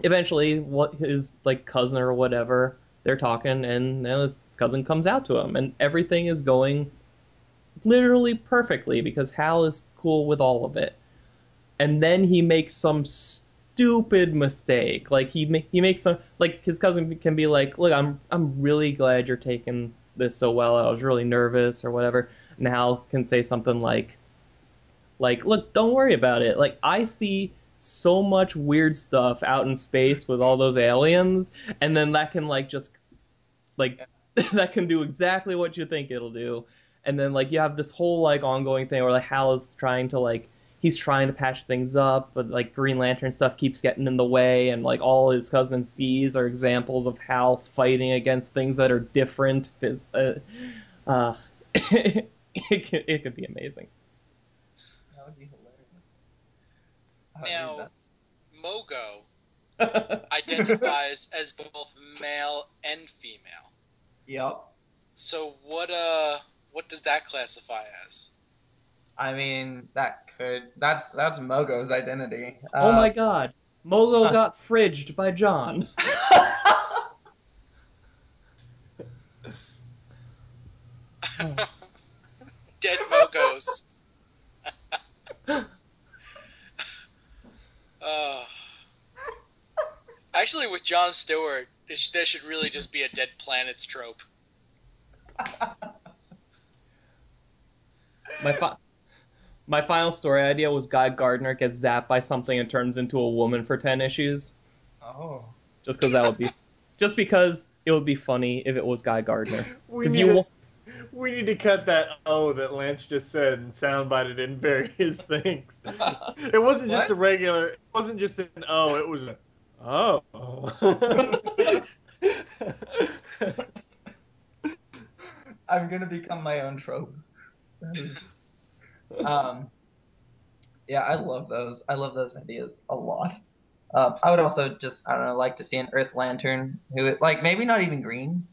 eventually, what his like cousin or whatever, they're talking, and then his cousin comes out to him, and everything is going literally perfectly because Hal is cool with all of it. And then he makes some stupid mistake. Like he he makes some like his cousin can be like, "Look, I'm I'm really glad you're taking this so well. I was really nervous or whatever." And Hal can say something like like, "Look, don't worry about it. Like I see so much weird stuff out in space with all those aliens, and then that can like just like *laughs* that can do exactly what you think it'll do." and then like you have this whole like ongoing thing where like Hal is trying to like he's trying to patch things up, but like Green Lantern stuff keeps getting in the way, and like all his cousin sees are examples of Hal fighting against things that are different. *laughs* Uh, uh, *laughs* it, it could be amazing. That would be hilarious. I would Now. Mogo *laughs* identifies as both male and female. Yep. So what uh what does that classify as? I mean, that could. That's that's Mogo's identity. oh Uh, my God, Mogo *laughs* got fridged by John. *laughs* Dead Mogos. Uh, actually, with John Stewart, there, should really just be a Dead Planets trope. My fi- my final story idea was Guy Gardner gets zapped by something and turns into a woman for ten issues. oh. Just because that would be, just because it would be funny if it was Guy Gardner. *laughs* We 'Cause need, you a, wa- we need to cut that O that Lance just said and soundbite it in various *laughs* things. It wasn't just a regular. It wasn't just an O. It was a oh. I'm gonna become my own trope. Um, yeah, I love those. I love those ideas a lot. Um, I would also just, I don't know, like to see an Earth Lantern who, like, maybe not even green,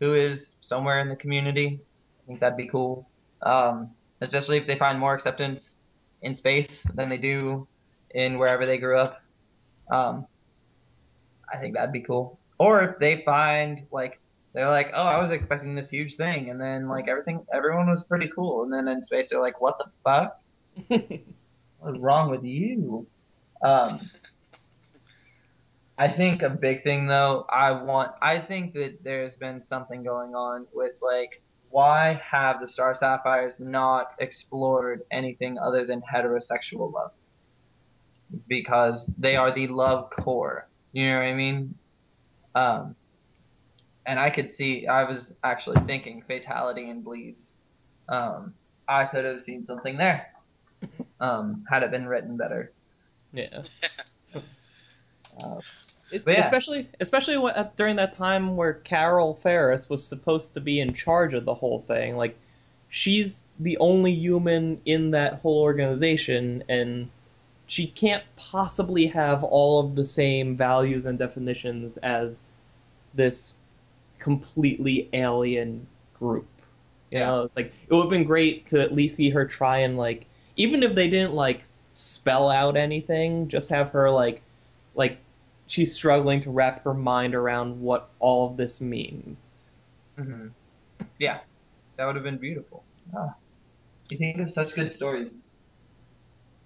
who is somewhere in the community. I think that'd be cool. Um, especially if they find more acceptance in space than they do in wherever they grew up. Um, I think that'd be cool. Or if they find, like, they're like, oh, I was expecting this huge thing, and then like everything, everyone was pretty cool, and then in space they're like, what the fuck? *laughs* What's wrong with you? Um, I think a big thing though, I want, I think that there's been something going on with like, why have the Star Sapphires not explored anything other than heterosexual love? Because they are the love Corps. You know what I mean? Um, and I could see, I was actually thinking fatality and Bleez. Um, I could have seen something there. Um, had it been written better. yeah. *laughs* Uh, It- But yeah. Especially, especially when, at, during that time where Carol Ferris was supposed to be in charge of the whole thing. Like, she's the only human in that whole organization, and she can't possibly have all of the same values and definitions as this completely alien group. You Yeah. know, it's like it would have been great to at least see her try and like, even if they didn't like spell out anything, just have her like, like she's struggling to wrap her mind around what all of this means. mhm. Yeah, that would have been beautiful. Ah, you think of such good stories.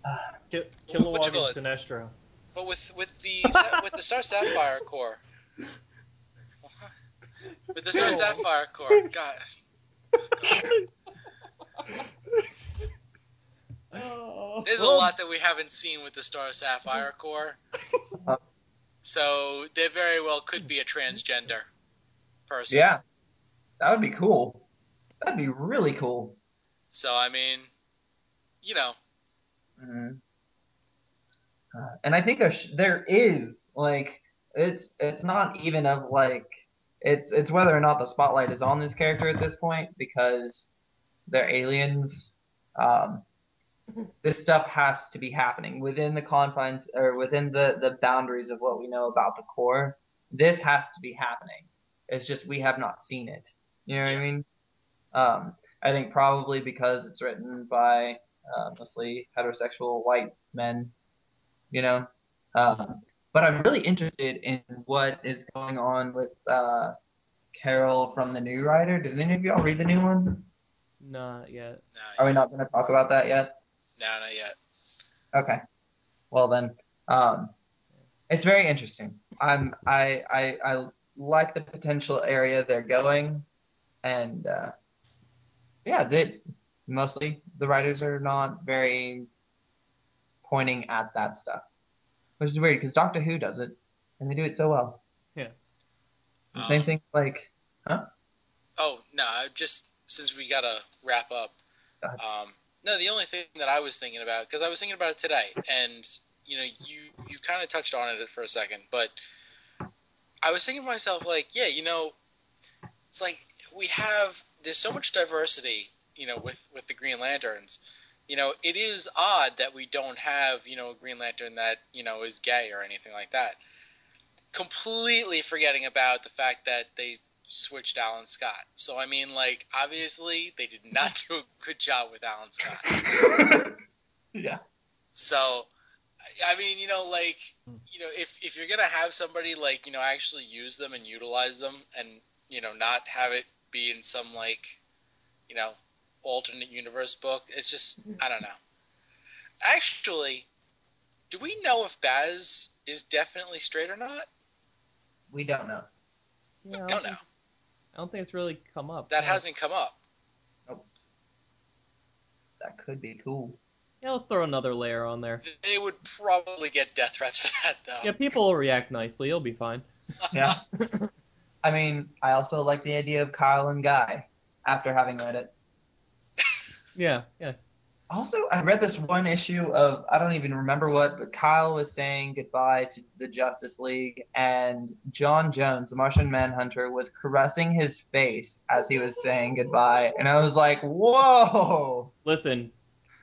Ah, Ki- What Kilowog you and Sinestro. But with with the *laughs* with the Star Sapphire Corps, *laughs* with the Star Sapphire Corps, *laughs* God, there's a lot that we haven't seen with the Star Sapphire Corps. So there very well could be a transgender person. yeah, that would be cool. That'd be really cool. So I mean, you know, Mhm. Uh, and I think there, sh- there is like it's it's not even of like it's it's whether or not the spotlight is on this character at this point because they're aliens. Um, this stuff has to be happening within the confines or within the the boundaries of what we know about the Corps. This has to be happening. It's just we have not seen it. You know what Yeah. I mean? Um, I think probably because it's written by uh, mostly heterosexual white men, you know. Um, but I'm really interested in what is going on with uh, Carol from the New Writer. Did any of y'all read the new one? Not yet. Are we not going to talk about that yet? No, not yet. Okay. Well then, um, it's very interesting. I'm I I I like the potential area they're going, and uh, yeah, they mostly the writers are not very pointing at that stuff, which is weird because Doctor Who does it, and they do it so well. Yeah. The same Um, thing like huh? Oh no, just since we gotta wrap up. Um, no, the only thing that I was thinking about because I was thinking about it today, and you know, you you kind of touched on it for a second, but I was thinking to myself like, yeah, you know, it's like we have there's so much diversity, you know, with with the Green Lanterns. You know, it is odd that we don't have you know a Green Lantern that you know is gay or anything like that. Completely forgetting about the fact that they switched Alan Scott. So I mean, like, obviously they did not *laughs* do a good job with Alan Scott. *laughs* yeah. So, I- I mean, you know, like, you know, if if you're gonna have somebody like, you know, actually use them and utilize them, and you know, not have it be in some like, you know, alternate universe book, it's just I don't know. Actually, do we know if Baz is definitely straight or not? We don't know. Yeah, I don't don't know. Think- I don't think it's really come up. That Yeah. hasn't come up. That could be cool. Yeah, let's throw another layer on there. They would probably get death threats for that, though. Yeah, people will react nicely. It'll be fine. *laughs* Yeah. I mean, I also like the idea of Kyle and Guy. after having read it. *laughs* Yeah, yeah. Also, I read this one issue of I don't even remember what, but Kyle was saying goodbye to the Justice League, and J'onn J'onzz, the Martian Manhunter, was caressing his face as he was saying goodbye, and I was like, "Whoa!" Listen,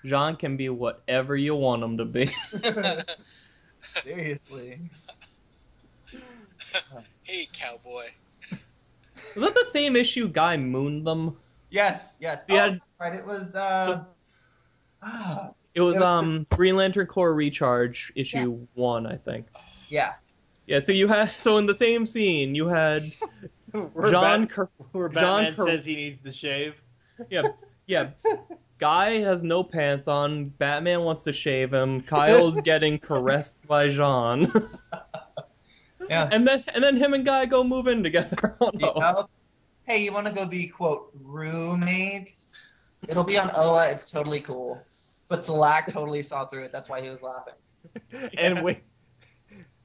John can be whatever you want him to be. *laughs* Seriously. hey, cowboy. Was that the same issue Guy mooned them? Yes, yes. See, oh, right. It was. Uh, *sighs* ah, It was um Green Lantern Corps Recharge issue Yes. one, I think. yeah. Yeah, so you had so in the same scene you had *laughs* Where John Bat- Ker- where John Batman Ker- says he needs to shave. *laughs* yeah yeah *laughs* Guy has no pants on. Batman wants to shave him. Kyle's getting caressed by Jean, Yeah. and then and then him and Guy go move in together. Oh You no! know? Hey, you want to go be quote roommates? It'll be on Oa. It's totally cool. But Salaak totally saw through it. That's why he was laughing. *laughs* and we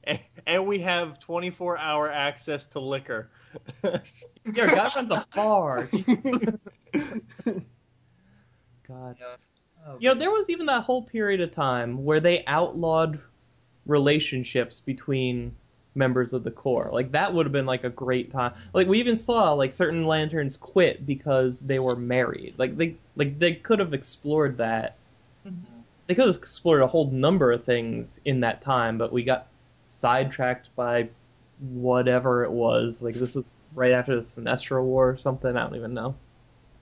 and, and we have 24 hour access to liquor. *laughs* *laughs* Yeah, Guy runs a bar. God. Oh, You know, there was even that whole period of time where they outlawed relationships between members of the Corps. Like that would have been like a great time. Like we even saw like certain lanterns quit because they were married. Like they like they could have explored that. Mhm. They could have explored a whole number of things in that time, but we got sidetracked by whatever it was. Like this was right after the Sinestro War or something. I don't even know.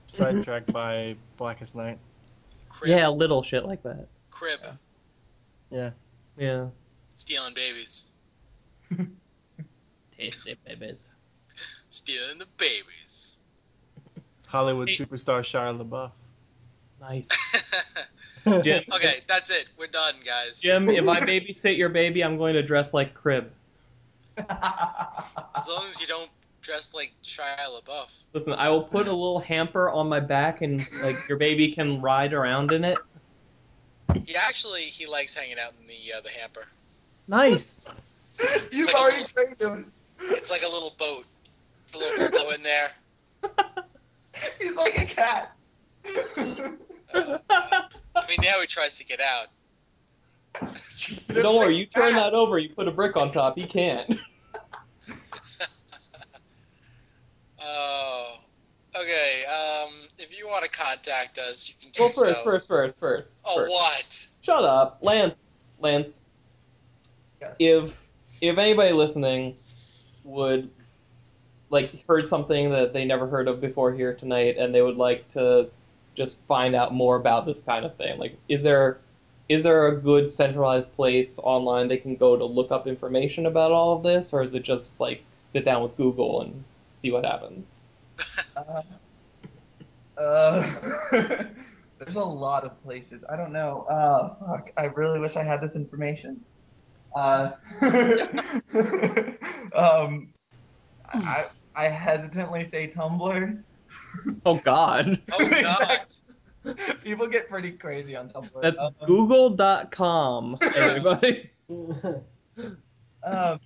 Sidetracked by Blackest Night. Kryb. Yeah, little shit like that. Kryb. Yeah. Yeah. Stealing babies. *laughs* Tasty babies. Stealing the babies. Hollywood Hey. superstar Shia LaBeouf. Nice. *laughs* Jim. Jim, *laughs* okay, that's it. We're done, guys. Jim, if I babysit your baby, I'm going to dress like Kryb. *laughs* As long as you don't dress like Shia LaBeouf. Listen, I will put a little hamper on my back, and like your baby can ride around in it. He actually he likes hanging out in the uh, the hamper. Nice. *laughs* You've like a already little- trained him. It's like a little boat. A little pillow in there. He's like a cat. Uh, I mean, now he tries to get out. *laughs* Don't worry, you turn that over, you put a brick on top. He can't. *laughs* *laughs* Oh. Okay. Um, if you want to contact us, you can do Well, first, so. first, first, first. Oh, first. what? Shut up, Lance. Lance. Yes. If if anybody listening would like heard something that they never heard of before here tonight, and they would like to just find out more about this kind of thing, like is there is there a good centralized place online they can go to look up information about all of this, or is it just like sit down with Google and see what happens? *laughs* Uh, uh, *laughs* there's a lot of places. I don't know. Uh, fuck. I really wish I had this information. Uh, *laughs* um, I I hesitantly say Tumblr. *laughs* Oh God, Oh God. *laughs* People get pretty crazy on Tumblr. that's Um, Google.com, *laughs* everybody. Um,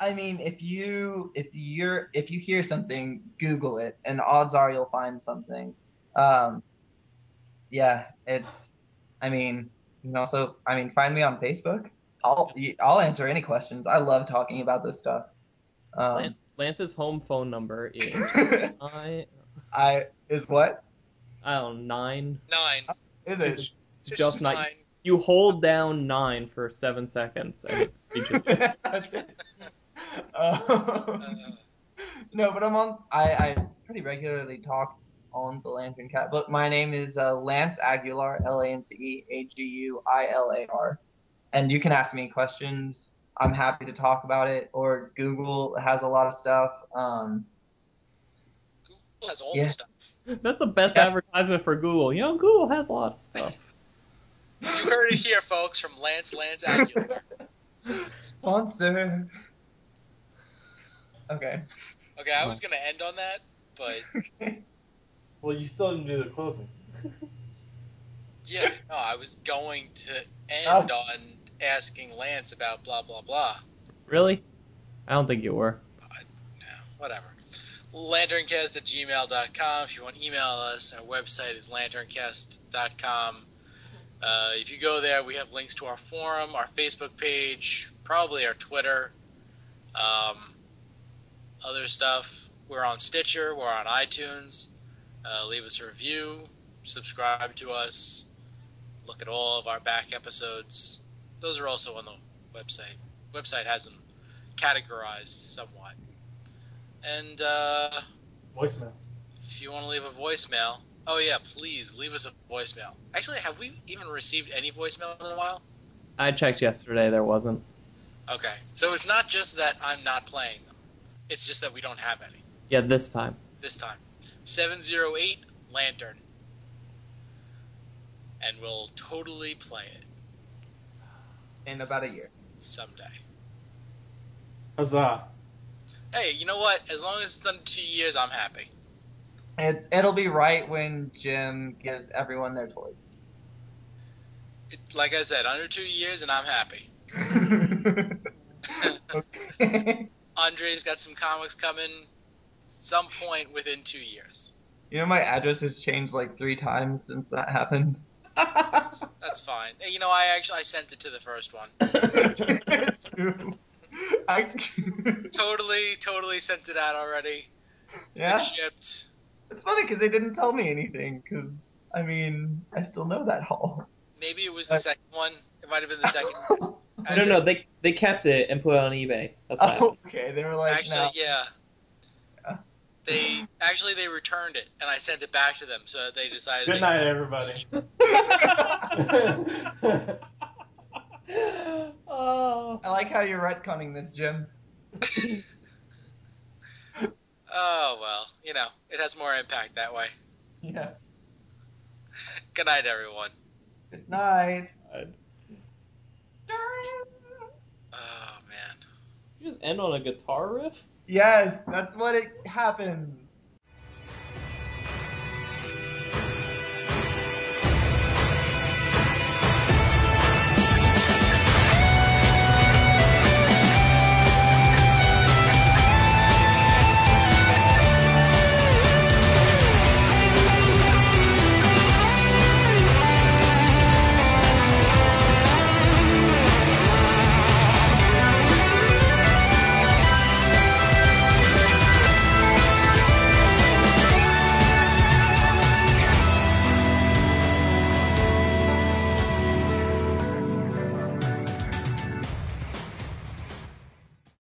I mean, if you if you're if you hear something, Google it, and odds are you'll find something. Um, yeah, it's. I mean, you can also. I mean, find me on Facebook. I'll I'll answer any questions. I love talking about this stuff. Um, Lance, Lance's home phone number is I I is what I don't know nine. Nine. is It's, it? it's just nine. nine. You hold down nine for seven seconds and it *laughs* reaches. It. *laughs* Um, no, but I'm on. I, I pretty regularly talk on the LanternCast, but my name is uh, Lance Aguilar, L A N C E A G U I L A R, and you can ask me questions. I'm happy to talk about it. Or Google has a lot of stuff. Um, Google has all Yeah. the stuff. That's the best Yeah. advertisement for Google. You know, Google has a lot of stuff. You heard it here, folks, from Lance Lance Aguilar. *laughs* sponsor. Okay. Okay, I was gonna end on that, but *laughs* well, you still didn't do the closing. yeah, no, I was going to end Oh. on asking Lance about blah blah blah. Really? I don't think you were. No, whatever. Lanterncast at gmail.com. If you want to email us, our website is lanterncast.com. Uh, if you go there, we have links to our forum, our Facebook page, probably our Twitter, um, other stuff. We're on Stitcher, we're on iTunes. Uh, leave us a review, subscribe to us, look at all of our back episodes. Those are also on the website. Website has them categorized somewhat. And uh, Voicemail. if you want to leave a voicemail, oh yeah, please leave us a voicemail. Actually, have we even received any voicemails in a while? I checked yesterday. There wasn't. Okay, so it's not just that I'm not playing them; it's just that we don't have any Yeah, this time. this time. Seven zero eight lantern, and we'll totally play it In about a year. someday. Huzzah. Hey, you know what? As long as it's under two years, I'm happy. It's it'll be right when Jim gives everyone their toys. It, like I said, under two years, and I'm happy. *laughs* okay. Andre's got some comics coming some point within two years. You know my address has changed like three times since that happened. That's fine. You know, I actually I sent it to the first one. *laughs* *laughs* I, Totally, totally sent it out already. It's yeah, Been shipped. it's funny because they didn't tell me anything. Because I mean, I still know that *laughs* hall. Maybe it was the Uh, second one. It might have been the second. *laughs* I don't know. They they kept it and put it on eBay. That's what Oh, okay, they were like, actually, no. yeah. Yeah. They actually they returned it, and I sent it back to them. So they decided. Good they- night, everybody. *laughs* oh. I like how you're retconning this, Jim. *laughs* Oh well, you know, it has more impact that way. Yeah. Good night, everyone. Good night. Oh man. You just end on a guitar riff? Yes, that's what it happens.